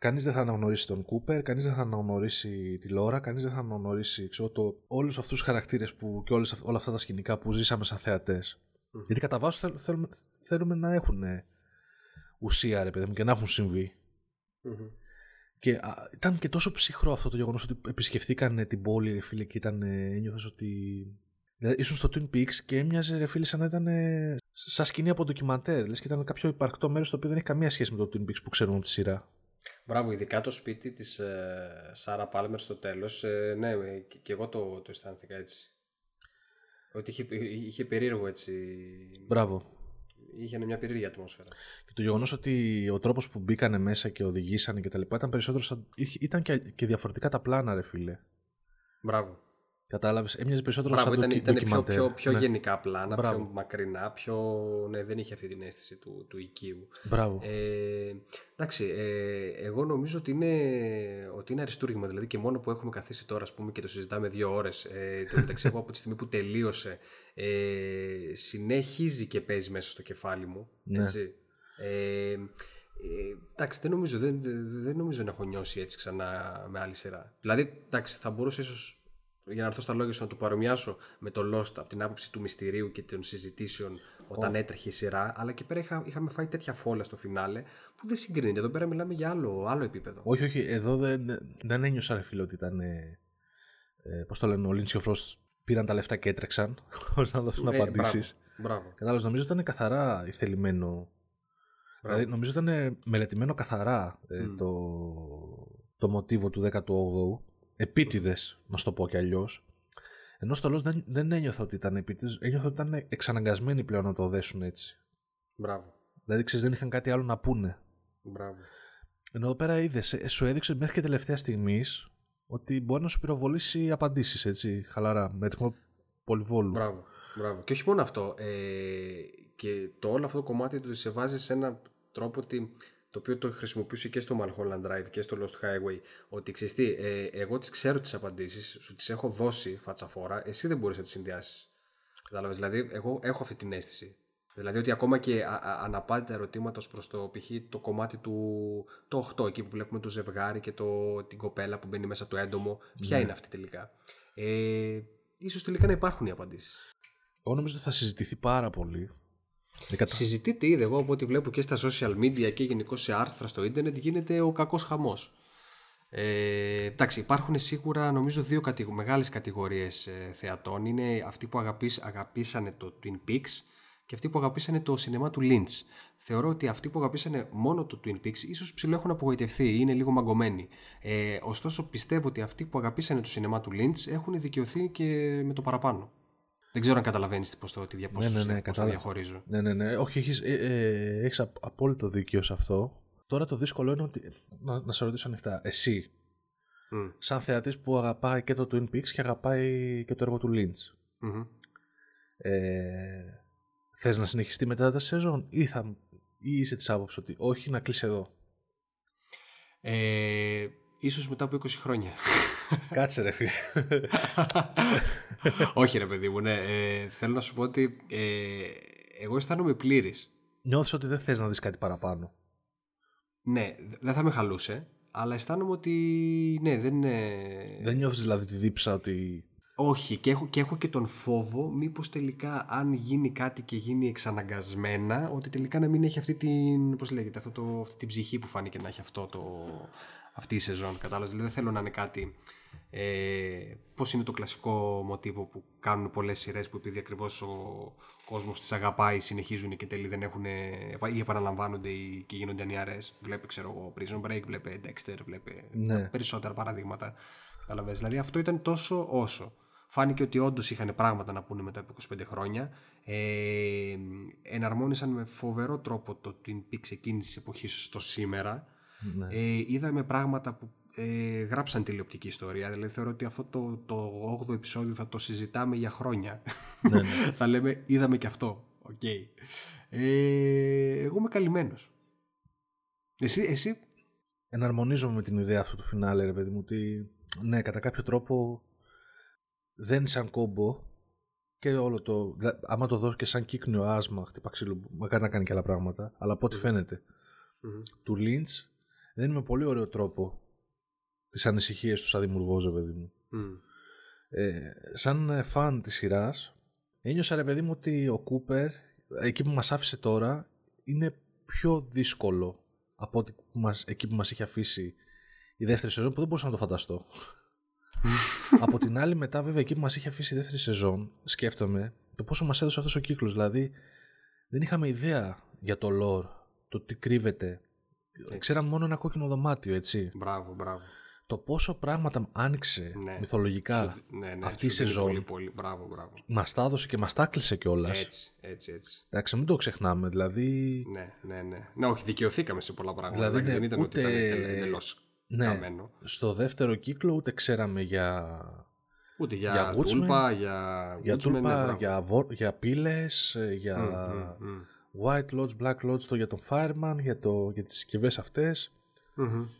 Κανείς δεν θα αναγνωρίσει τον Κούπερ, κανείς δεν θα αναγνωρίσει τη Λόρα, κανείς δεν θα αναγνωρίσει ξέρω, το, όλους αυτούς τους χαρακτήρες που, και όλες, όλα αυτά τα σκηνικά που ζήσαμε σαν θεατές. Γιατί κατά βάση θέλουμε, θέλουμε να έχουν ουσία ρε παιδί μου και να έχουν Και α, ήταν και τόσο ψυχρό αυτό το γεγονός ότι επισκεφθήκαν την πόλη ρε φίλε και ήταν, ένιωθες ότι... Δηλαδή, ήσουν στο Twin Peaks και έμοιαζε ρε φίλε σαν να ήταν σαν σκηνή από ντοκιμαντέρ. Λες και ήταν κάποιο υπαρκτό μέρος το οποίο δεν έχει καμία σχέση με το Twin Peaks που ξέρουμε από τη σειρά. Μπράβο, ειδικά το σπίτι της ε, Σάρα Πάλμερ στο τέλος, ε, ναι, και, και, εγώ το, το αισθάνθηκα έτσι. Ότι είχε, είχε περίεργο έτσι. Μπράβο. Είχε μια περίεργη ατμόσφαιρα. Και το γεγονός ότι ο τρόπος που μπήκανε μέσα και οδηγήσανε και τα λοιπά ήταν περισσότερο. Σαν... ήταν και, και διαφορετικά τα πλάνα, ρε φίλε. Μπράβο. Κατάλαβες, έμοιαζε περισσότερο Μπράβο, σαν ήταν, ήταν πιο, πιο, πιο ναι. γενικά πλάνα, Μπράβο. πιο μακρινά, πιο. Ναι, δεν είχε αυτή την αίσθηση του, του οικείου. Μπράβο. Ε, εντάξει, ε, εγώ νομίζω ότι είναι, ότι είναι αριστούργημα. Δηλαδή και μόνο που έχουμε καθίσει τώρα ας πούμε, και το συζητάμε δύο ώρες. Ε, το μεταξύ εγώ από τη στιγμή που τελείωσε, ε, συνεχίζει και παίζει μέσα στο κεφάλι μου. Ναι. Έτσι. Ε, ε, εντάξει, δεν νομίζω, δεν, δεν νομίζω να έχω νιώσει έτσι ξανά με άλλη σειρά. Δηλαδή, εντάξει, θα μπορούσε ίσως για να έρθω στα λόγια σου να το παρομοιάσω με το Lost από την άποψη του μυστηρίου και των συζητήσεων όταν έτρεχε η σειρά, αλλά και πέρα είχα, είχαμε φάει τέτοια φόλα στο φινάλε που δεν συγκρίνεται. Εδώ πέρα μιλάμε για άλλο, άλλο επίπεδο. Όχι, όχι, εδώ δεν, δεν ένιωσα ρε φίλο ότι ήταν. Ε, ε Πώς το λένε, ο Λίντσιο Φρόστ πήραν τα λεφτά και έτρεξαν [LAUGHS] ώστε να δώσουν ε, απαντήσεις. Μπράβο. Κατάλαβε, νομίζω ήταν καθαρά ηθελημένο. Δηλαδή, νομίζω ήταν μελετημένο καθαρά ε, το, το μοτίβο του 18ου επίτηδες, να σου το πω κι αλλιώς. Ενώ στο Lost δεν, δεν ένιωθα ότι ήταν επίτηδες, ένιωθα ότι ήταν εξαναγκασμένοι πλέον να το δέσουν έτσι. Μπράβο. Δηλαδή ξέρεις, δεν είχαν κάτι άλλο να πούνε. Μπράβο. Ενώ εδώ πέρα είδες, σου έδειξε μέχρι και τελευταία στιγμής ότι μπορεί να σου πυροβολήσει απαντήσεις, έτσι, χαλαρά, με ρυθμό πολυβόλου. Μπράβο, μπράβο. Και όχι μόνο αυτό, ε, και το όλο αυτό το κομμάτι του σε βάζει σε έναν τρόπο ότι το οποίο το χρησιμοποιούσε και στο Mulholland Drive και στο Lost Highway, ότι ξέρεις τι, ε, εγώ τις ξέρω τις απαντήσεις, σου τις έχω δώσει φατσαφόρα, εσύ δεν μπορείς να τις συνδυάσεις. Κατάλαβες, δηλαδή εγώ έχω αυτή την αίσθηση. Δηλαδή ότι ακόμα και αναπάντητα ερωτήματα προς το π.χ. το κομμάτι του το 8 εκεί που βλέπουμε το ζευγάρι και το, την κοπέλα που μπαίνει μέσα το έντομο, ποια ναι. είναι αυτή τελικά. Ε, ίσως τελικά να υπάρχουν οι απαντήσεις. Εγώ νομίζω ότι θα συζητηθεί πάρα πολύ Συζητείται ήδη εγώ από ό,τι βλέπω και στα social media και γενικώ σε άρθρα στο ίντερνετ γίνεται ο κακός χαμός. Ε, εντάξει, υπάρχουν σίγουρα νομίζω δύο κατηγο- μεγάλες κατηγορίες ε, θεατών. Είναι αυτοί που αγαπήσ, αγαπήσανε το Twin Peaks και αυτοί που αγαπήσανε το σινεμά του Lynch. Θεωρώ ότι αυτοί που αγαπήσανε μόνο το Twin Peaks ίσως ψηλό έχουν απογοητευτεί, είναι λίγο μαγκωμένοι. Ε, ωστόσο πιστεύω ότι αυτοί που αγαπήσανε το σινεμά του Lynch έχουν δικαιωθεί και με το παραπάνω. Δεν ξέρω αν καταλαβαίνεις πώς το, τη ναι, ναι, ναι, το διαχωρίζω. Ναι, ναι, ναι. Όχι, έχεις ε, ε, έχεις απόλυτο δίκιο σε αυτό. Τώρα το δύσκολο είναι ότι. Να, να σε ρωτήσω ανοιχτά. Εσύ, mm. σαν θεατής που αγαπάει και το Twin Peaks και αγαπάει και το έργο του Lynch. Mm-hmm. Ε, θες να συνεχιστεί μετά τα σεζόν ή, θα, ή είσαι της άποψης ότι όχι να κλείσει εδώ; Ε, ίσως μετά από 20 χρόνια. Κάτσε ρε φίλε. [LAUGHS] Όχι ρε παιδί μου, ναι. Ε, θέλω να σου πω ότι ε, εγώ αισθάνομαι πλήρης. Νιώθεις ότι δεν θες να δεις κάτι παραπάνω. Ναι, δεν θα με χαλούσε, αλλά αισθάνομαι ότι ναι, δεν είναι... Δεν νιώθεις δηλαδή τη δίψα ότι... Όχι, και έχω, και έχω και τον φόβο μήπως τελικά αν γίνει κάτι και γίνει εξαναγκασμένα ότι τελικά να μην έχει αυτή την, πώς λέγεται, αυτό το, αυτή την ψυχή που φάνηκε να έχει αυτό το, αυτή η σεζόν. Κατάλαβες. Δηλαδή δεν θέλω να είναι κάτι. Ε, Πώς είναι το κλασικό μοτίβο που κάνουν πολλές σειρές που επειδή ακριβώς ο κόσμος τις αγαπάει, συνεχίζουν και τέλει δεν έχουν. ή επαναλαμβάνονται ή και γίνονται ανιαρέ. Βλέπει, ξέρω εγώ, Prison Break, βλέπει Dexter, βλέπει ναι. περισσότερα παραδείγματα. Κατάλαβες. Δηλαδή αυτό ήταν τόσο όσο. Φάνηκε ότι όντως είχαν πράγματα να πούνε μετά από 25 χρόνια. Ε, εναρμόνισαν με φοβερό τρόπο το Twin Peaks εκείνης της εποχής στο σήμερα. Ναι. Ε, είδαμε πράγματα που ε, γράψαν τηλεοπτική ιστορία. Δηλαδή θεωρώ ότι αυτό το, το 8ο επεισόδιο θα το συζητάμε για χρόνια. Ναι, ναι. [LAUGHS] θα λέμε είδαμε και αυτό. Okay. Ε, εγώ είμαι καλυμμένος. Εσύ, εσύ; Εναρμονίζομαι με την ιδέα αυτού του φινάλε, ρε παιδί μου, ότι ναι, κατά κάποιο τρόπο δεν σαν κόμπο και όλο το. Άμα το δω και σαν κύκνιο άσμα, χτυπά ξύλο, μακάρι να κάνει και άλλα πράγματα, αλλά από ό,τι φαίνεται, του Lynch δεν με πολύ ωραίο τρόπο τις ανησυχίες του σαν δημιουργός, ρε παιδί μου. Ε, σαν φαν της σειράς, ένιωσα ρε παιδί μου ότι ο Κούπερ, εκεί που μας άφησε τώρα, είναι πιο δύσκολο από ότι μας, εκεί που μας είχε αφήσει η δεύτερη σεζόν, που δεν μπορούσα να το φανταστώ. [LAUGHS] από την άλλη μετά βέβαια εκεί που μας είχε αφήσει η δεύτερη σεζόν, σκέφτομαι το πόσο μας έδωσε αυτός ο κύκλος, δηλαδή δεν είχαμε ιδέα για το lore, το τι κρύβεται έτσι. Ξέραμε μόνο ένα κόκκινο δωμάτιο, έτσι. Μπράβο, μπράβο. Το πόσο πράγματα άνοιξε ναι. μυθολογικά ναι, ναι, αυτή η σεζόν. Πολύ, πολύ. Μπράβο, μπράβο. Μας τα έδωσε και μας τα κλείσε κιόλας. Έτσι, έτσι, έτσι. Εντάξει, μην το ξεχνάμε. Δηλαδή. Ναι, ναι, ναι. Ναι, όχι, δικαιωθήκαμε σε πολλά πράγματα. Δηλαδή, ναι, δεν ήταν ούτε... ότι ήταν εντελώς ναι, καμένο. Στο δεύτερο κύκλο ούτε ξέραμε για. Ούτε για, για τούλπα, για, για, τούλπα, ναι, για, για πύλες, για... Mm, mm, mm. White Lodge, Black Lodge το για τον Fireman, για, το, για τις συσκευές αυτές,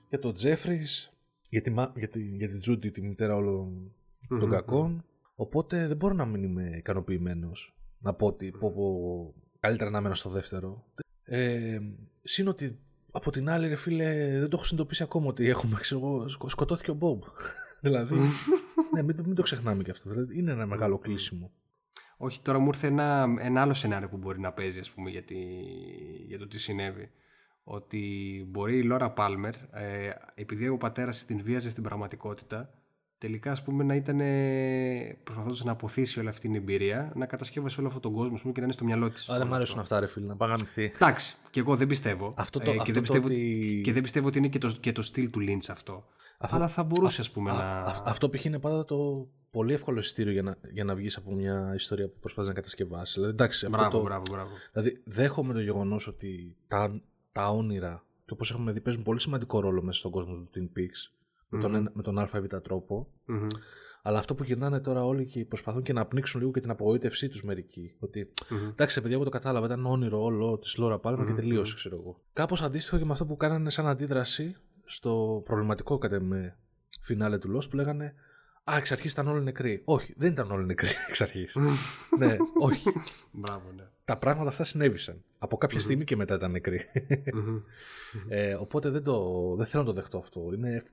για τον Jeffries, για τη, για τη, για τη Judy, τη μητέρα όλων των κακών. Οπότε δεν μπορώ να μην είμαι ικανοποιημένος να πω ότι πω, πω, καλύτερα να μένω στο δεύτερο. Ε, Συν ότι από την άλλη, ρε φίλε, δεν το έχω συνειδητοποιήσει ακόμα ότι έχουμε, ξέρω, σκοτώθηκε ο Μπομπ. [LAUGHS] δηλαδή, [LAUGHS] ναι, μην, μην, το ξεχνάμε και αυτό. Δηλαδή, είναι ένα μεγάλο κλείσιμο. Όχι, τώρα μου ήρθε ένα, ένα άλλο σενάριο που μπορεί να παίζει, ας πούμε, για, για το τι συνέβη. Ότι μπορεί η Λόρα Πάλμερ, ε, επειδή ο πατέρας την βίαζε στην πραγματικότητα, τελικά ας πούμε να ήταν προσπαθώντας να αποθήσει όλη αυτή την εμπειρία, να κατασκεύασε όλο αυτόν τον κόσμο πούμε, και να είναι στο μυαλό της. Α, δεν μου αρέσουν αυτά, ρε φίλε, να πάει να Εντάξει, και εγώ δεν πιστεύω. Αυτό το, ε, και, δεν πιστεύω ότι... και δεν πιστεύω ότι είναι και το, και το στυλ του Lynch αυτό. Αυτό... Αλλά θα μπορούσε, α πούμε, να. αυτό π.χ. είναι πάντα το πολύ εύκολο εισιτήριο για να, για να βγεις από μια ιστορία που προσπαθείς να κατασκευάσεις. Δηλαδή, εντάξει, μπράβο, αυτό το, μπράβο, μπράβο. Δηλαδή, δέχομαι το γεγονός ότι τα, τα όνειρα και όπως έχουμε δει παίζουν πολύ σημαντικό ρόλο μέσα στον κόσμο του Twin Peaks. με, τον, ένα- με τον ΑΒ τρόπο. Αλλά αυτό που γυρνάνε τώρα όλοι και προσπαθούν και να πνίξουν λίγο και την απογοήτευσή τους μερικοί. Ότι εντάξει, ρε παιδιά, εγώ το κατάλαβα. Ήταν όνειρο όλο της Λόρα Πάλμα και τελείωσε, ξέρω εγώ. Κάπως αντίστοιχο και με αυτό που κάνανε σαν αντίδραση στο προβληματικό κατά με φινάλε του Lost που λέγανε Α, εξ αρχής ήταν όλοι νεκροί. Όχι, δεν ήταν όλοι νεκροί [LAUGHS] εξ αρχής. ναι, όχι. Μπράβο, ναι. Τα πράγματα αυτά συνέβησαν. Από κάποια στιγμή και μετά ήταν νεκροί. ε, οπότε δεν, το, δεν θέλω να το δεχτώ αυτό. Είναι ευ-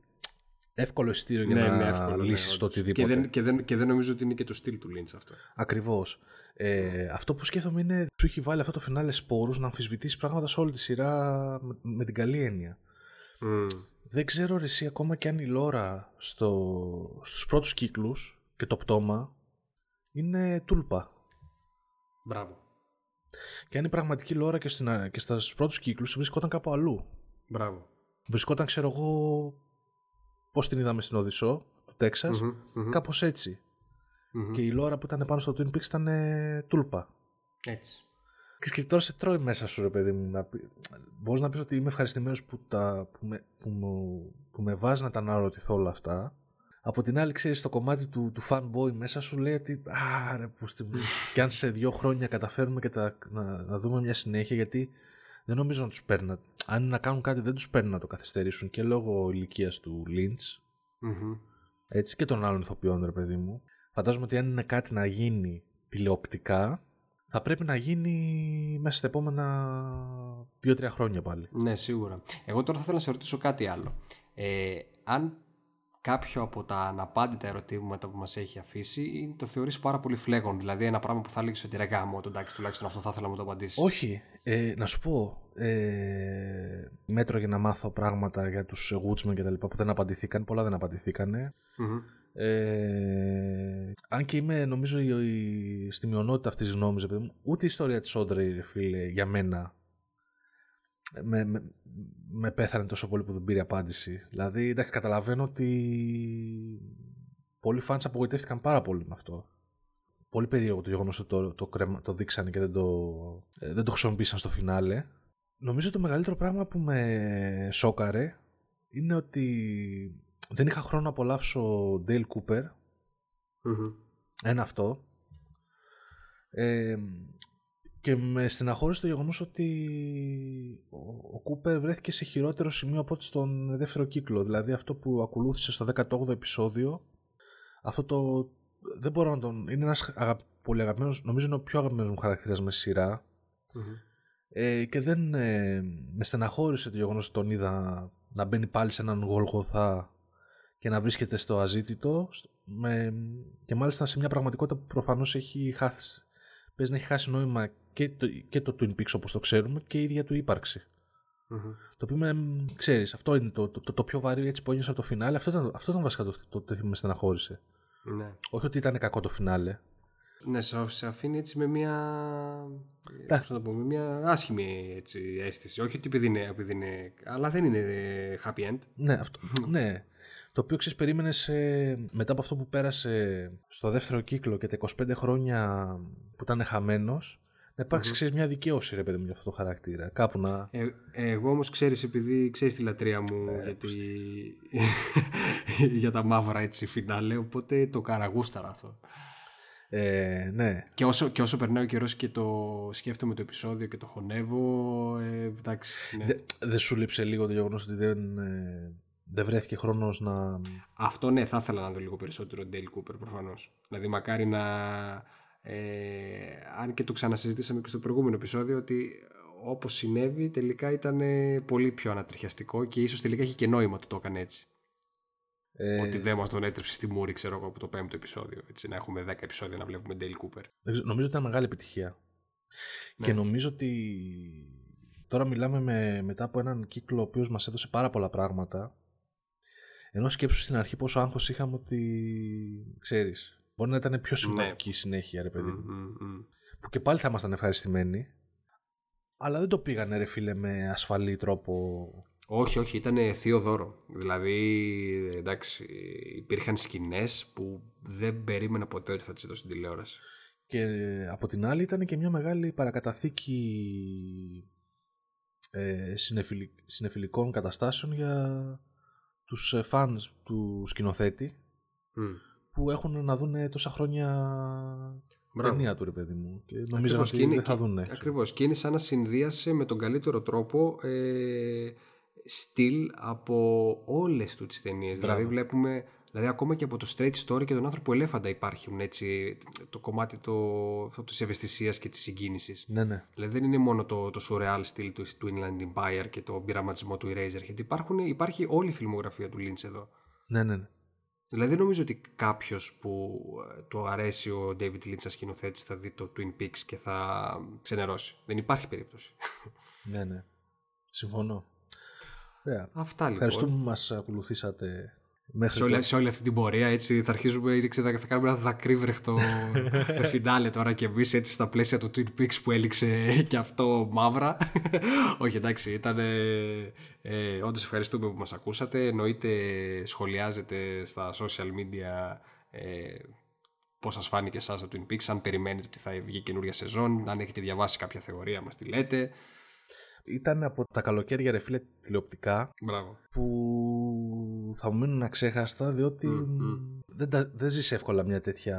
εύκολο εισιτήριο για ναι, να ναι, εύκολο, ναι, λύσεις το όντως. οτιδήποτε. Και δεν, και, δεν, και δεν νομίζω ότι είναι και το στυλ του Lynch αυτό. Ακριβώς. Ε, αυτό που σκέφτομαι είναι σου έχει βάλει αυτό το φινάλε σπόρους να αμφισβητήσεις πράγματα σε όλη τη σειρά με, με την καλή έννοια. Μμ. Δεν ξέρω ρε εσύ ακόμα και αν η Λόρα στο, στους πρώτους κύκλους και το πτώμα είναι τούλπα. Μπράβο. Και αν η πραγματική Λόρα και, στην, και στους πρώτους κύκλους βρισκόταν κάπου αλλού. Μπράβο. Βρισκόταν ξέρω εγώ πώς την είδαμε στην Οδυσσό του τεξας Μμμ, μμμ, κάπως έτσι. μμμ. Και η Λόρα που ήταν πάνω στο Twin Peaks ήταν ε, τούλπα. Έτσι. Και, και τώρα σε τρώει μέσα σου, ρε παιδί μου. Να πει... Μπορείς να πεις ότι είμαι ευχαριστημένος που, τα... που, με... που, μου... που με βάζεις να τα αναρωτηθώ όλα αυτά. Από την άλλη, ξέρεις, το κομμάτι του, του fanboy μέσα σου λέει ότι. Α, ρε, που στη... και αν σε δύο χρόνια καταφέρουμε και τα... να... να δούμε μια συνέχεια, γιατί δεν νομίζω να τους παίρνει. Αν είναι να κάνουν κάτι, δεν τους παίρνει να το καθυστερήσουν και λόγω ηλικίας του Lynch. Μμμ. Έτσι και των άλλων ηθοποιών, ρε παιδί μου. Φαντάζομαι ότι αν είναι κάτι να γίνει τηλεοπτικά, θα πρέπει να γίνει μέσα στα επόμενα 2-3 χρόνια πάλι. Ναι, σίγουρα. Εγώ τώρα θα ήθελα να σε ρωτήσω κάτι άλλο. Ε, αν κάποιο από τα αναπάντητα ερωτήματα που μας έχει αφήσει το θεωρείς πάρα πολύ φλέγον, δηλαδή ένα πράγμα που θα έλεγες ότι ρε γάμο, το εντάξει τουλάχιστον αυτό θα ήθελα να μου το απαντήσεις. Όχι, ε, να σου πω, ε, μέτρο για να μάθω πράγματα για τους Woodsman και τα λοιπά που δεν απαντηθήκαν, πολλά δεν απαντηθήκαν. Μμμ. Ε, αν και είμαι νομίζω η, η, στη μειονότητα αυτής της γνώμης, ρε παιδί μου, ούτε η ιστορία της Όντρεϊ, ρε φίλε, για μένα με, με, με πέθανε τόσο πολύ που δεν πήρε απάντηση. Δηλαδή, εντάξει, καταλαβαίνω ότι πολλοί fans απογοητεύτηκαν πάρα πολύ με αυτό. Πολύ περίεργο το γεγονός ότι το, το, κρέμα- το δείξανε και δεν το, ε, δεν το χρησιμοποίησαν στο φινάλε. Νομίζω το μεγαλύτερο πράγμα που με σόκαρε είναι ότι δεν είχα χρόνο να απολαύσω Dale Cooper. Μμμ. Ένα αυτό. Ε, και με στεναχώρησε το γεγονός ότι ο, ο Κούπερ βρέθηκε σε χειρότερο σημείο από ό,τι στον δεύτερο κύκλο. Δηλαδή αυτό που ακολούθησε στο 18ο επεισόδιο. Αυτό το. Δεν μπορώ να τον. Είναι ένας αγα, πολύ αγαπημένος. Νομίζω είναι ο πιο αγαπημένος μου χαρακτήρας με σειρά. Μμμ. Ε, και δεν. Ε, με στεναχώρησε το γεγονός ότι τον είδα να μπαίνει πάλι σε έναν γολγοθά και να βρίσκεται στο αζήτητο στο- με, και μάλιστα σε μια πραγματικότητα που προφανώς έχει χάσει. Πες να έχει χάσει νόημα και το, και το Twin Peaks όπως το ξέρουμε και η ίδια του ύπαρξη. Μμμ. Το οποίο με, ξέρεις, αυτό είναι το, το, το, το πιο βαρύ έτσι που ένιωσα από το φινάλε. Αυτό ήταν, αυτό ήταν βασικά το, το, το, που με στεναχώρησε. Ναι. Όχι ότι ήταν κακό το φινάλε. Ναι, σε σε αφήνει έτσι με μια. ε, Τα. Πώς να το πω, με μια άσχημη έτσι, αίσθηση. Όχι ότι επειδή είναι, επειδή είναι. Αλλά δεν είναι ε, happy end. Ναι, αυτό, ναι. Το οποίο ξέρεις, περίμενες μετά από αυτό που πέρασε στο δεύτερο κύκλο και τα 25 χρόνια που ήταν χαμένος, να υπάρξει ξέρεις, μια δικαίωση ρε παιδί μου για αυτό το χαρακτήρα. Κάπου να. Ε, εγώ όμως ξέρεις επειδή ξέρεις τη λατρεία μου Ε, γιατί... [LAUGHS] για τα μαύρα έτσι φινάλε οπότε το καραγούσταρα αυτό. Ε, ναι. Και όσο, και όσο περνάει ο καιρός και το σκέφτομαι το επεισόδιο και το χωνεύω ε, εντάξει. Ναι. Δε- Δεν σου λείψε λίγο το γεγονός ότι δεν, ε, δεν βρέθηκε χρόνος να. Αυτό ναι θα ήθελα να δω λίγο περισσότερο Dale Cooper προφανώς. Δηλαδή μακάρι να... Ε, αν και το ξανασυζητήσαμε και στο προηγούμενο επεισόδιο ότι όπως συνέβη τελικά ήταν ε, πολύ πιο ανατριχιαστικό και ίσως τελικά έχει και νόημα ότι το έκανε έτσι. Ε, Ότι δεν μας τον έτρεψε στη μούρη, ξέρω εγώ, από το πέμπτο επεισόδιο. Έτσι, να έχουμε 10 επεισόδια να βλέπουμε Dale Cooper. δεν ξέρω, νομίζω ότι ήταν μεγάλη επιτυχία. Ναι. Και νομίζω ότι τώρα μιλάμε με, μετά από έναν κύκλο ο οποίος μας έδωσε πάρα πολλά πράγματα ενώ σκέψου στην αρχή πόσο άγχος είχαμε ότι ξέρεις μπορεί να ήταν πιο σημαντική η συνέχεια ρε παιδί μου. Μμ, μμ, μμ. που και πάλι θα ήμασταν ευχαριστημένοι αλλά δεν το πήγανε ρε φίλε με ασφαλή τρόπο Όχι, όχι, ήταν θείο δώρο. Δηλαδή, εντάξει, υπήρχαν σκηνές που δεν περίμενα ποτέ ότι θα τις δω στην τηλεόραση. και από την άλλη ήταν και μια μεγάλη παρακαταθήκη ε, συνεφιλι- συνεφιλικών καταστάσεων για τους ε, fans του σκηνοθέτη που έχουν να δουν τόσα χρόνια Μπράβο. ταινία του ρε παιδί μου και νομίζω ότι δεν θα δουν. Ακριβώς και είναι σαν να συνδύασε με τον καλύτερο τρόπο ε, στυλ από όλες τους τις ταινίες. Δηλαδή βλέπουμε Δηλαδή, ακόμα και από το Straight Story και τον άνθρωπο ελέφαντα υπάρχουν έτσι το κομμάτι το, της ευαισθησίας και της συγκίνησης. Ναι, ναι. Δηλαδή, δεν είναι μόνο το, το surreal στυλ του, του Inland Empire και το πειραματισμό του Eraser. υπάρχουν, υπάρχει όλη η φιλμογραφία του Lynch εδώ. Ναι, ναι, ναι. Δηλαδή, δεν νομίζω ότι κάποιος που ε, το αρέσει ο David Lynch σαν σκηνοθέτης θα δει το Twin Peaks και θα ξενερώσει. Δεν υπάρχει περίπτωση. Ναι, ναι. Συμφωνώ. Αυτά λοιπόν. Ευχαριστούμε που μας ακολουθήσατε σε, όλη, σε όλη αυτή την πορεία έτσι θα αρχίσουμε θα, θα κάνουμε ένα δακρύβρεχτο [LAUGHS] φινάλε τώρα και εμείς έτσι στα πλαίσια του Twin Peaks που έληξε [LAUGHS] και αυτό μαύρα. [LAUGHS] Όχι εντάξει ήταν ε, όντως ευχαριστούμε που μας ακούσατε. Εννοείται σχολιάζετε στα social media ε, πώς σας φάνηκε εσάς το Twin Peaks αν περιμένετε ότι θα βγει καινούργια σεζόν αν έχετε διαβάσει κάποια θεωρία μας τη λέτε ήταν από τα καλοκαίρια ρε φίλε τηλεοπτικά Μπράβο. που θα μου μείνουν αξέχαστα διότι δεν, δεν ζεις εύκολα μια τέτοια,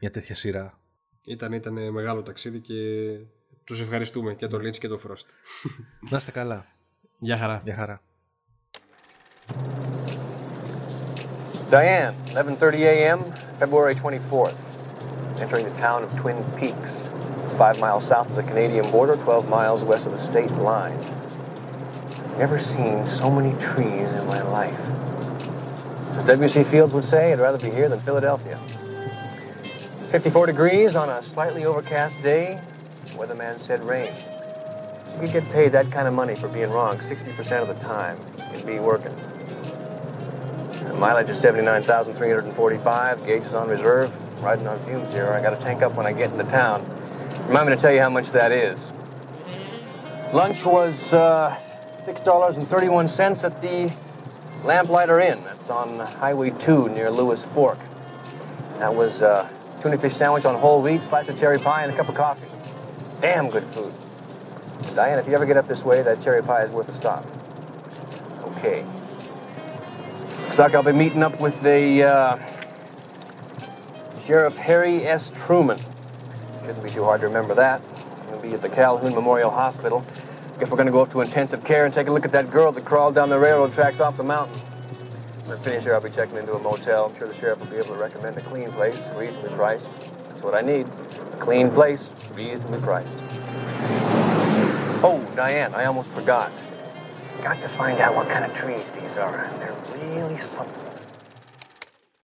μια τέτοια σειρά. Ήταν, ήταν μεγάλο ταξίδι και τους ευχαριστούμε και το Lynch και το Frost. [LAUGHS] Να είστε καλά. Γεια χαρά. Γεια χαρά. Diane, 11:30 a.m., February 24th. Entering the town of Twin Peaks. Five miles south of the Canadian border, 12 miles west of the state line. Never seen so many trees in my life. As W.C. Fields would say, I'd rather be here than Philadelphia. 54 degrees on a slightly overcast day. Weatherman said rain. You get paid that kind of money for being wrong 60% of the time. You'd be working. The mileage is 79,345. Gauge is on reserve. Riding on fumes here. I got to tank up when I get into town. Remind me to tell you how much that is. Lunch was uh, $6.31 at the Lamplighter Inn. That's on Highway 2 near Lewis Fork. That was a tuna fish sandwich on whole wheat, slice of cherry pie, and a cup of coffee. Damn good food. Diane, if you ever get up this way, that cherry pie is worth a stop. Okay. Looks like I'll be meeting up with the uh, Sheriff Harry S. Truman. Shouldn't be too hard to remember that. We'll be at the Calhoun Memorial Hospital. I guess we're going to go up to intensive care and take a look at that girl that crawled down the railroad tracks off the mountain. When I finish here, I'll be checking into a motel. I'm sure the sheriff will be able to recommend a clean place, reasonably priced. That's what I need. A clean place, reasonably priced. Oh, Diane, I almost forgot. Got to find out what kind of trees these are. They're really something.